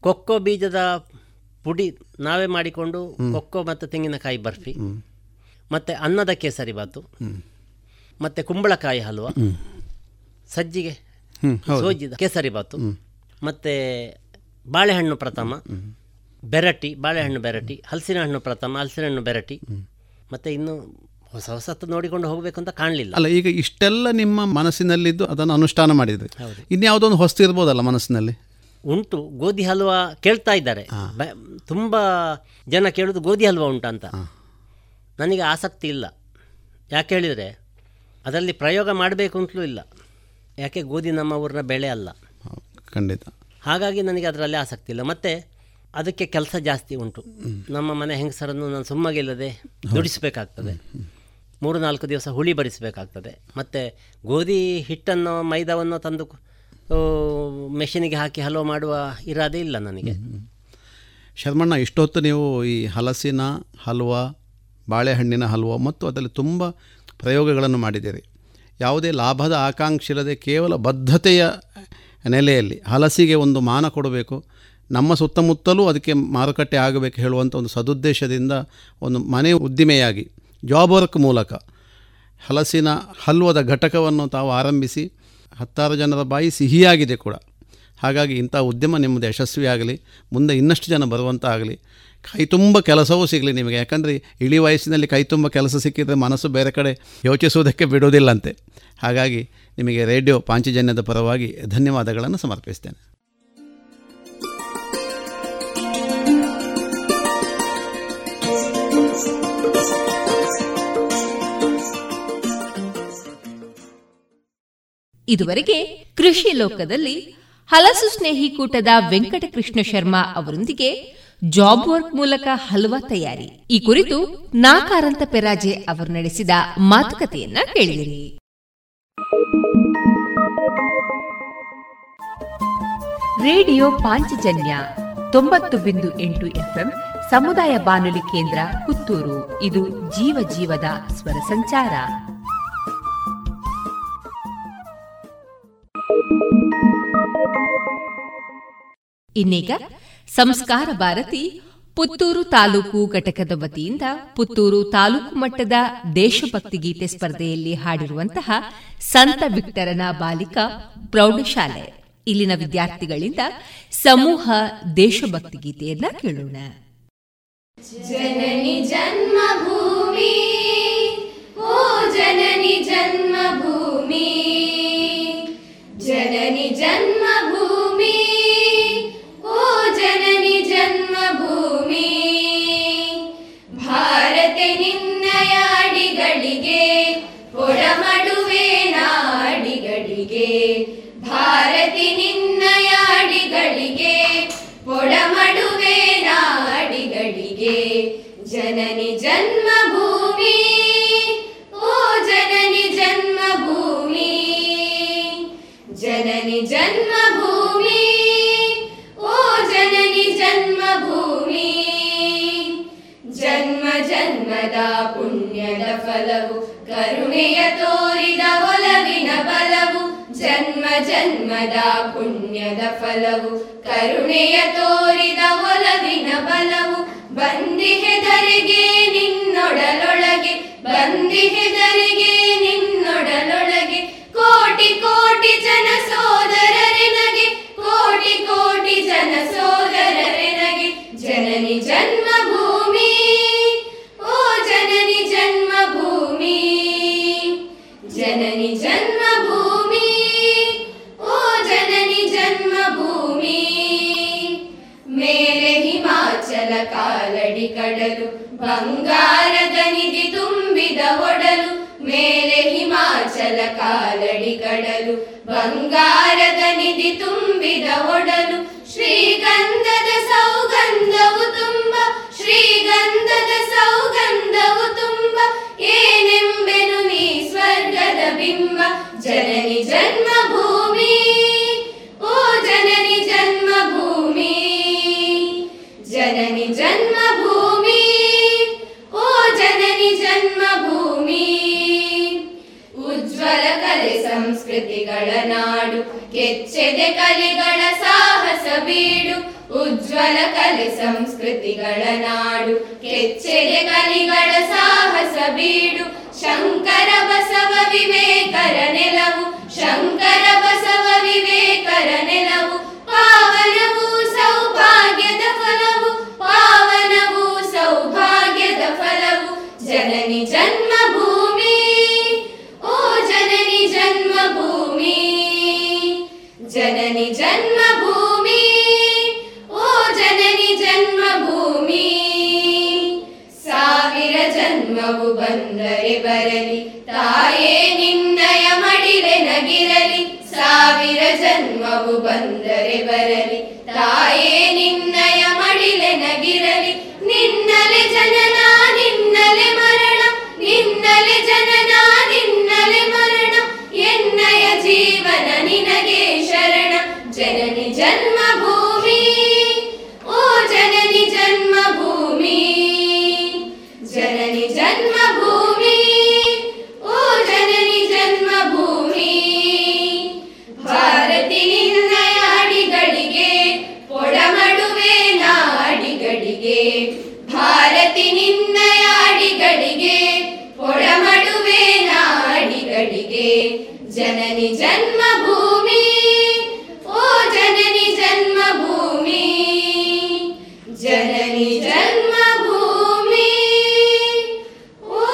ಕೊಕ್ಕೋ ಬೀಜದ ಪುಡಿ ನಾವೇ ಮಾಡಿಕೊಂಡು ಕೊಕ್ಕೋ ಮತ್ತು ತೆಂಗಿನಕಾಯಿ ಬರ್ಫಿ. ಮತ್ತು ಅನ್ನದ ಕೇಸರಿ ಬಾತು. ಮತ್ತು ಕುಂಬಳಕಾಯಿ ಹಲ್ವ. ಸಜ್ಜಿಗೆ ಸೋಜಿದ ಕೇಸರಿ ಬಾತು. ಮತ್ತು ಬಾಳೆಹಣ್ಣು ಪ್ರಥಮ. ಬೆರಟಿ ಬಾಳೆಹಣ್ಣು ಬೆರಟಿ ಹಲಸಿನ ಹಣ್ಣು ಪ್ರಥಮ ಹಲಸಿನ ಹಣ್ಣು ಬೆರಟಿ. ಮತ್ತು ಇನ್ನು ಹೊಸ ಹೊಸತ್ತು ನೋಡಿಕೊಂಡು ಹೋಗಬೇಕು ಅಂತ ಕಾಣಲಿಲ್ಲ. ಅಲ್ಲ ಈಗ ಇಷ್ಟೆಲ್ಲ ನಿಮ್ಮ ಮನಸ್ಸಿನಲ್ಲಿದ್ದು ಅದನ್ನು ಅನುಷ್ಠಾನ ಮಾಡಿದ್ರಿ. ಇನ್ಯಾವುದೋ ಒಂದು ಹೊಸ್ತು ಇರ್ಬೋದಲ್ಲ ಮನಸ್ಸಿನಲ್ಲಿ? ಉಂಟು. ಗೋಧಿ ಹಲ್ವ ಕೇಳ್ತಾ ಇದ್ದಾರೆ. ತುಂಬಾ ಜನ ಕೇಳೋದು ಗೋಧಿ ಹಲ್ವ ಉಂಟ ಅಂತ. ನನಗೆ ಆಸಕ್ತಿ ಇಲ್ಲ. ಯಾಕೆ ಹೇಳಿದರೆ ಅದರಲ್ಲಿ ಪ್ರಯೋಗ ಮಾಡಬೇಕು ಅಂತಲೂ ಇಲ್ಲ. ಯಾಕೆ ಗೋಧಿ ನಮ್ಮ ಊರಿನ ಬೆಳೆ ಅಲ್ಲ. ಖಂಡಿತ. ಹಾಗಾಗಿ ನನಗೆ ಅದರಲ್ಲಿ ಆಸಕ್ತಿ ಇಲ್ಲ. ಮತ್ತು ಅದಕ್ಕೆ ಕೆಲಸ ಜಾಸ್ತಿ ಉಂಟು. ನಮ್ಮ ಮನೆ ಹೆಂಗಸರನ್ನು ನಾನು ಸುಮ್ಮಗಿಲ್ಲದೆ ದುಡಿಸಬೇಕಾಗ್ತದೆ. ಮೂರು ನಾಲ್ಕು ದಿವಸ ಹುಳಿ ಬಡಿಸಬೇಕಾಗ್ತದೆ. ಮತ್ತು ಗೋಧಿ ಹಿಟ್ಟನ್ನು ಮೈದಾವನ್ನು ತಂದು ಮೆಷಿನಿಗೆ ಹಾಕಿ ಹಲೋ ಮಾಡುವ ಇರಾದೆ ಇಲ್ಲ ನನಗೆ. ಶರ್ಮಣ್ಣ, ಇಷ್ಟೊತ್ತು ನೀವು ಈ ಹಲಸಿನ ಹಲ್ವ, ಬಾಳೆಹಣ್ಣಿನ ಹಲ್ವ ಮತ್ತು ಅದರಲ್ಲಿ ತುಂಬ ಪ್ರಯೋಗಗಳನ್ನು ಮಾಡಿದ್ದೀರಿ. ಯಾವುದೇ ಲಾಭದ ಆಕಾಂಕ್ಷೆ ಇಲ್ಲದೆ ಕೇವಲ ಬದ್ಧತೆಯ ನೆಲೆಯಲ್ಲಿ ಹಲಸಿಗೆ ಒಂದು ಮಾನ ಕೊಡಬೇಕು. ನಮ್ಮ ಸುತ್ತಮುತ್ತಲೂ ಅದಕ್ಕೆ ಮಾರುಕಟ್ಟೆ ಆಗಬೇಕು ಹೇಳುವಂಥ ಒಂದು ಸದುದ್ದೇಶದಿಂದ ಒಂದು ಮನೆ ಉದ್ದಿಮೆಯಾಗಿ ಜಾಬ್ ವರ್ಕ್ ಮೂಲಕ ಹಲಸಿನ ಹಲ್ವದ ಘಟಕವನ್ನು ತಾವು ಆರಂಭಿಸಿ ಹತ್ತಾರು ಜನರ ಬಾಯಿ ಸಿಹಿಯಾಗಿದೆ ಕೂಡ. ಹಾಗಾಗಿ ಇಂಥ ಉದ್ಯಮ ನಿಮ್ಮದು ಯಶಸ್ವಿಯಾಗಲಿ, ಮುಂದೆ ಇನ್ನಷ್ಟು ಜನ ಬರುವಂಥ ಆಗಲಿ. ಕೈ ತುಂಬ ಕೆಲಸವೂ ಸಿಗಲಿ ನಿಮಗೆ. ಯಾಕಂದರೆ ಇಳಿ ವಯಸ್ಸಿನಲ್ಲಿ ಕೈ ತುಂಬ ಕೆಲಸ ಸಿಕ್ಕಿದರೆ ಮನಸ್ಸು ಬೇರೆ ಕಡೆ ಯೋಚಿಸುವುದಕ್ಕೆ ಬಿಡುವುದಿಲ್ಲಂತೆ. ಹಾಗಾಗಿ ನಿಮಗೆ ರೇಡಿಯೋ ಪಾಂಚಜನ್ಯದ ಪರವಾಗಿ ಧನ್ಯವಾದಗಳನ್ನು ಸಮರ್ಪಿಸ್ತೇನೆ. ಇದುವರೆಗೆ ಕೃಷಿ ಲೋಕದಲ್ಲಿ ಹಲಸು ಸ್ನೇಹಿ ಕೂಟದ ವೆಂಕಟಕೃಷ್ಣ ಶರ್ಮಾ ಅವರೊಂದಿಗೆ ಜಾಬ್ ವರ್ಕ್ ಮೂಲಕ ಹಲ್ವಾ ತಯಾರಿ. ಈ ಕುರಿತು ನಾಕಾರಂತ ಪೆರಾಜೆ ಅವರು ನಡೆಸಿದ ಮಾತುಕತೆಯನ್ನ ಕೇಳಿದಿರಿ. ರೇಡಿಯೋ ಪಾಂಚಜನ್ಯ ತೊಂಬತ್ತು ಬಿಂದು ಎಂಟು ಎಫ್ಎಂ ಸಮುದಾಯ ಬಾನುಲಿ ಕೇಂದ್ರ ಪುತ್ತೂರು. ಇದು ಜೀವ ಜೀವದ ಸ್ವರ ಸಂಚಾರ. ಇನ್ನೀಗ ಸಂಸ್ಕಾರ ಭಾರತಿ, ಪುತ್ತೂರು ತಾಲೂಕು ಘಟಕದ ವತಿಯಿಂದ ಪುತ್ತೂರು ತಾಲೂಕು ಮಟ್ಟದ ದೇಶಭಕ್ತಿ ಗೀತೆ ಸ್ಪರ್ಧೆಯಲ್ಲಿ ಹಾಡಿರುವಂತಹ ಸಂತ ವಿಕ್ಟರನ ಬಾಲಿಕಾ ಪ್ರೌಢಶಾಲೆ. ಇಲ್ಲಿನ ವಿದ್ಯಾರ್ಥಿಗಳಿಂದ ಸಮೂಹ ದೇಶಭಕ್ತಿ ಗೀತೆಯನ್ನ ಕೇಳೋಣ. ಜನನಿ ಜನ್ಮಭೂಮಿ, ಓ ಜನನಿ ಜನ್ಮಭೂಮಿ. जननि जन्मभूमि ओ जननि जन्मभूमि जननि जन्मभूमि ओ जननि जन्मभूमि जन्म जन्मदा पुण्यरफलौ करुणयतो ಜನ್ಮದ ಪುಣ್ಯದ ಫಲವು, ಕರುಣೆಯ ತೋರಿದ ಒಲವಿನ ಬಲವು. ಬಂದಿಹೆದರಿಗೆ ನಿನ್ನೊಡಲೊಳಗೆ ಬಂದಿಹೆದರಿಗೆ ನಿನ್ನೊಡಲೊಳಗೆ. ಕೋಟಿ ಕೋಟಿ ಜನ ಸೋದರರೆನಗೆ ಕೋಟಿ ಕೋಟಿ ಜನ ಸೋದರರೆನಗೆ ಜನನಿ ಜನ್ಮಭೂಮಿ ಕಡಲು ಬಂಗಾರದ ನಿಧಿ ತುಂಬಿದ ಒಡಲು, ಮೇಲೆ ಹಿಮಾಚಲ ಕಾಲಡಿ ಕಡಲು ಬಂಗಾರದ ನಿಧಿ ತುಂಬಿದ ಒಡಲು, ಶ್ರೀಗಂಧದ ಸೌಗಂಧವು ತುಂಬ, ಶ್ರೀಗಂಧದ ಸೌಗಂಧವು ತುಂಬ, ಏನೆಂಬೆನು ನೀ ಸ್ವರ್ಗದ ಬಿಂಬ, ಜನನಿ ಜನ್ಮಭೂಮಿ. ಸಂಸ್ಕೃತಿಗಳ ನಾಡು, ಕೆಚ್ಚೆದೆ ಕಲೆಗಳ ಸಾಹಸ ಬೀಡು, ಉಜ್ವಲ ಕಲೆ ಸಂಸ್ಕೃತಿಗಳ ನಾಡು, ಕೆಚ್ಚೆದೆ ಕಲಿಗಳ ಸಾಹಸ ಬೀಡು, ಶಂಕರ ಬಸವ ವಿವೇಕರ ನೆಲವು, ಶಂಕರ ಬಸವ ವಿವೇಕರ ನೆಲವು, ಪಾವನವು ಸೌಭಾಗ್ಯದ ಫಲವು, ಪಾವನವು ಸೌಭಾಗ್ಯದ ಫಲವು, ಜನನಿ ಜನ್ಮಭೂಮಿ ಓ ಜನ್ಮಭೂಮಿ, ಜನನಿ ಜನ್ಮಭೂಮಿ, ಓ ಜನನಿ ಜನ್ಮಭೂಮಿ, ಸಾವಿರ ಜನ್ಮವು ಬಂದರೆ ಬರಲಿ, ತಾಯೇ ನಿನ್ನಯ ಮಡಿಲೆ ನಗಿರಲಿ, ಸಾವಿರ ಜನ್ಮವು ಬಂದರೆ ಬರಲಿ, ತಾಯೇ ನಿನ್ನಯ ಮಡಿಲೆ ನಗಿರಲಿ, ನಿನ್ನಲೆ ಜನನ, ನಿನ್ನಲೆ ಮರಣ, ನಿನ್ನಲೆ ಜನನ, ನಿನ್ನಲೆ ಮರಣ. ಎನ್ನಯ ಜೀವನ ನಿನಗೆ ಶರಣ ಜನನಿ ಜನ್ಮಭೂಮಿ ಜನನಿ ಜನ್ಮಭೂಮಿ, ಓ ಜನನಿ ಜನ್ಮಭೂಮಿ ಜನನಿ ಜನ್ಮಭೂಮಿ, ಓ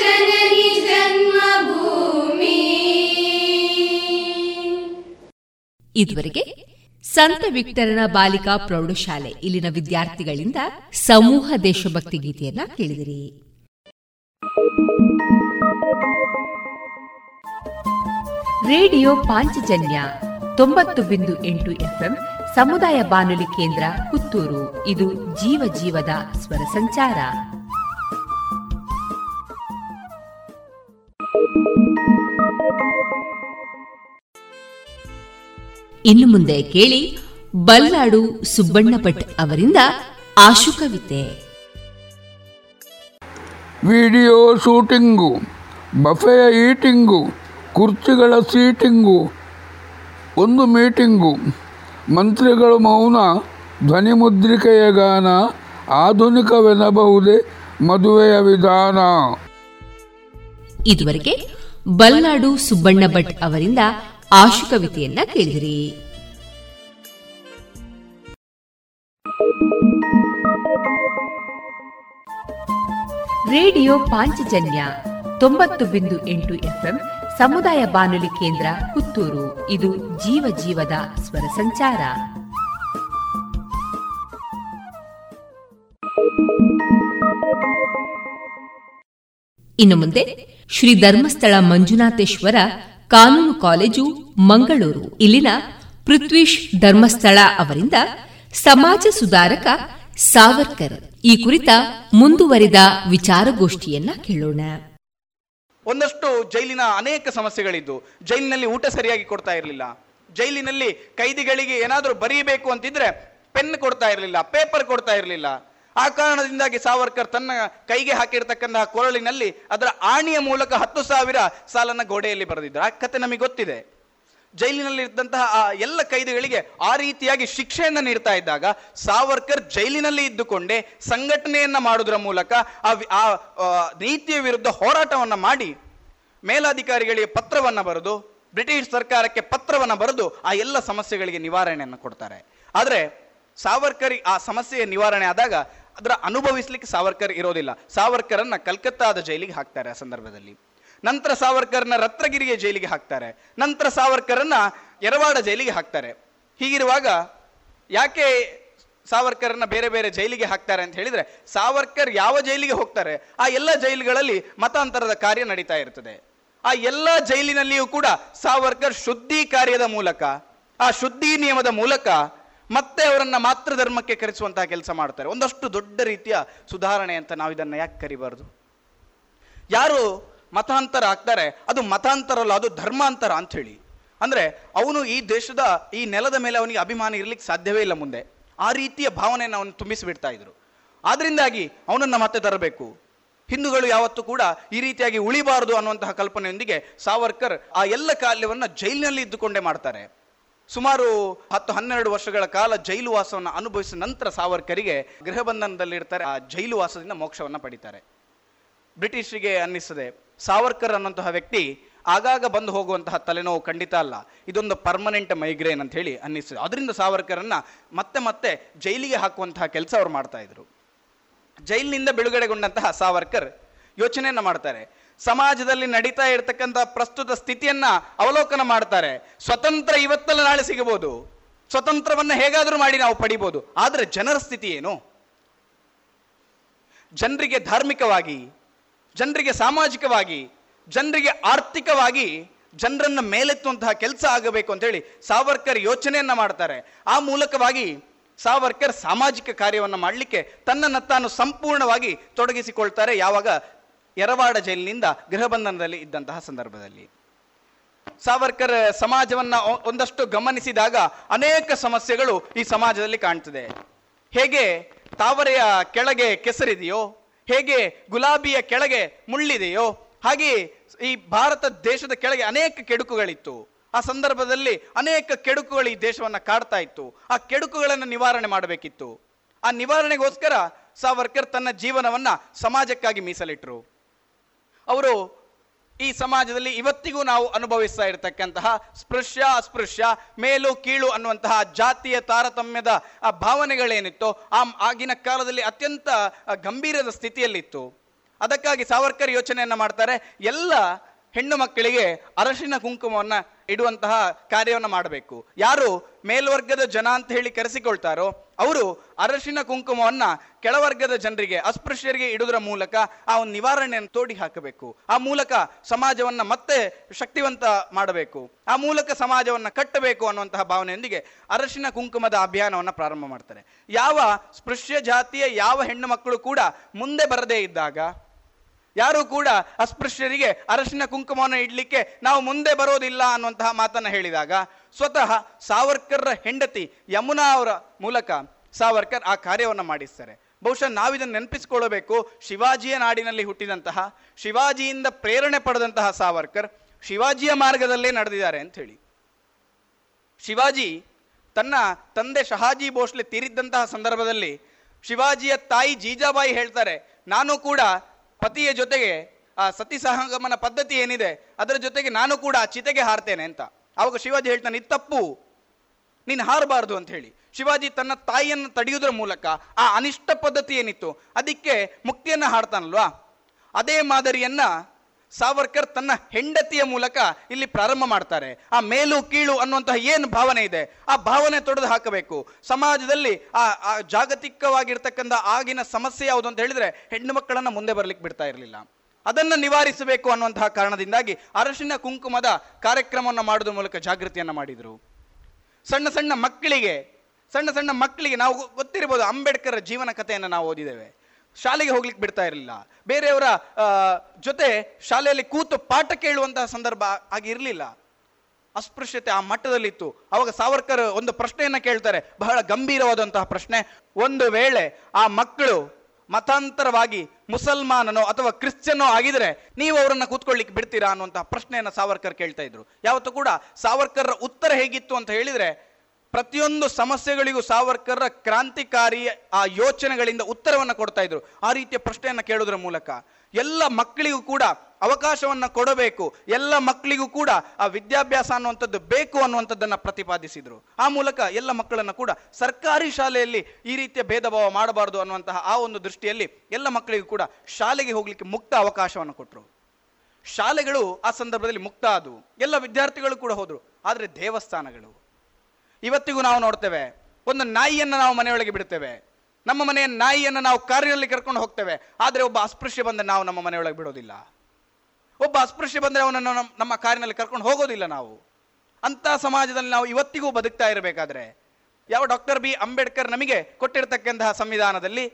ಜನನಿ ಜನ್ಮಭೂಮಿ. ಇದುವರೆಗೆ ಸಂತ ವಿಕ್ಟರನ ಬಾಲಿಕಾ ಪ್ರೌಢಶಾಲೆ ಇಲ್ಲಿನ ವಿದ್ಯಾರ್ಥಿಗಳಿಂದ ಸಮೂಹ ದೇಶಭಕ್ತಿ ಗೀತೆಯನ್ನ ಕೇಳಿದಿರಿ. ರೇಡಿಯೋ ಪಾಂಚಜನ್ಯ ತೊಂಬತ್ತು ಬಿಂದು ಎಂಟು ಎಫ್ಎಂ ಸಮುದಾಯ ಬಾನುಲಿ ಕೇಂದ್ರ ಪುತ್ತೂರು. ಇದು ಜೀವ ಜೀವದ ಸ್ವರ ಸಂಚಾರ. ಇನ್ನು ಮುಂದೆ ಕೇಳಿ ಬಲ್ಲಾಡು ಸುಬ್ಬಣ್ಣ ಭಟ್ ಅವರಿಂದ ಆಶು ಕವಿತೆ. ವಿಡಿಯೋ ಶೂಟಿಂಗು, ಬಫೆಯ ಈಟಿಂಗು ಕುರ್ಚಿಗಳ ಸೀಟಿಂಗು, ಒಂದು ಮೀಟಿಂಗು. ಮಂತ್ರಿಗಳು ಮೌನ ಧ್ವನಿಮುದ್ರಿಕೆಯ ಗಾನ ಆಧುನಿಕವೆನ್ನಬಹುದೇ ಮದುವೆಯ ವಿಧಾನ. ಇದುವರೆಗೆ ಬಲ್ನಾಡು ಸುಬ್ಬಣ್ಣ ಭಟ್ ಅವರಿಂದ ಆಶು ಕವಿತೆಯನ್ನ ಕೇಳಿದಿರಿ. ರೇಡಿಯೋ ಪಾಂಚಜನ್ಯ ತೊಂಬತ್ತು ಬಿಂದು ಎಂಟು ಎಫ್ಎಂ ಸಮುದಾಯ ಬಾನುಲಿ ಕೇಂದ್ರ ಪುತ್ತೂರು. ಇದು ಜೀವ ಜೀವದ ಸ್ವರ ಸಂಚಾರ. ಇನ್ನು ಮುಂದೆ ಶ್ರೀ ಧರ್ಮಸ್ಥಳ ಮಂಜುನಾಥೇಶ್ವರ ಕಾನೂನು ಕಾಲೇಜು, ಮಂಗಳೂರು. ಇಲ್ಲಿನ ಪೃಥ್ವೀಶ್ ಧರ್ಮಸ್ಥಳ ಅವರಿಂದ ಸಮಾಜ ಸುಧಾರಕ ಸಾವರ್ಕರ್ ಈ ಕುರಿತ ಮುಂದುವರಿದ ವಿಚಾರಗೋಷ್ಠಿಯನ್ನ ಕೇಳೋಣ. ಒಂದಷ್ಟು ಜೈಲಿನ ಅನೇಕ ಸಮಸ್ಯೆಗಳಿದ್ದು, ಜೈಲಿನಲ್ಲಿ ಊಟ ಸರಿಯಾಗಿ ಕೊಡ್ತಾ ಇರಲಿಲ್ಲ. ಜೈಲಿನಲ್ಲಿ ಕೈದಿಗಳಿಗೆ ಏನಾದರೂ ಬರೀಬೇಕು ಅಂತಿದ್ರೆ ಪೆನ್ ಕೊಡ್ತಾ ಇರಲಿಲ್ಲ, ಪೇಪರ್ ಕೊಡ್ತಾ ಇರಲಿಲ್ಲ. ಆ ಕಾರಣದಿಂದಾಗಿ ಸಾವರ್ಕರ್ ತನ್ನ ಕೈಗೆ ಹಾಕಿರ್ತಕ್ಕಂತಹ ಕೊರಳಿನಲ್ಲಿ ಅದರ ಆಣಿಯ ಮೂಲಕ ಹತ್ತು ಸಾವಿರ ಸಾಲನ್ನ ಗೋಡೆಯಲ್ಲಿ ಬರೆದಿದ್ದರು. ಆ ಕತೆ ನಮಗೆ ಗೊತ್ತಿದೆ. ಜೈಲಿನಲ್ಲಿ ಇದ್ದಂತಹ ಆ ಎಲ್ಲ ಕೈದಿಗಳಿಗೆ ಆ ರೀತಿಯಾಗಿ ಶಿಕ್ಷೆಯನ್ನು ನೀಡ್ತಾ ಇದ್ದಾಗ ಸಾವರ್ಕರ್ ಜೈಲಿನಲ್ಲಿ ಇದ್ದುಕೊಂಡೇ ಸಂಘಟನೆಯನ್ನ ಮಾಡುವುದರ ಮೂಲಕ ಆ ನೀತಿಯ ವಿರುದ್ಧ ಹೋರಾಟವನ್ನು ಮಾಡಿ ಮೇಲಾಧಿಕಾರಿಗಳಿಗೆ ಪತ್ರವನ್ನು ಬರೆದು, ಬ್ರಿಟಿಷ್ ಸರ್ಕಾರಕ್ಕೆ ಪತ್ರವನ್ನು ಬರೆದು ಆ ಎಲ್ಲ ಸಮಸ್ಯೆಗಳಿಗೆ ನಿವಾರಣೆಯನ್ನು ಕೊಡ್ತಾರೆ. ಆದರೆ ಸಾವರ್ಕರ್ ಆ ಸಮಸ್ಯೆಯ ನಿವಾರಣೆ ಆದಾಗ ಅದರ ಅನುಭವಿಸ್ಲಿಕ್ಕೆ ಸಾವರ್ಕರ್ ಇರೋದಿಲ್ಲ. ಸಾವರ್ಕರನ್ನ ಕಲ್ಕತ್ತಾದ ಜೈಲಿಗೆ ಹಾಕ್ತಾರೆ ಆ ಸಂದರ್ಭದಲ್ಲಿ. ನಂತರ ಸಾವರ್ಕರ್ನ ರತ್ನಗಿರಿಯ ಜೈಲಿಗೆ ಹಾಕ್ತಾರೆ. ನಂತರ ಸಾವರ್ಕರನ್ನ ಎರವಾಡ ಜೈಲಿಗೆ ಹಾಕ್ತಾರೆ. ಹೀಗಿರುವಾಗ ಯಾಕೆ ಸಾವರ್ಕರ್ನ ಬೇರೆ ಬೇರೆ ಜೈಲಿಗೆ ಹಾಕ್ತಾರೆ ಅಂತ ಹೇಳಿದ್ರೆ, ಸಾವರ್ಕರ್ ಯಾವ ಜೈಲಿಗೆ ಹೋಗ್ತಾರೆ, ಆ ಎಲ್ಲ ಜೈಲುಗಳಲ್ಲಿ ಮತಾಂತರದ ಕಾರ್ಯ ನಡೀತಾ ಇರ್ತದೆ. ಆ ಎಲ್ಲ ಜೈಲಿನಲ್ಲಿಯೂ ಕೂಡ ಸಾವರ್ಕರ್ ಶುದ್ಧಿ ಕಾರ್ಯದ ಮೂಲಕ, ಆ ಶುದ್ಧಿ ನಿಯಮದ ಮೂಲಕ ಮತ್ತೆ ಅವರನ್ನ ಮಾತೃ ಧರ್ಮಕ್ಕೆ ಕರೆಸುವಂತಹ ಕೆಲಸ ಮಾಡ್ತಾರೆ. ಒಂದಷ್ಟು ದೊಡ್ಡ ರೀತಿಯ ಸುಧಾರಣೆ ಅಂತ ನಾವು ಇದನ್ನ ಯಾಕೆ ಕರಿಬಾರದು? ಯಾರು ಮತಾಂತರ ಆಗ್ತಾರೆ. ಅದು ಮತಾಂತರ ಅಲ್ಲ, ಅದು ಧರ್ಮಾಂತರ ಅಂತ ಹೇಳಿ. ಅಂದ್ರೆ ಅವನು ಈ ದೇಶದ, ಈ ನೆಲದ ಮೇಲೆ ಅವನಿಗೆ ಅಭಿಮಾನ ಇರಲಿಕ್ಕೆ ಸಾಧ್ಯವೇ ಇಲ್ಲ ಮುಂದೆ. ಆ ರೀತಿಯ ಭಾವನೆಯನ್ನು ಅವನು ತುಂಬಿಸಿಬಿಡ್ತಾ ಇದ್ರು. ಆದ್ರಿಂದಾಗಿ ಅವನನ್ನ ಮತ್ತೆ ತರಬೇಕು. ಹಿಂದೂಗಳು ಯಾವತ್ತೂ ಕೂಡ ಈ ರೀತಿಯಾಗಿ ಉಳಿಬಾರದು ಅನ್ನುವಂತಹ ಕಲ್ಪನೆಯೊಂದಿಗೆ ಸಾವರ್ಕರ್ ಆ ಎಲ್ಲ ಕಾಲ್ಯವನ್ನು ಜೈಲಿನಲ್ಲಿ ಇದ್ದುಕೊಂಡೇ ಮಾಡ್ತಾರೆ. ಸುಮಾರು ಹತ್ತು, ಹನ್ನೆರಡು ವರ್ಷಗಳ ಕಾಲ ಜೈಲು ವಾಸವನ್ನು ಅನುಭವಿಸಿದ ನಂತರ ಸಾವರ್ಕರಿಗೆ ಗೃಹಬಂಧನದಲ್ಲಿ ಇರ್ತಾರೆ ಆ ಜೈಲು ವಾಸದಿಂದ ಮೋಕ್ಷವನ್ನ ಪಡಿತಾರೆ. ಬ್ರಿಟಿಷರಿಗೆ ಅನ್ನಿಸ್ತದೆ. ಸಾವರ್ಕರ್ ಅನ್ನೋಂತಹ ವ್ಯಕ್ತಿ ಆಗಾಗ ಬಂದು ಹೋಗುವಂತಹ ತಲೆನೋವು ಖಂಡಿತ ಅಲ್ಲ. ಇದೊಂದು ಪರ್ಮನೆಂಟ್ ಮೈಗ್ರೇನ್ ಅಂತ ಹೇಳಿ ಅನ್ನಿಸ್ತದೆ. ಅದರಿಂದ ಸಾವರ್ಕರನ್ನ ಮತ್ತೆ ಮತ್ತೆ ಜೈಲಿಗೆ ಹಾಕುವಂತಹ ಕೆಲಸ ಅವ್ರು ಮಾಡ್ತಾ ಇದ್ರು. ಜೈಲಿನಿಂದ ಬಿಡುಗಡೆಗೊಂಡಂತಹ ಸಾವರ್ಕರ್ ಯೋಚನೆಯನ್ನ ಮಾಡ್ತಾರೆ. ಸಮಾಜದಲ್ಲಿ ನಡೀತಾ ಇರತಕ್ಕಂಥ ಪ್ರಸ್ತುತ ಸ್ಥಿತಿಯನ್ನ ಅವಲೋಕನ ಮಾಡ್ತಾರೆ. ಸ್ವತಂತ್ರ ಇವತ್ತಲ್ಲ ನಾಳೆ ಸಿಗಬಹುದು. ಸ್ವತಂತ್ರವನ್ನ ಹೇಗಾದ್ರೂ ಮಾಡಿ ನಾವು ಪಡಿಬಹುದು. ಆದ್ರೆ ಜನರ ಸ್ಥಿತಿ ಏನು? ಜನರಿಗೆ ಧಾರ್ಮಿಕವಾಗಿ ಜನರಿಗೆ ಸಾಮಾಜಿಕವಾಗಿ, ಜನರಿಗೆ ಆರ್ಥಿಕವಾಗಿ ಜನರನ್ನ ಮೇಲೆತ್ತುವಂತಹ ಕೆಲಸ ಆಗಬೇಕು ಅಂತ ಹೇಳಿ ಸಾವರ್ಕರ್ ಯೋಚನೆಯನ್ನ ಮಾಡ್ತಾರೆ. ಆ ಮೂಲಕವಾಗಿ ಸಾವರ್ಕರ್ ಸಾಮಾಜಿಕ ಕಾರ್ಯವನ್ನು ಮಾಡಲಿಕ್ಕೆ ತನ್ನನ್ನು ತಾನು ಸಂಪೂರ್ಣವಾಗಿ ತೊಡಗಿಸಿಕೊಳ್ತಾರೆ ಯಾವಾಗ? ಎರವಾಡ ಜೈಲಿನಿಂದ ಗೃಹಬಂಧನದಲ್ಲಿ ಇದ್ದಂತಹ ಸಂದರ್ಭದಲ್ಲಿ. ಸಾವರ್ಕರ್ ಸಮಾಜವನ್ನ ಒಂದಷ್ಟು ಗಮನಿಸಿದಾಗ ಅನೇಕ ಸಮಸ್ಯೆಗಳು ಈ ಸಮಾಜದಲ್ಲಿ ಕಾಣ್ತದೆ. ಹೇಗೆ ತಾವರೆಯ ಕೆಳಗೆ ಕೆಸರಿದೆಯೋ ಹೇಗೆ ಗುಲಾಬಿಯ ಕೆಳಗೆ ಮುಳ್ಳಿದೆಯೋ ಹಾಗೆ ಈ ಭಾರತ ದೇಶದ ಕೆಳಗೆ ಅನೇಕ ಕೆಡುಕುಗಳಿತ್ತು. ಆ ಸಂದರ್ಭದಲ್ಲಿ ಅನೇಕ ಕೆಡುಕುಗಳು ಈ ದೇಶವನ್ನ ಕಾಡ್ತಾ ಇತ್ತು. ಆ ಕೆಡುಕುಗಳನ್ನು ನಿವಾರಣೆ ಮಾಡಬೇಕಿತ್ತು. ಆ ನಿವಾರಣೆಗೋಸ್ಕರ ಸಾವರ್ಕರ್ ತನ್ನ ಜೀವನವನ್ನ ಸಮಾಜಕ್ಕಾಗಿ ಮೀಸಲಿಟ್ಟರು ಅವರು ಈ ಸಮಾಜದಲ್ಲಿ ಇವತ್ತಿಗೂ ನಾವು ಅನುಭವಿಸ್ತಾ ಇರತಕ್ಕಂತಹ ಸ್ಪೃಶ್ಯ ಅಸ್ಪೃಶ್ಯ, ಮೇಲು ಕೀಳು ಅನ್ನುವಂತಹ ಜಾತಿಯ ತಾರತಮ್ಯದ, ಆ ಭಾವನೆಗಳೇನಿತ್ತು, ಆ ಆಗಿನ ಕಾಲದಲ್ಲಿ ಅತ್ಯಂತ ಗಂಭೀರದ ಸ್ಥಿತಿಯಲ್ಲಿತ್ತು. ಅದಕ್ಕಾಗಿ ಸಾವರ್ಕರ್ ಯೋಚನೆಯನ್ನು ಮಾಡ್ತಾರೆ, ಎಲ್ಲ ಹೆಣ್ಣು ಮಕ್ಕಳಿಗೆ ಅರಶಿನ ಕುಂಕುಮವನ್ನು ಇಡುವಂತಹ ಕಾರ್ಯವನ್ನು ಮಾಡಬೇಕು. ಯಾರು ಮೇಲ್ವರ್ಗದ ಜನ ಅಂತ ಹೇಳಿ ಕರೆಸಿಕೊಳ್ತಾರೋ ಅವರು ಅರಶಿನ ಕುಂಕುಮವನ್ನ ಕೆಳವರ್ಗದ ಜನರಿಗೆ, ಅಸ್ಪೃಶ್ಯರಿಗೆ ಇಡುವುದರ ಮೂಲಕ ಆ ಒಂದು ನಿವಾರಣೆಯನ್ನು ತೋಡಿ ಹಾಕಬೇಕು. ಆ ಮೂಲಕ ಸಮಾಜವನ್ನ ಮತ್ತೆ ಶಕ್ತಿವಂತ ಮಾಡಬೇಕು. ಆ ಮೂಲಕ ಸಮಾಜವನ್ನ ಕಟ್ಟಬೇಕು ಅನ್ನುವಂತಹ ಭಾವನೆಯೊಂದಿಗೆ ಅರಶಿನ ಕುಂಕುಮದ ಅಭಿಯಾನವನ್ನ ಪ್ರಾರಂಭ ಮಾಡ್ತಾರೆ. ಯಾವ ಸ್ಪೃಶ್ಯ ಜಾತಿಯ ಯಾವ ಹೆಣ್ಣು ಮಕ್ಕಳು ಕೂಡ ಮುಂದೆ ಬರದೇ ಇದ್ದಾಗ ಯಾರು ಕೂಡ ಅಸ್ಪೃಶ್ಯರಿಗೆ ಅರಶಿನ ಕುಂಕುಮವನ್ನು ಇಡ್ಲಿಕ್ಕೆ ನಾವು ಮುಂದೆ ಬರೋದಿಲ್ಲ ಅನ್ನುವಂತಹ ಮಾತನ್ನ ಹೇಳಿದಾಗ ಸ್ವತಃ ಸಾವರ್ಕರ್ರ ಹೆಂಡತಿ ಯಮುನಾ ಅವರ ಮೂಲಕ ಸಾವರ್ಕರ್ ಆ ಕಾರ್ಯವನ್ನು ಮಾಡಿಸ್ತಾರೆ. ಬಹುಶಃ ನಾವಿದನ್ನು ನೆನಪಿಸಿಕೊಳ್ಳಬೇಕು, ಶಿವಾಜಿಯ ನಾಡಿನಲ್ಲಿ ಹುಟ್ಟಿದಂತಹ, ಶಿವಾಜಿಯಿಂದ ಪ್ರೇರಣೆ ಪಡೆದಂತಹ ಸಾವರ್ಕರ್ ಶಿವಾಜಿಯ ಮಾರ್ಗದಲ್ಲೇ ನಡೆದಿದ್ದಾರೆ ಅಂತ ಹೇಳಿ. ಶಿವಾಜಿ ತನ್ನ ತಂದೆ ಶಹಾಜಿ ಭೋಸ್ಲೆ ತೀರಿದ್ದಂತಹ ಸಂದರ್ಭದಲ್ಲಿ ಶಿವಾಜಿಯ ತಾಯಿ ಜೀಜಾಬಾಯಿ ಹೇಳ್ತಾರೆ, ನಾನು ಕೂಡ ಪತಿಯ ಜೊತೆಗೆ ಆ ಸತಿ ಸಹಗಮನ ಪದ್ಧತಿ ಏನಿದೆ, ಅದರ ಜೊತೆಗೆ ನಾನು ಕೂಡ ಆ ಚಿತೆಗೆ ಹಾರ್ತೇನೆ ಅಂತ. ಅವಾಗ ಶಿವಾಜಿ ಹೇಳ್ತಾನೆ ಇದು ತಪ್ಪು. ನೀನು ಹಾರಬಾರ್ದು ಅಂತ ಹೇಳಿ. ಶಿವಾಜಿ ತನ್ನ ತಾಯಿಯನ್ನು ತಡೆಯುವುದರ ಮೂಲಕ ಆ ಅನಿಷ್ಟ ಪದ್ಧತಿ ಏನಿತ್ತು, ಅದಕ್ಕೆ ಮುಕ್ತಿಯನ್ನು ಹಾಡ್ತಾನಲ್ವಾ? ಅದೇ ಮಾದರಿಯನ್ನ ಸಾವರ್ಕರ್ ತನ್ನ ಹೆಂಡತಿಯ ಮೂಲಕ ಇಲ್ಲಿ ಪ್ರಾರಂಭ ಮಾಡ್ತಾರೆ. ಆ ಮೇಲು ಕೀಳು ಅನ್ನುವಂತಹ ಏನು ಭಾವನೆ ಇದೆ? ಆ ಭಾವನೆ ತೊಡೆದು ಹಾಕಬೇಕು. ಸಮಾಜದಲ್ಲಿ ಆ ಜಾಗತಿಕವಾಗಿರ್ತಕ್ಕಂಥ ಆಗಿನ ಸಮಸ್ಯೆ ಯಾವುದು ಅಂತ ಹೇಳಿದ್ರೆ ಹೆಣ್ಣು ಮಕ್ಕಳನ್ನ ಮುಂದೆ ಬರ್ಲಿಕ್ಕೆ ಬಿಡ್ತಾ ಇರಲಿಲ್ಲ. ಅದನ್ನು ನಿವಾರಿಸಬೇಕು ಅನ್ನುವಂತಹ ಕಾರಣದಿಂದಾಗಿ ಅರಶಿನ ಕುಂಕುಮದ ಕಾರ್ಯಕ್ರಮವನ್ನು ಮಾಡೋದ್ರ ಮೂಲಕ ಜಾಗೃತಿಯನ್ನ ಮಾಡಿದರು. ಸಣ್ಣ ಸಣ್ಣ ಮಕ್ಕಳಿಗೆ, ಸಣ್ಣ ಸಣ್ಣ ಮಕ್ಕಳಿಗೆ ನಾವು ಗೊತ್ತಿರ್ಬೋದು ಅಂಬೇಡ್ಕರ್ ಜೀವನ ಕಥೆಯನ್ನು ನಾವು ಓದಿದ್ದೇವೆ. ಶಾಲೆಗೆ ಹೋಗ್ಲಿಕ್ಕೆ ಬಿಡ್ತಾ ಇರಲಿಲ್ಲ. ಬೇರೆಯವರ ಜೊತೆ ಶಾಲೆಯಲ್ಲಿ ಕೂತು ಪಾಠ ಕೇಳುವಂತಹ ಸಂದರ್ಭ ಆಗಿರಲಿಲ್ಲ ಅಸ್ಪೃಶ್ಯತೆ ಆ ಮಟ್ಟದಲ್ಲಿತ್ತು. ಅವಾಗ ಸಾವರ್ಕರ್ ಒಂದು ಪ್ರಶ್ನೆಯನ್ನ ಕೇಳ್ತಾರೆ. ಬಹಳ ಗಂಭೀರವಾದಂತಹ ಪ್ರಶ್ನೆ. ಒಂದು ವೇಳೆ ಆ ಮಕ್ಕಳು ಮತಾಂತರವಾಗಿ ಮುಸಲ್ಮಾನನೋ ಅಥವಾ ಕ್ರಿಶ್ಚಿಯನ್ನೋ ಆಗಿದ್ರೆ ನೀವು ಅವರನ್ನ ಕೂತ್ಕೊಳ್ಳಿಕ್ ಬಿಡ್ತೀರಾ ಅನ್ನುವಂತಹ ಪ್ರಶ್ನೆಯನ್ನ ಸಾವರ್ಕರ್ ಕೇಳ್ತಾ ಇದ್ರು. ಯಾವತ್ತೂ ಕೂಡ ಸಾವರ್ಕರ್ ಉತ್ತರ ಹೇಗಿತ್ತು ಅಂತ ಹೇಳಿದ್ರೆ ಪ್ರತಿಯೊಂದು ಸಮಸ್ಯೆಗಳಿಗೂ ಸಾವರ್ಕರ್ರ ಕ್ರಾಂತಿಕಾರಿ ಆ ಯೋಚನೆಗಳಿಂದ ಉತ್ತರವನ್ನು ಕೊಡ್ತಾ ಇದ್ರು. ಆ ರೀತಿಯ ಪ್ರಶ್ನೆಯನ್ನ ಕೇಳೋದ್ರ ಮೂಲಕ ಎಲ್ಲ ಮಕ್ಕಳಿಗೂ ಕೂಡ ಅವಕಾಶವನ್ನ ಕೊಡಬೇಕು. ಎಲ್ಲ ಮಕ್ಕಳಿಗೂ ಕೂಡ ಆ ವಿದ್ಯಾಭ್ಯಾಸ ಅನ್ನುವಂಥದ್ದು ಬೇಕು ಅನ್ನುವಂಥದ್ದನ್ನು ಪ್ರತಿಪಾದಿಸಿದ್ರು. ಆ ಮೂಲಕ ಎಲ್ಲ ಮಕ್ಕಳನ್ನ ಕೂಡ ಸರ್ಕಾರಿ ಶಾಲೆಯಲ್ಲಿ ಈ ರೀತಿಯ ಭೇದ ಭಾವ ಮಾಡಬಾರದು ಅನ್ನುವಂತಹ ಆ ಒಂದು ದೃಷ್ಟಿಯಲ್ಲಿ ಎಲ್ಲ ಮಕ್ಕಳಿಗೂ ಕೂಡ ಶಾಲೆಗೆ ಹೋಗ್ಲಿಕ್ಕೆ ಮುಕ್ತ ಅವಕಾಶವನ್ನು ಕೊಟ್ಟರು ಶಾಲೆಗಳು ಆ ಸಂದರ್ಭದಲ್ಲಿ ಮುಕ್ತ ಆದವು. ಎಲ್ಲ ವಿದ್ಯಾರ್ಥಿಗಳು ಕೂಡ ಹೋದರು. ಆದರೆ ದೇವಸ್ಥಾನಗಳು. ಇವತ್ತಿಗೂ ನಾವು ನೋಡ್ತೇವೆ, ಒಂದು ನಾಯಿಯನ್ನು ನಾವು ಮನೆಯೊಳಗೆ ಬಿಡ್ತೇವೆ. ನಮ್ಮ ಮನೆಯ ನಾಯಿಯನ್ನು ನಾವು ಕಾರಿನಲ್ಲಿ ಕರ್ಕೊಂಡು ಹೋಗ್ತೇವೆ, ಆದರೆ ಒಬ್ಬ ಅಸ್ಪೃಶ್ಯ ಬಂದರೆ ನಾವು ನಮ್ಮ ಮನೆಯೊಳಗೆ ಬಿಡೋದಿಲ್ಲ. ಒಬ್ಬ ಅಸ್ಪೃಶ್ಯ ಬಂದರೆ ಅವನನ್ನು ನಮ್- ನಮ್ಮ ಕಾರಿನಲ್ಲಿ ಕರ್ಕೊಂಡು ಹೋಗೋದಿಲ್ಲ ನಾವು. ಅಂಥ ಸಮಾಜದಲ್ಲಿ ನಾವು ಇವತ್ತಿಗೂ ಬದುಕ್ತಾ ಇರಬೇಕಾದ್ರೆ, ಯಾವ ಡಾಕ್ಟರ್ ಬಿ ಅಂಬೇಡ್ಕರ್ ನಮಗೆ ಕೊಟ್ಟಿರತಕ್ಕಂತಹ ಸಂವಿಧಾನದಲ್ಲಿ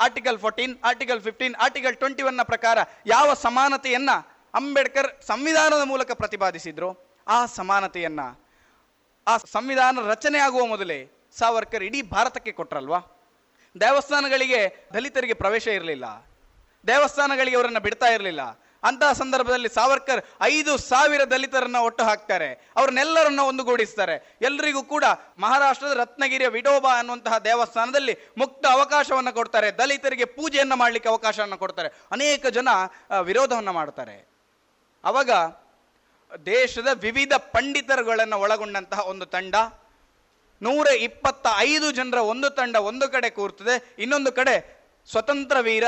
article fourteen, article fifteen, article twenty ಒನ್ನ ಪ್ರಕಾರ ಯಾವ ಸಮಾನತೆಯನ್ನು ಅಂಬೇಡ್ಕರ್ ಸಂವಿಧಾನದ ಮೂಲಕ ಪ್ರತಿಪಾದಿಸಿದ್ರು, ಆ ಸಮಾನತೆಯನ್ನ ಆ ಸಂವಿಧಾನ ರಚನೆ ಆಗುವ ಮೊದಲೇ ಸಾವರ್ಕರ್ ಇಡೀ ಭಾರತಕ್ಕೆ ಕೊಟ್ರಲ್ವಾ? ದೇವಸ್ಥಾನಗಳಿಗೆ ದಲಿತರಿಗೆ ಪ್ರವೇಶ ಇರಲಿಲ್ಲ. ದೇವಸ್ಥಾನಗಳಿಗೆ ಅವರನ್ನು ಬಿಡ್ತಾ ಇರಲಿಲ್ಲ. ಅಂತಹ ಸಂದರ್ಭದಲ್ಲಿ ಸಾವರ್ಕರ್ ಐದು ಸಾವಿರ ದಲಿತರನ್ನ ಒಟ್ಟು ಹಾಕ್ತಾರೆ. ಅವ್ರನ್ನೆಲ್ಲರನ್ನ ಒಂದುಗೂಡಿಸ್ತಾರೆ. ಎಲ್ರಿಗೂ ಕೂಡ ಮಹಾರಾಷ್ಟ್ರದ ರತ್ನಗಿರಿಯ ವಿಡೋಬಾ ಅನ್ನುವಂತಹ ದೇವಸ್ಥಾನದಲ್ಲಿ ಮುಕ್ತ ಅವಕಾಶವನ್ನು ಕೊಡ್ತಾರೆ. ದಲಿತರಿಗೆ ಪೂಜೆಯನ್ನು ಮಾಡಲಿಕ್ಕೆ ಅವಕಾಶವನ್ನು ಕೊಡ್ತಾರೆ. ಅನೇಕ ಜನ ವಿರೋಧವನ್ನ ಮಾಡ್ತಾರೆ. ಅವಾಗ ದೇಶದ ವಿವಿಧ ಪಂಡಿತರುಗಳನ್ನು ಒಳಗೊಂಡಂತಹ ಒಂದು ತಂಡ. ನೂರ ಇಪ್ಪತ್ತ ಐದು ಜನರ ಒಂದು ತಂಡ ಒಂದು ಕಡೆ ಕೂರ್ತದೆ. ಇನ್ನೊಂದು ಕಡೆ ಸ್ವತಂತ್ರ ವೀರ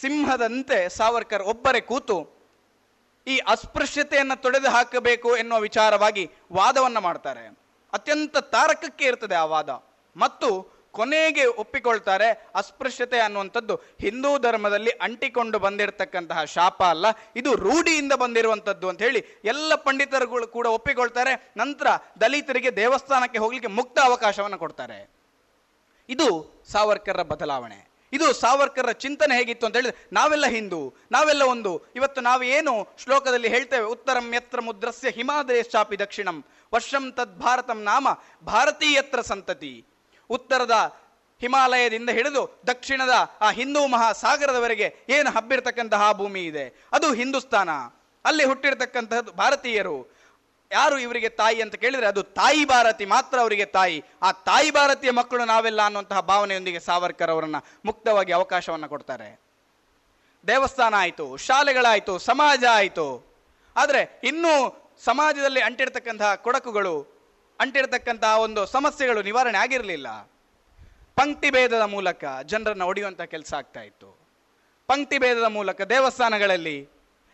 ಸಿಂಹದಂತೆ ಸಾವರ್ಕರ್ ಒಬ್ಬರೇ ಕೂತು ಈ ಅಸ್ಪೃಶ್ಯತೆಯನ್ನು ತೊಡೆದು ಹಾಕಬೇಕು ಎನ್ನುವ ವಿಚಾರವಾಗಿ ವಾದವನ್ನು ಮಾಡ್ತಾರೆ. ಅತ್ಯಂತ ತಾರಕಕ್ಕೆ ಇರ್ತದೆ ಆ ವಾದ. ಮತ್ತು ಕೊನೆಗೆ ಒಪ್ಪಿಕೊಳ್ತಾರೆ ಅಸ್ಪೃಶ್ಯತೆ ಅನ್ನುವಂಥದ್ದು ಹಿಂದೂ ಧರ್ಮದಲ್ಲಿ ಅಂಟಿಕೊಂಡು ಬಂದಿರತಕ್ಕಂತಹ ಶಾಪ ಅಲ್ಲ, ಇದು ರೂಢಿಯಿಂದ ಬಂದಿರುವಂಥದ್ದು ಅಂತ ಹೇಳಿ ಎಲ್ಲ ಪಂಡಿತರುಗಳು ಕೂಡ ಒಪ್ಪಿಕೊಳ್ತಾರೆ. ನಂತರ ದಲಿತರಿಗೆ ದೇವಸ್ಥಾನಕ್ಕೆ ಹೋಗ್ಲಿಕ್ಕೆ ಮುಕ್ತ ಅವಕಾಶವನ್ನು ಕೊಡ್ತಾರೆ. ಇದು ಸಾವರ್ಕರ್ರ ಬದಲಾವಣೆ. ಇದು ಸಾವರ್ಕರ್ರ ಚಿಂತನೆ ಹೇಗಿತ್ತು ಅಂತ ಹೇಳಿದ್ರೆ, ನಾವೆಲ್ಲ ಹಿಂದೂ, ನಾವೆಲ್ಲ ಒಂದು, ಇವತ್ತು ನಾವು ಏನು ಶ್ಲೋಕದಲ್ಲಿ ಹೇಳ್ತೇವೆ, ಉತ್ತರಂ ಯತ್ರ ಮುದ್ರಸ್ಯ ಹಿಮಾದಯಶ್ಚಾಪಿ ದಕ್ಷಿಣಂ, ವರ್ಷಂ ತದ್ ಭಾರತಂ ನಾಮ, ಭಾರತೀಯತ್ರ ಸಂತತಿ. ಉತ್ತರದ ಹಿಮಾಲಯದಿಂದ ಹಿಡಿದು ದಕ್ಷಿಣದ ಆ ಹಿಂದೂ ಮಹಾಸಾಗರದವರೆಗೆ ಏನು ಹಬ್ಬಿರ್ತಕ್ಕಂತಹ ಭೂಮಿ ಇದೆ? ಅದು ಹಿಂದೂಸ್ತಾನ. ಅಲ್ಲಿ ಹುಟ್ಟಿರ್ತಕ್ಕಂತಹದ್ದು ಭಾರತೀಯರು. ಯಾರು ಇವರಿಗೆ ತಾಯಿ ಅಂತ ಕೇಳಿದರೆ ಅದು ತಾಯಿ ಭಾರತಿ ಮಾತ್ರ ಅವರಿಗೆ ತಾಯಿ. ಆ ತಾಯಿ ಭಾರತೀಯ ಮಕ್ಕಳು ನಾವೆಲ್ಲ ಅನ್ನುವಂತಹ ಭಾವನೆಯೊಂದಿಗೆ ಸಾವರ್ಕರ್ ಅವರನ್ನು ಮುಕ್ತವಾಗಿ ಅವಕಾಶವನ್ನು ಕೊಡ್ತಾರೆ. ದೇವಸ್ಥಾನ ಆಯಿತು, ಶಾಲೆಗಳಾಯಿತು, ಸಮಾಜ ಆಯಿತು. ಆದರೆ ಇನ್ನೂ ಸಮಾಜದಲ್ಲಿ ಅಂಟಿರ್ತಕ್ಕಂತಹ ಕೊಡಕುಗಳು ಅಂಟಿರ್ತಕ್ಕಂತಹ ಒಂದು ಸಮಸ್ಯೆಗಳು ನಿವಾರಣೆ ಆಗಿರಲಿಲ್ಲ. ಪಂಕ್ತಿ ಭೇದದ ಮೂಲಕ ಜನರನ್ನು ಹೊಡೆಯುವಂಥ ಕೆಲಸ ಆಗ್ತಾ ಇತ್ತು. ಪಂಕ್ತಿ ಭೇದದ ಮೂಲಕ ದೇವಸ್ಥಾನಗಳಲ್ಲಿ,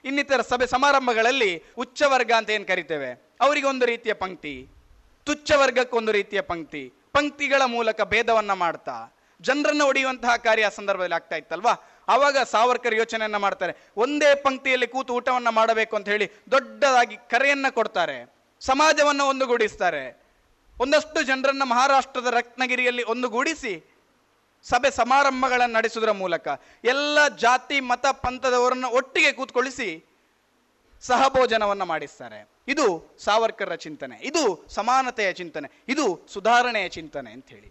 ಇನ್ನಿತರ ಸಭೆ ಸಮಾರಂಭಗಳಲ್ಲಿ ಉಚ್ಚ ವರ್ಗ ಅಂತ ಏನು ಕರಿತೇವೆ? ಅವರಿಗೆ ಒಂದು ರೀತಿಯ ಪಂಕ್ತಿ, ತುಚ್ಛ ವರ್ಗಕ್ಕೆ ಒಂದು ರೀತಿಯ ಪಂಕ್ತಿ, ಪಂಕ್ತಿಗಳ ಮೂಲಕ ಭೇದವನ್ನು ಮಾಡ್ತಾ, ಜನರನ್ನು ಹೊಡೆಯುವಂತಹ ಕಾರ್ಯ ಸಂದರ್ಭದಲ್ಲಿ ಆಗ್ತಾ ಇತ್ತಲ್ವಾ? ಆವಾಗ ಸಾವರ್ಕರ್ ಯೋಚನೆಯನ್ನು ಮಾಡ್ತಾರೆ. ಒಂದೇ ಪಂಕ್ತಿಯಲ್ಲಿ ಕೂತು ಊಟವನ್ನ ಮಾಡಬೇಕು ಅಂತ ಹೇಳಿ ದೊಡ್ಡದಾಗಿ ಕರೆಯನ್ನ ಕೊಡ್ತಾರೆ. ಸಮಾಜವನ್ನ ಒಂದುಗೂಡಿಸ್ತಾರೆ. ಒಂದಷ್ಟು ಜನರನ್ನು ಮಹಾರಾಷ್ಟ್ರದ ರತ್ನಗಿರಿಯಲ್ಲಿ ಒಂದುಗೂಡಿಸಿ ಸಭೆ ಸಮಾರಂಭಗಳನ್ನು ನಡೆಸುವುದರ ಮೂಲಕ ಎಲ್ಲ ಜಾತಿ, ಮತ, ಪಂಥದವರನ್ನು ಒಟ್ಟಿಗೆ ಕೂತ್ಕೊಳ್ಳಿಸಿ ಸಹಭೋಜನವನ್ನು ಮಾಡಿಸ್ತಾರೆ. ಇದು ಸಾವರ್ಕರ್ರ ಚಿಂತನೆ, ಇದು ಸಮಾನತೆಯ ಚಿಂತನೆ, ಇದು ಸುಧಾರಣೆಯ ಚಿಂತನೆ ಅಂತ ಹೇಳಿ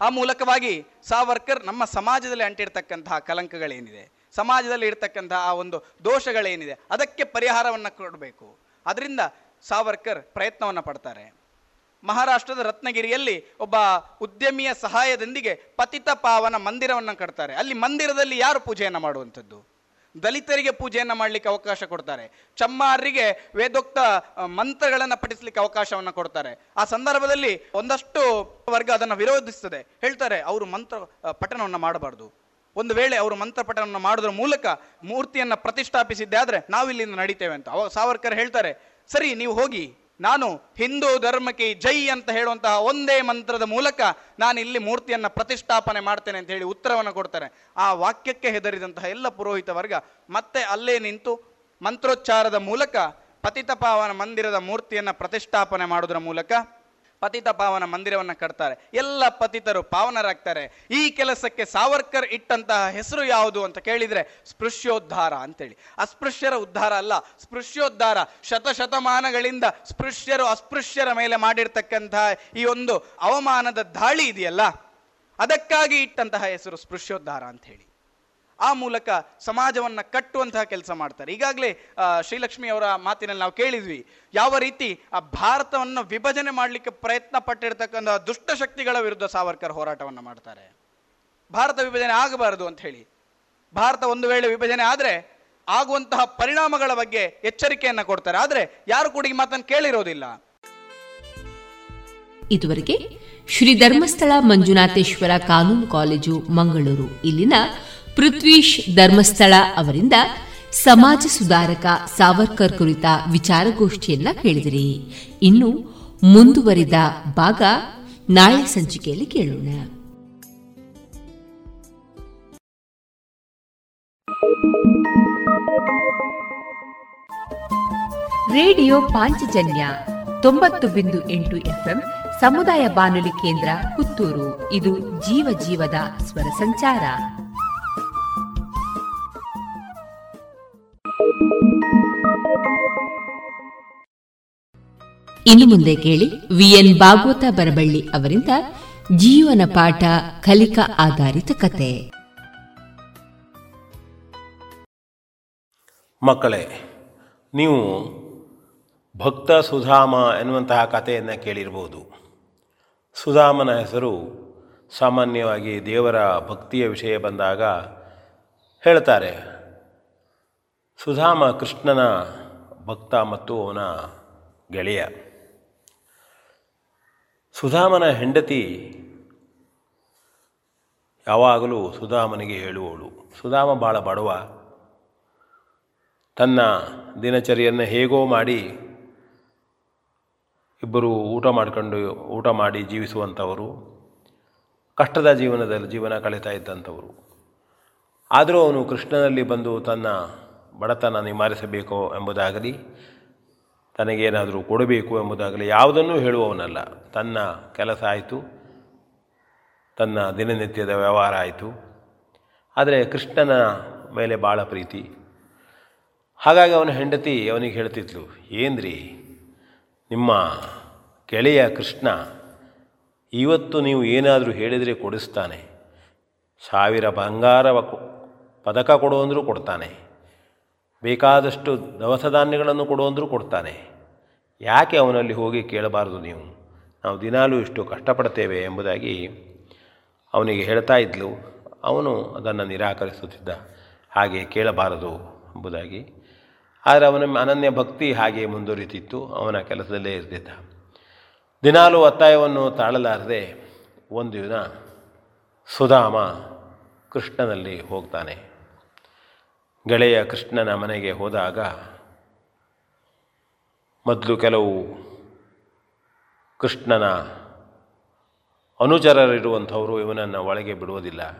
ಆ ಮೂಲಕವಾಗಿ ಸಾವರ್ಕರ್ ನಮ್ಮ ಸಮಾಜದಲ್ಲಿ ಅಂಟಿರ್ತಕ್ಕಂತಹ ಕಲಂಕಗಳೇನಿದೆ ಸಮಾಜದಲ್ಲಿ ಇರ್ತಕ್ಕಂತಹ ಆ ಒಂದು ದೋಷಗಳೇನಿದೆ, ಅದಕ್ಕೆ ಪರಿಹಾರವನ್ನು ಕೊಡಬೇಕು. ಅದರಿಂದ ಸಾವರ್ಕರ್ ಪ್ರಯತ್ನವನ್ನು ಪಡ್ತಾರೆ. ಮಹಾರಾಷ್ಟ್ರದ ರತ್ನಗಿರಿಯಲ್ಲಿ ಒಬ್ಬ ಉದ್ಯಮಿಯ ಸಹಾಯದೊಂದಿಗೆ ಪತಿತ ಪಾವನ ಮಂದಿರವನ್ನು ಕಟ್ತಾರೆ. ಅಲ್ಲಿ ಮಂದಿರದಲ್ಲಿ ಯಾರು ಪೂಜೆಯನ್ನು ಮಾಡುವಂಥದ್ದು? ದಲಿತರಿಗೆ ಪೂಜೆಯನ್ನು ಮಾಡಲಿಕ್ಕೆ ಅವಕಾಶ ಕೊಡ್ತಾರೆ. ಚಮ್ಮಾರರಿಗೆ ವೇದೋಕ್ತ ಮಂತ್ರಗಳನ್ನು ಪಠಿಸಲಿಕ್ಕೆ ಅವಕಾಶವನ್ನು ಕೊಡ್ತಾರೆ. ಆ ಸಂದರ್ಭದಲ್ಲಿ ಒಂದಷ್ಟು ವರ್ಗ ಅದನ್ನು ವಿರೋಧಿಸ್ತದೆ. ಹೇಳ್ತಾರೆ, ಅವರು ಮಂತ್ರ ಪಠಣವನ್ನು ಮಾಡಬಾರ್ದು. ಒಂದು ವೇಳೆ ಅವರು ಮಂತ್ರ ಪಠಣವನ್ನು ಮಾಡೋದ್ರ ಮೂಲಕ ಮೂರ್ತಿಯನ್ನು ಪ್ರತಿಷ್ಠಾಪಿಸಿದ್ದೆ ಆದರೆ ನಾವು ಇಲ್ಲಿಂದ ನಡೀತೇವೆ ಅಂತ. ಅವಾಗ ಸಾವರ್ಕರ್ ಹೇಳ್ತಾರೆ ಸರಿ, ನೀವು ಹೋಗಿ, ನಾನು ಹಿಂದೂ ಧರ್ಮಕ್ಕೆ ಜೈ ಅಂತ ಹೇಳುವಂತಹ ಒಂದೇ ಮಂತ್ರದ ಮೂಲಕ ನಾನು ಇಲ್ಲಿ ಮೂರ್ತಿಯನ್ನ ಪ್ರತಿಷ್ಠಾಪನೆ ಮಾಡ್ತೇನೆ ಅಂತ ಹೇಳಿ ಉತ್ತರವನ್ನು ಕೊಡ್ತಾರೆ. ಆ ವಾಕ್ಯಕ್ಕೆ ಹೆದರಿದಂತಹ ಎಲ್ಲ ಪುರೋಹಿತ ವರ್ಗ ಮತ್ತೆ ಅಲ್ಲೇ ನಿಂತು ಮಂತ್ರೋಚ್ಚಾರದ ಮೂಲಕ ಪತಿತಪಾವನ ಮಂದಿರದ ಮೂರ್ತಿಯನ್ನ ಪ್ರತಿಷ್ಠಾಪನೆ ಮಾಡೋದರ ಮೂಲಕ ಪತಿತ ಪಾವನ ಮಂದಿರವನ್ನ ಕಟ್ತಾರೆ. ಎಲ್ಲ ಪತಿತರು ಪಾವನರಾಗ್ತಾರೆ. ಈ ಕೆಲಸಕ್ಕೆ ಸಾವರ್ಕರ್ ಇಟ್ಟಂತಹ ಹೆಸರು ಯಾವುದು ಅಂತ ಕೇಳಿದ್ರೆ ಸ್ಪೃಶ್ಯೋದ್ಧಾರ ಅಂತೇಳಿ. ಅಸ್ಪೃಶ್ಯರ ಉದ್ಧಾರ ಅಲ್ಲ, ಸ್ಪೃಶ್ಯೋದ್ಧಾರ. ಶತಶತಮಾನಗಳಿಂದ ಸ್ಪೃಶ್ಯರು ಅಸ್ಪೃಶ್ಯರ ಮೇಲೆ ಮಾಡಿರ್ತಕ್ಕಂತಹ ಈ ಒಂದು ಅವಮಾನದ ದಾಳಿ ಇದೆಯಲ್ಲ, ಅದಕ್ಕಾಗಿ ಇಟ್ಟಂತಹ ಹೆಸರು ಸ್ಪೃಶ್ಯೋದ್ಧಾರ ಅಂತ ಹೇಳಿ. ಆ ಮೂಲಕ ಸಮಾಜವನ್ನ ಕಟ್ಟುವಂತಹ ಕೆಲಸ ಮಾಡ್ತಾರೆ. ಈಗಾಗಲೇ ಶ್ರೀಲಕ್ಷ್ಮಿ ಅವರ ಮಾತಿನಲ್ಲಿ ನಾವು ಕೇಳಿದ್ವಿ, ಯಾವ ರೀತಿ ಆ ಭಾರತವನ್ನು ವಿಭಜನೆ ಮಾಡಲಿಕ್ಕೆ ಪ್ರಯತ್ನ ಪಟ್ಟಿರ್ತಕ್ಕಂಥ ದುಷ್ಟಶಕ್ತಿಗಳ ವಿರುದ್ಧ ಸಾವರ್ಕರ್ ಹೋರಾಟವನ್ನ ಮಾಡ್ತಾರೆ. ಭಾರತ ವಿಭಜನೆ ಆಗಬಾರದು ಅಂತ ಹೇಳಿ. ಭಾರತ ಒಂದು ವೇಳೆ ವಿಭಜನೆ ಆದ್ರೆ ಆಗುವಂತಹ ಪರಿಣಾಮಗಳ ಬಗ್ಗೆ ಎಚ್ಚರಿಕೆಯನ್ನು ಕೊಡ್ತಾರೆ. ಆದ್ರೆ ಯಾರು ಕೂಡ ಈ ಮಾತನ್ನು ಕೇಳಿರೋದಿಲ್ಲ. ಇದುವರೆಗೆ ಶ್ರೀ ಧರ್ಮಸ್ಥಳ ಮಂಜುನಾಥೇಶ್ವರ ಕಾನೂನು ಕಾಲೇಜು, ಮಂಗಳೂರು. ಇಲ್ಲಿನ ಪೃಥ್ವೀಶ್ ಧರ್ಮಸ್ಥಳ ಅವರಿಂದ ಸಮಾಜ ಸುಧಾರಕ ಸಾವರ್ಕರ್ ಕುರಿತ ವಿಚಾರಗೋಷ್ಠಿಯನ್ನ ಕೇಳಿದಿರಿ. ಇನ್ನು ಮುಂದುವರಿದ ಭಾಗ ನಾಳೆ ಸಂಚಿಕೆಯಲ್ಲಿ ಕೇಳೋಣ. ರೇಡಿಯೋ ಪಾಂಚಜನ್ಯ ತೊಂಬತ್ತು ಬಿಂದು ಎಂಟು ಎಫ್ಎಂ ಸಮುದಾಯ ಬಾನುಲಿ ಕೇಂದ್ರ ಪುತ್ತೂರು. ಇದು ಜೀವ ಜೀವದ ಸ್ವರ ಸಂಚಾರ. ಇನ್ನು ಮುಂದೆ ಕೇಳಿ ವಿಎನ್ ಭಾಗವತ ಬರಬಳ್ಳಿ ಅವರಿಂದ ಜೀವನ ಪಾಠ ಕಲಿಕಾ ಆಧಾರಿತ ಕತೆ. ಮಕ್ಕಳೇ, ನೀವು ಭಕ್ತ ಸುಧಾಮ ಎನ್ನುವಂತಹ ಕಥೆಯನ್ನು ಕೇಳಿರ್ಬೋದು. ಸುಧಾಮನ ಹೆಸರು ಸಾಮಾನ್ಯವಾಗಿ ದೇವರ ಭಕ್ತಿಯ ವಿಷಯ ಬಂದಾಗ ಹೇಳ್ತಾರೆ. ಸುಧಾಮ ಕೃಷ್ಣನ ಭಕ್ತ ಮತ್ತು ಅವನ ಗೆಳೆಯ. ಸುಧಾಮನ ಹೆಂಡತಿ ಯಾವಾಗಲೂ ಸುಧಾಮನಿಗೆ ಹೇಳುವವಳು ಸುಧಾಮ ಭಾಳ ಬಡವ. ತನ್ನ ದಿನಚರಿಯನ್ನು ಹೇಗೋ ಮಾಡಿ ಇಬ್ಬರು ಊಟ ಮಾಡ್ಕೊಂಡು ಊಟ ಮಾಡಿ ಜೀವಿಸುವಂಥವರು, ಕಷ್ಟದ ಜೀವನದಲ್ಲಿ ಜೀವನ ಕಳೀತಾ ಇದ್ದಂಥವರು. ಆದರೂ ಅವನು ಕೃಷ್ಣನಲ್ಲಿ ಬಂದು ತನ್ನ ಬಡತನ ನಿವಾರಿಸಬೇಕು ಎಂಬುದಾಗಲಿ, ತನಗೇನಾದರೂ ಕೊಡಬೇಕು ಎಂಬುದಾಗಲಿ ಯಾವುದನ್ನೂ ಹೇಳುವವನಲ್ಲ. ತನ್ನ ಕೆಲಸ ಆಯಿತು, ತನ್ನ ದಿನನಿತ್ಯದ ವ್ಯವಹಾರ ಆಯಿತು. ಆದರೆ ಕೃಷ್ಣನ ಮೇಲೆ ಭಾಳ ಪ್ರೀತಿ. ಹಾಗಾಗಿ ಅವನ ಹೆಂಡತಿ ಅವನಿಗೆ ಹೇಳ್ತಿದ್ಲು ಏನ್ರಿ ನಿಮ್ಮ ಗೆಳೆಯ ಕೃಷ್ಣ ಇವತ್ತು ನೀವು ಏನಾದರೂ ಹೇಳಿದರೆ ಕೊಡಿಸ್ತಾನೆ. ಸಾವಿರ ಬಂಗಾರ ಪದಕ ಕೊಡು ಅಂದರೂ ಕೊಡ್ತಾನೆ. ಬೇಕಾದಷ್ಟು ದವಸ ಧಾನ್ಯಗಳನ್ನು ಕೊಡು ಅಂದರೂ ಕೊಡ್ತಾನೆ. ಯಾಕೆ ಅವನಲ್ಲಿ ಹೋಗಿ ಕೇಳಬಾರದು ನೀವು? ನಾವು ದಿನಾಲೂ ಇಷ್ಟು ಕಷ್ಟಪಡ್ತೇವೆ ಎಂಬುದಾಗಿ ಅವನಿಗೆ ಹೇಳ್ತಾ ಇದ್ಲು. ಅವನು ಅದನ್ನು ನಿರಾಕರಿಸುತ್ತಿದ್ದ. ಹಾಗೆ ಕೇಳಬಾರದು ಎಂಬುದಾಗಿ. ಆದರೆ ಅವನ ಅನನ್ಯ ಭಕ್ತಿ ಹಾಗೆ ಮುಂದುವರಿತಿತ್ತು. ಅವನ ಕೆಲಸದಲ್ಲೇ ಇರ್ತಿದ್ದ. ದಿನಾಲೂ ಒತ್ತಾಯವನ್ನು ತಾಳಲಾರದೆ ಒಂದು ದಿನ ಸುಧಾಮ ಕೃಷ್ಣನಲ್ಲಿ ಹೋಗ್ತಾನೆ. ಗೆಳೆಯ ಕೃಷ್ಣನ ಮನೆಗೆ ಹೋದಾಗ ಮೊದಲು ಕೆಲವು ಕೃಷ್ಣನ ಅನುಚರರಿರುವಂಥವರು ಇವನನ್ನು ಒಳಗೆ ಬಿಡುವುದಿಲ್ಲ.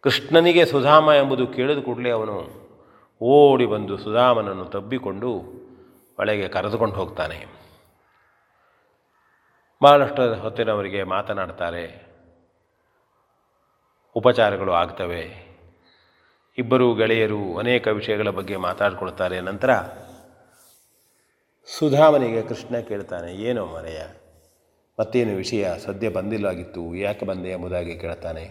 ಕೃಷ್ಣನಿಗೆ ಸುಧಾಮ ಎಂಬುದು ಕೇಳಿದ ಕೂಡಲೇ ಅವನು ಓಡಿ ಬಂದು ಸುಧಾಮನನ್ನು ತಬ್ಬಿಕೊಂಡು ಒಳಗೆ ಕರೆದುಕೊಂಡು ಹೋಗ್ತಾನೆ. ಬಹಳಷ್ಟು ಹೊತ್ತಿನವರಿಗೆ ಮಾತನಾಡ್ತಾರೆ. ಉಪಚಾರಗಳು ಆಗ್ತವೆ. ಇಬ್ಬರು ಗೆಳೆಯರು ಅನೇಕ ವಿಷಯಗಳ ಬಗ್ಗೆ ಮಾತಾಡಿಕೊಳ್ತಾರೆ. ನಂತರ ಸುಧಾಮನಿಗೆ ಕೃಷ್ಣ ಕೇಳ್ತಾನೆ, ಏನೋ ಮರೆಯ, ಮತ್ತೇನು ವಿಷಯ? ಸದ್ಯ ಬಂದಿಲ್ಲಾಗಿತ್ತು, ಯಾಕೆ ಬಂದೆ? ಎಂಬುದಾಗಿ ಕೇಳ್ತಾನೆ.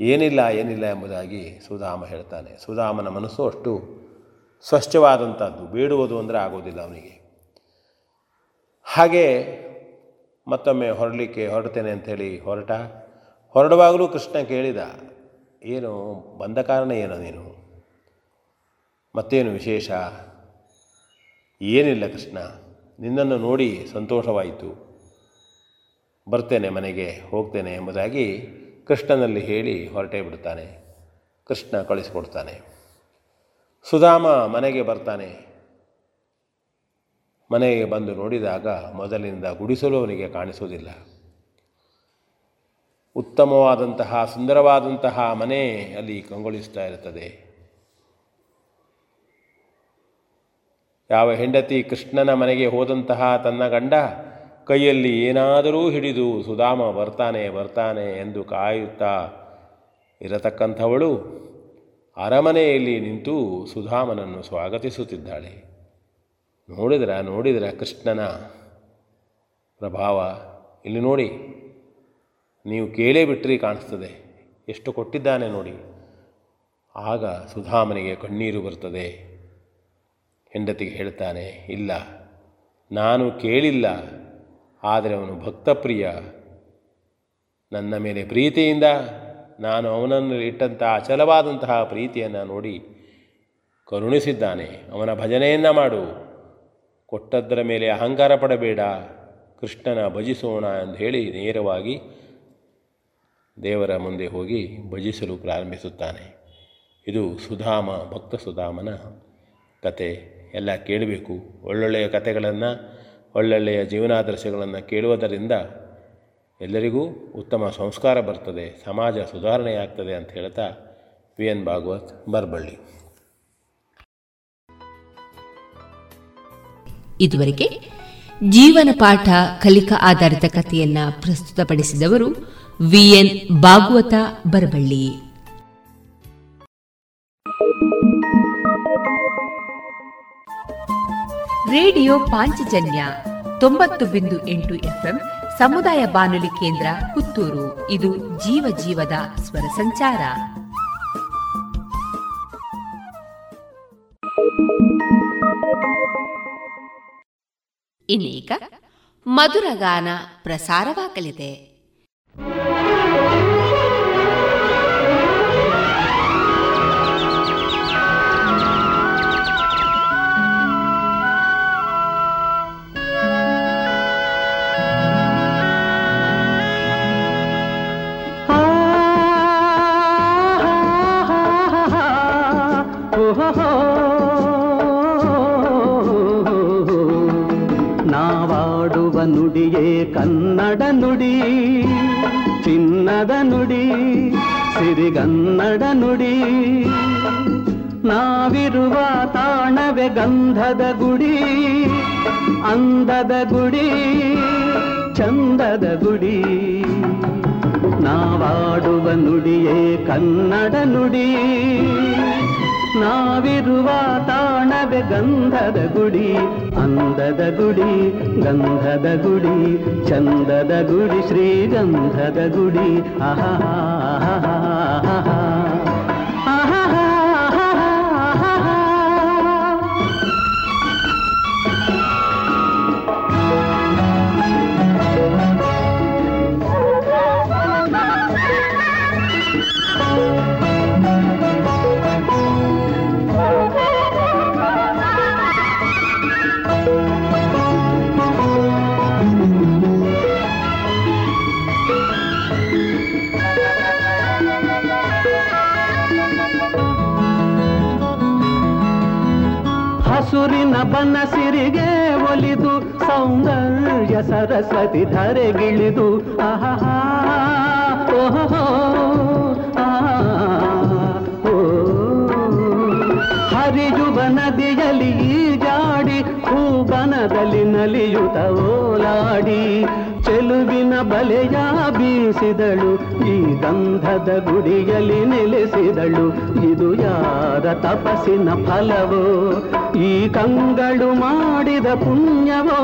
ಏನಿಲ್ಲ ಏನಿಲ್ಲ ಎಂಬುದಾಗಿ ಸುಧಾಮ ಹೇಳ್ತಾನೆ. ಸುಧಾಮನ ಮನಸ್ಸು ಅಷ್ಟು ಸ್ವಚ್ಛವಾದಂಥದ್ದು ಬೇಡುವುದು ಅಂದರೆ ಆಗೋದಿಲ್ಲ ಅವನಿಗೆ. ಹಾಗೆ ಮತ್ತೊಮ್ಮೆ ಹೊರಡಲಿಕ್ಕೆ ಹೊರಡ್ತೇನೆ ಅಂಥೇಳಿ ಹೊರಟ. ಹೊರಡುವಾಗಲೂ ಕೃಷ್ಣ ಕೇಳಿದ ಏನು? ಬಂದ ಕಾರಣ ಏನು ನೀನು ಮತ್ತೇನು ವಿಶೇಷ? ಏನಿಲ್ಲ ಕೃಷ್ಣ, ನಿನ್ನನ್ನು ನೋಡಿ ಸಂತೋಷವಾಯಿತು. ಬರ್ತೇನೆ ಮನೆಗೆ, ಹೋಗ್ತೇನೆ ಎಂಬುದಾಗಿ ಕೃಷ್ಣನಲ್ಲಿ ಹೇಳಿ ಹೊರಟೇ ಬಿಡ್ತಾನೆ ಕೃಷ್ಣ ಕಳಿಸಿಕೊಡ್ತಾನೆ. ಸುಧಾಮ ಮನೆಗೆ ಬರ್ತಾನೆ. ಮನೆಗೆ ಬಂದು ನೋಡಿದಾಗ ಮೊದಲಿನಿಂದ ಗುಡಿಸಲು ಅವನಿಗೆ ಕಾಣಿಸುವುದಿಲ್ಲ. ಉತ್ತಮವಾದಂತಹ, ಸುಂದರವಾದಂತಹ ಮನೆ ಅಲ್ಲಿ ಕಂಗೊಳಿಸ್ತಾ ಇರುತ್ತದೆ. ಯಾವ ಹೆಂಡತಿ ಕೃಷ್ಣನ ಮನೆಗೆ ಹೋದಂತಹ ತನ್ನ ಗಂಡ ಕೈಯಲ್ಲಿ ಏನಾದರೂ ಹಿಡಿದು, ಸುಧಾಮ, ಬರ್ತಾನೆ ಬರ್ತಾನೆ ಎಂದು ಕಾಯುತ್ತಾ ಇರತಕ್ಕಂಥವಳು ಅರಮನೆಯಲ್ಲಿ ನಿಂತು ಸುಧಾಮನನ್ನು ಸ್ವಾಗತಿಸುತ್ತಿದ್ದಾಳೆ. ನೋಡಿದ್ರ ನೋಡಿದ್ರ ಕೃಷ್ಣನ ಪ್ರಭಾವ? ಇಲ್ಲಿ ನೋಡಿ. ನೀವು ಕೇಳೇ ಬಿಟ್ಟರೆ ಕಾಣಿಸ್ತದೆ. ಎಷ್ಟು ಕೊಟ್ಟಿದ್ದಾನೆ ನೋಡಿ. ಆಗ ಸುಧಾಮನಿಗೆ ಕಣ್ಣೀರು ಬರ್ತದೆ ಹೆಂಡತಿಗೆ ಹೇಳ್ತಾನೆ, ಇಲ್ಲ, ನಾನು ಕೇಳಿಲ್ಲ, ಆದರೆ ಅವನು ಭಕ್ತಪ್ರಿಯ. ನನ್ನ ಮೇಲೆ ಪ್ರೀತಿಯಿಂದ ನಾನು ಅವನನ್ನು ಇಟ್ಟಂತಹ ಅಚಲವಾದಂತಹ ಪ್ರೀತಿಯನ್ನು ನೋಡಿ ಕರುಣಿಸಿದ್ದಾನೆ. ಅವನ ಭಜನೆಯನ್ನು ಮಾಡು. ಕೊಟ್ಟದ್ದರ ಮೇಲೆ ಅಹಂಕಾರ ಪಡಬೇಡ. ಕೃಷ್ಣನ ಭಜಿಸೋಣ ಎಂದು ಹೇಳಿ ನೇರವಾಗಿ ದೇವರ ಮುಂದೆ ಹೋಗಿ ಭಜಿಸಲು ಪ್ರಾರಂಭಿಸುತ್ತಾನೆ. ಇದು ಸುಧಾಮ, ಭಕ್ತ ಸುಧಾಮನ ಕತೆ. ಎಲ್ಲ ಕೇಳಬೇಕು. ಒಳ್ಳೊಳ್ಳೆಯ ಕಥೆಗಳನ್ನು ಒಳ್ಳೊಳ್ಳೆಯ ಜೀವನಾದರ್ಶಗಳನ್ನು ಕೇಳುವುದರಿಂದ ಎಲ್ಲರಿಗೂ ಉತ್ತಮ ಸಂಸ್ಕಾರ ಬರ್ತದೆ. ಸಮಾಜ ಸುಧಾರಣೆಯಾಗ್ತದೆ ಅಂತ ಹೇಳ್ತಾ ವಿ ಎನ್ ಭಾಗವತ್ ಬರಬಳ್ಳಿ. ಇದುವರೆಗೆ ಜೀವನ ಪಾಠ ಕಲಿಕಾ ಆಧಾರಿತ ಕಥೆಯನ್ನ ಪ್ರಸ್ತುತಪಡಿಸಿದವರು V N Bhagavata Barballi radio Panchajanya ತೊಂಬತ್ತು ಬಿಂದು ಎಂಟು ಎಫ್ಎಂ ಸಮುದಾಯ ಬಾನುಲಿ ಕೇಂದ್ರ ಪುತ್ತೂರು. ಇದು ಜೀವ ಜೀವದ ಸ್ವರ ಸಂಚಾರ. ಇನ್ನೀಗ ಮಧುರಗಾನ ಪ್ರಸಾರವಾಗಲಿದೆ. ಕನ್ನಡ ನುಡಿ. ನಾವಿರುವ ತಾಣವೆ ಗಂಧದ ಗುಡಿ, ಅಂದದ ಗುಡಿ, ಗಂಧದ ಗುಡಿ, ಚಂದದ ಗುಡಿ, ಶ್ರೀಗಂಧದ ಗುಡಿ. ಆಹಾ ಸರಸ್ವತಿ ಧರೆಗಿಳಿದು ಆಹಾ ಓಹೋ ಹರಿಯುವ ನದಿಯಲ್ಲಿ ಈಜಾಡಿ ಹೂಬನದಲ್ಲಿ ನಲಿಯುತ ಓಲಾಡಿ, ಚೆಲುವಿನ ಬಲೆಯ ಬೀಸಿದಳು, ಈ ಗಂಧದ ಗುಡಿಯಲ್ಲಿ ನೆಲೆಸಿದಳು, ಇದು ಯಾರ ತಪಸ್ಸಿನ ಫಲವೋ? ಈ ಕಂಗಳು ಮಾಡಿದ ಪುಣ್ಯವೋ?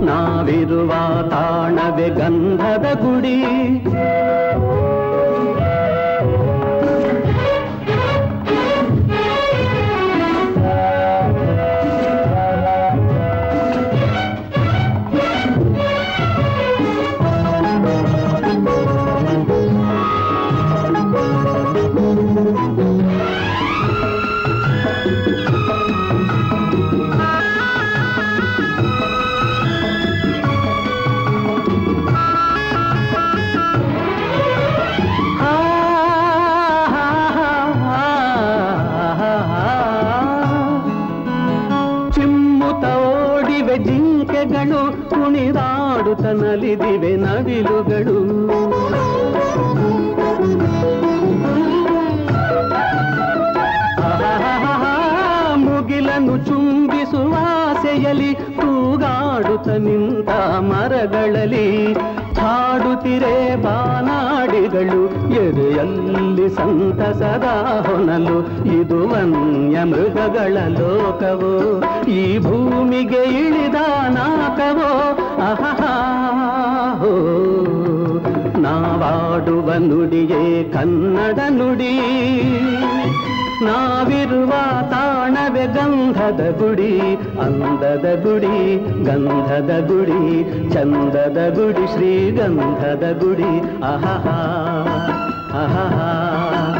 ನಾವಿರುವ ತಾಣವೇ ಗಂಧದ ಗುಡಿ. ನಲಿದಿವೆ ನವಿಲುಗಳು. ಮುಗಿಲನ್ನು ಚುಂಬಿಸುವ ಆಸೆಯಲ್ಲಿ ತೂಗಾಡುತ್ತ ನಿಂತ ಮರಗಳಲ್ಲಿ ಹಾಡುತ್ತಿರೆ ಬಾನಾಡಿಗಳು. ಎದೆಯಲ್ಲಿ ಸಂತಸದ ಹೊನಲು ಇದು ವನ್ಯ ಮೃಗಗಳ ಲೋಕವೋ? ಈ ಭೂಮಿಗೆ ಇಳಿದ ನಾಕವೋ? ನಾವಾಡುವ ನುಡಿಯೇ ಕನ್ನಡ ನುಡಿ. ನಾವಿರುವ ತಾಣವೆ ಗಂಧದ ಗುಡಿ, ಅಂದದ ಗುಡಿ, ಗಂಧದ ಗುಡಿ, ಚಂದದ ಗುಡಿ, ಶ್ರೀಗಂಧದ ಗುಡಿ. ಅಹಹ ಆಹಾ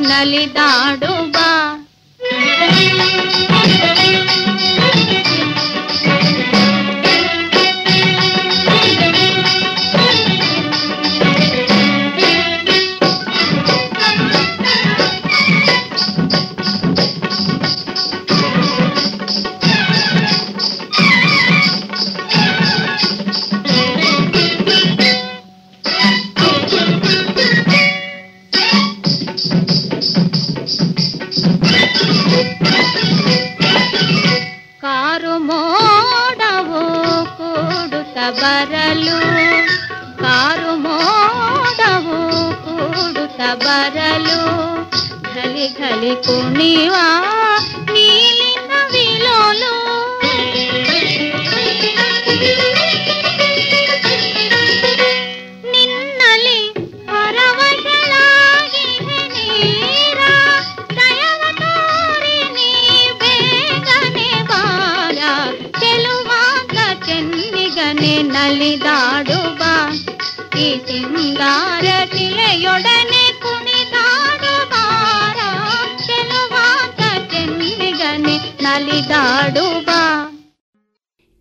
ನಲಿದಾಡುವ.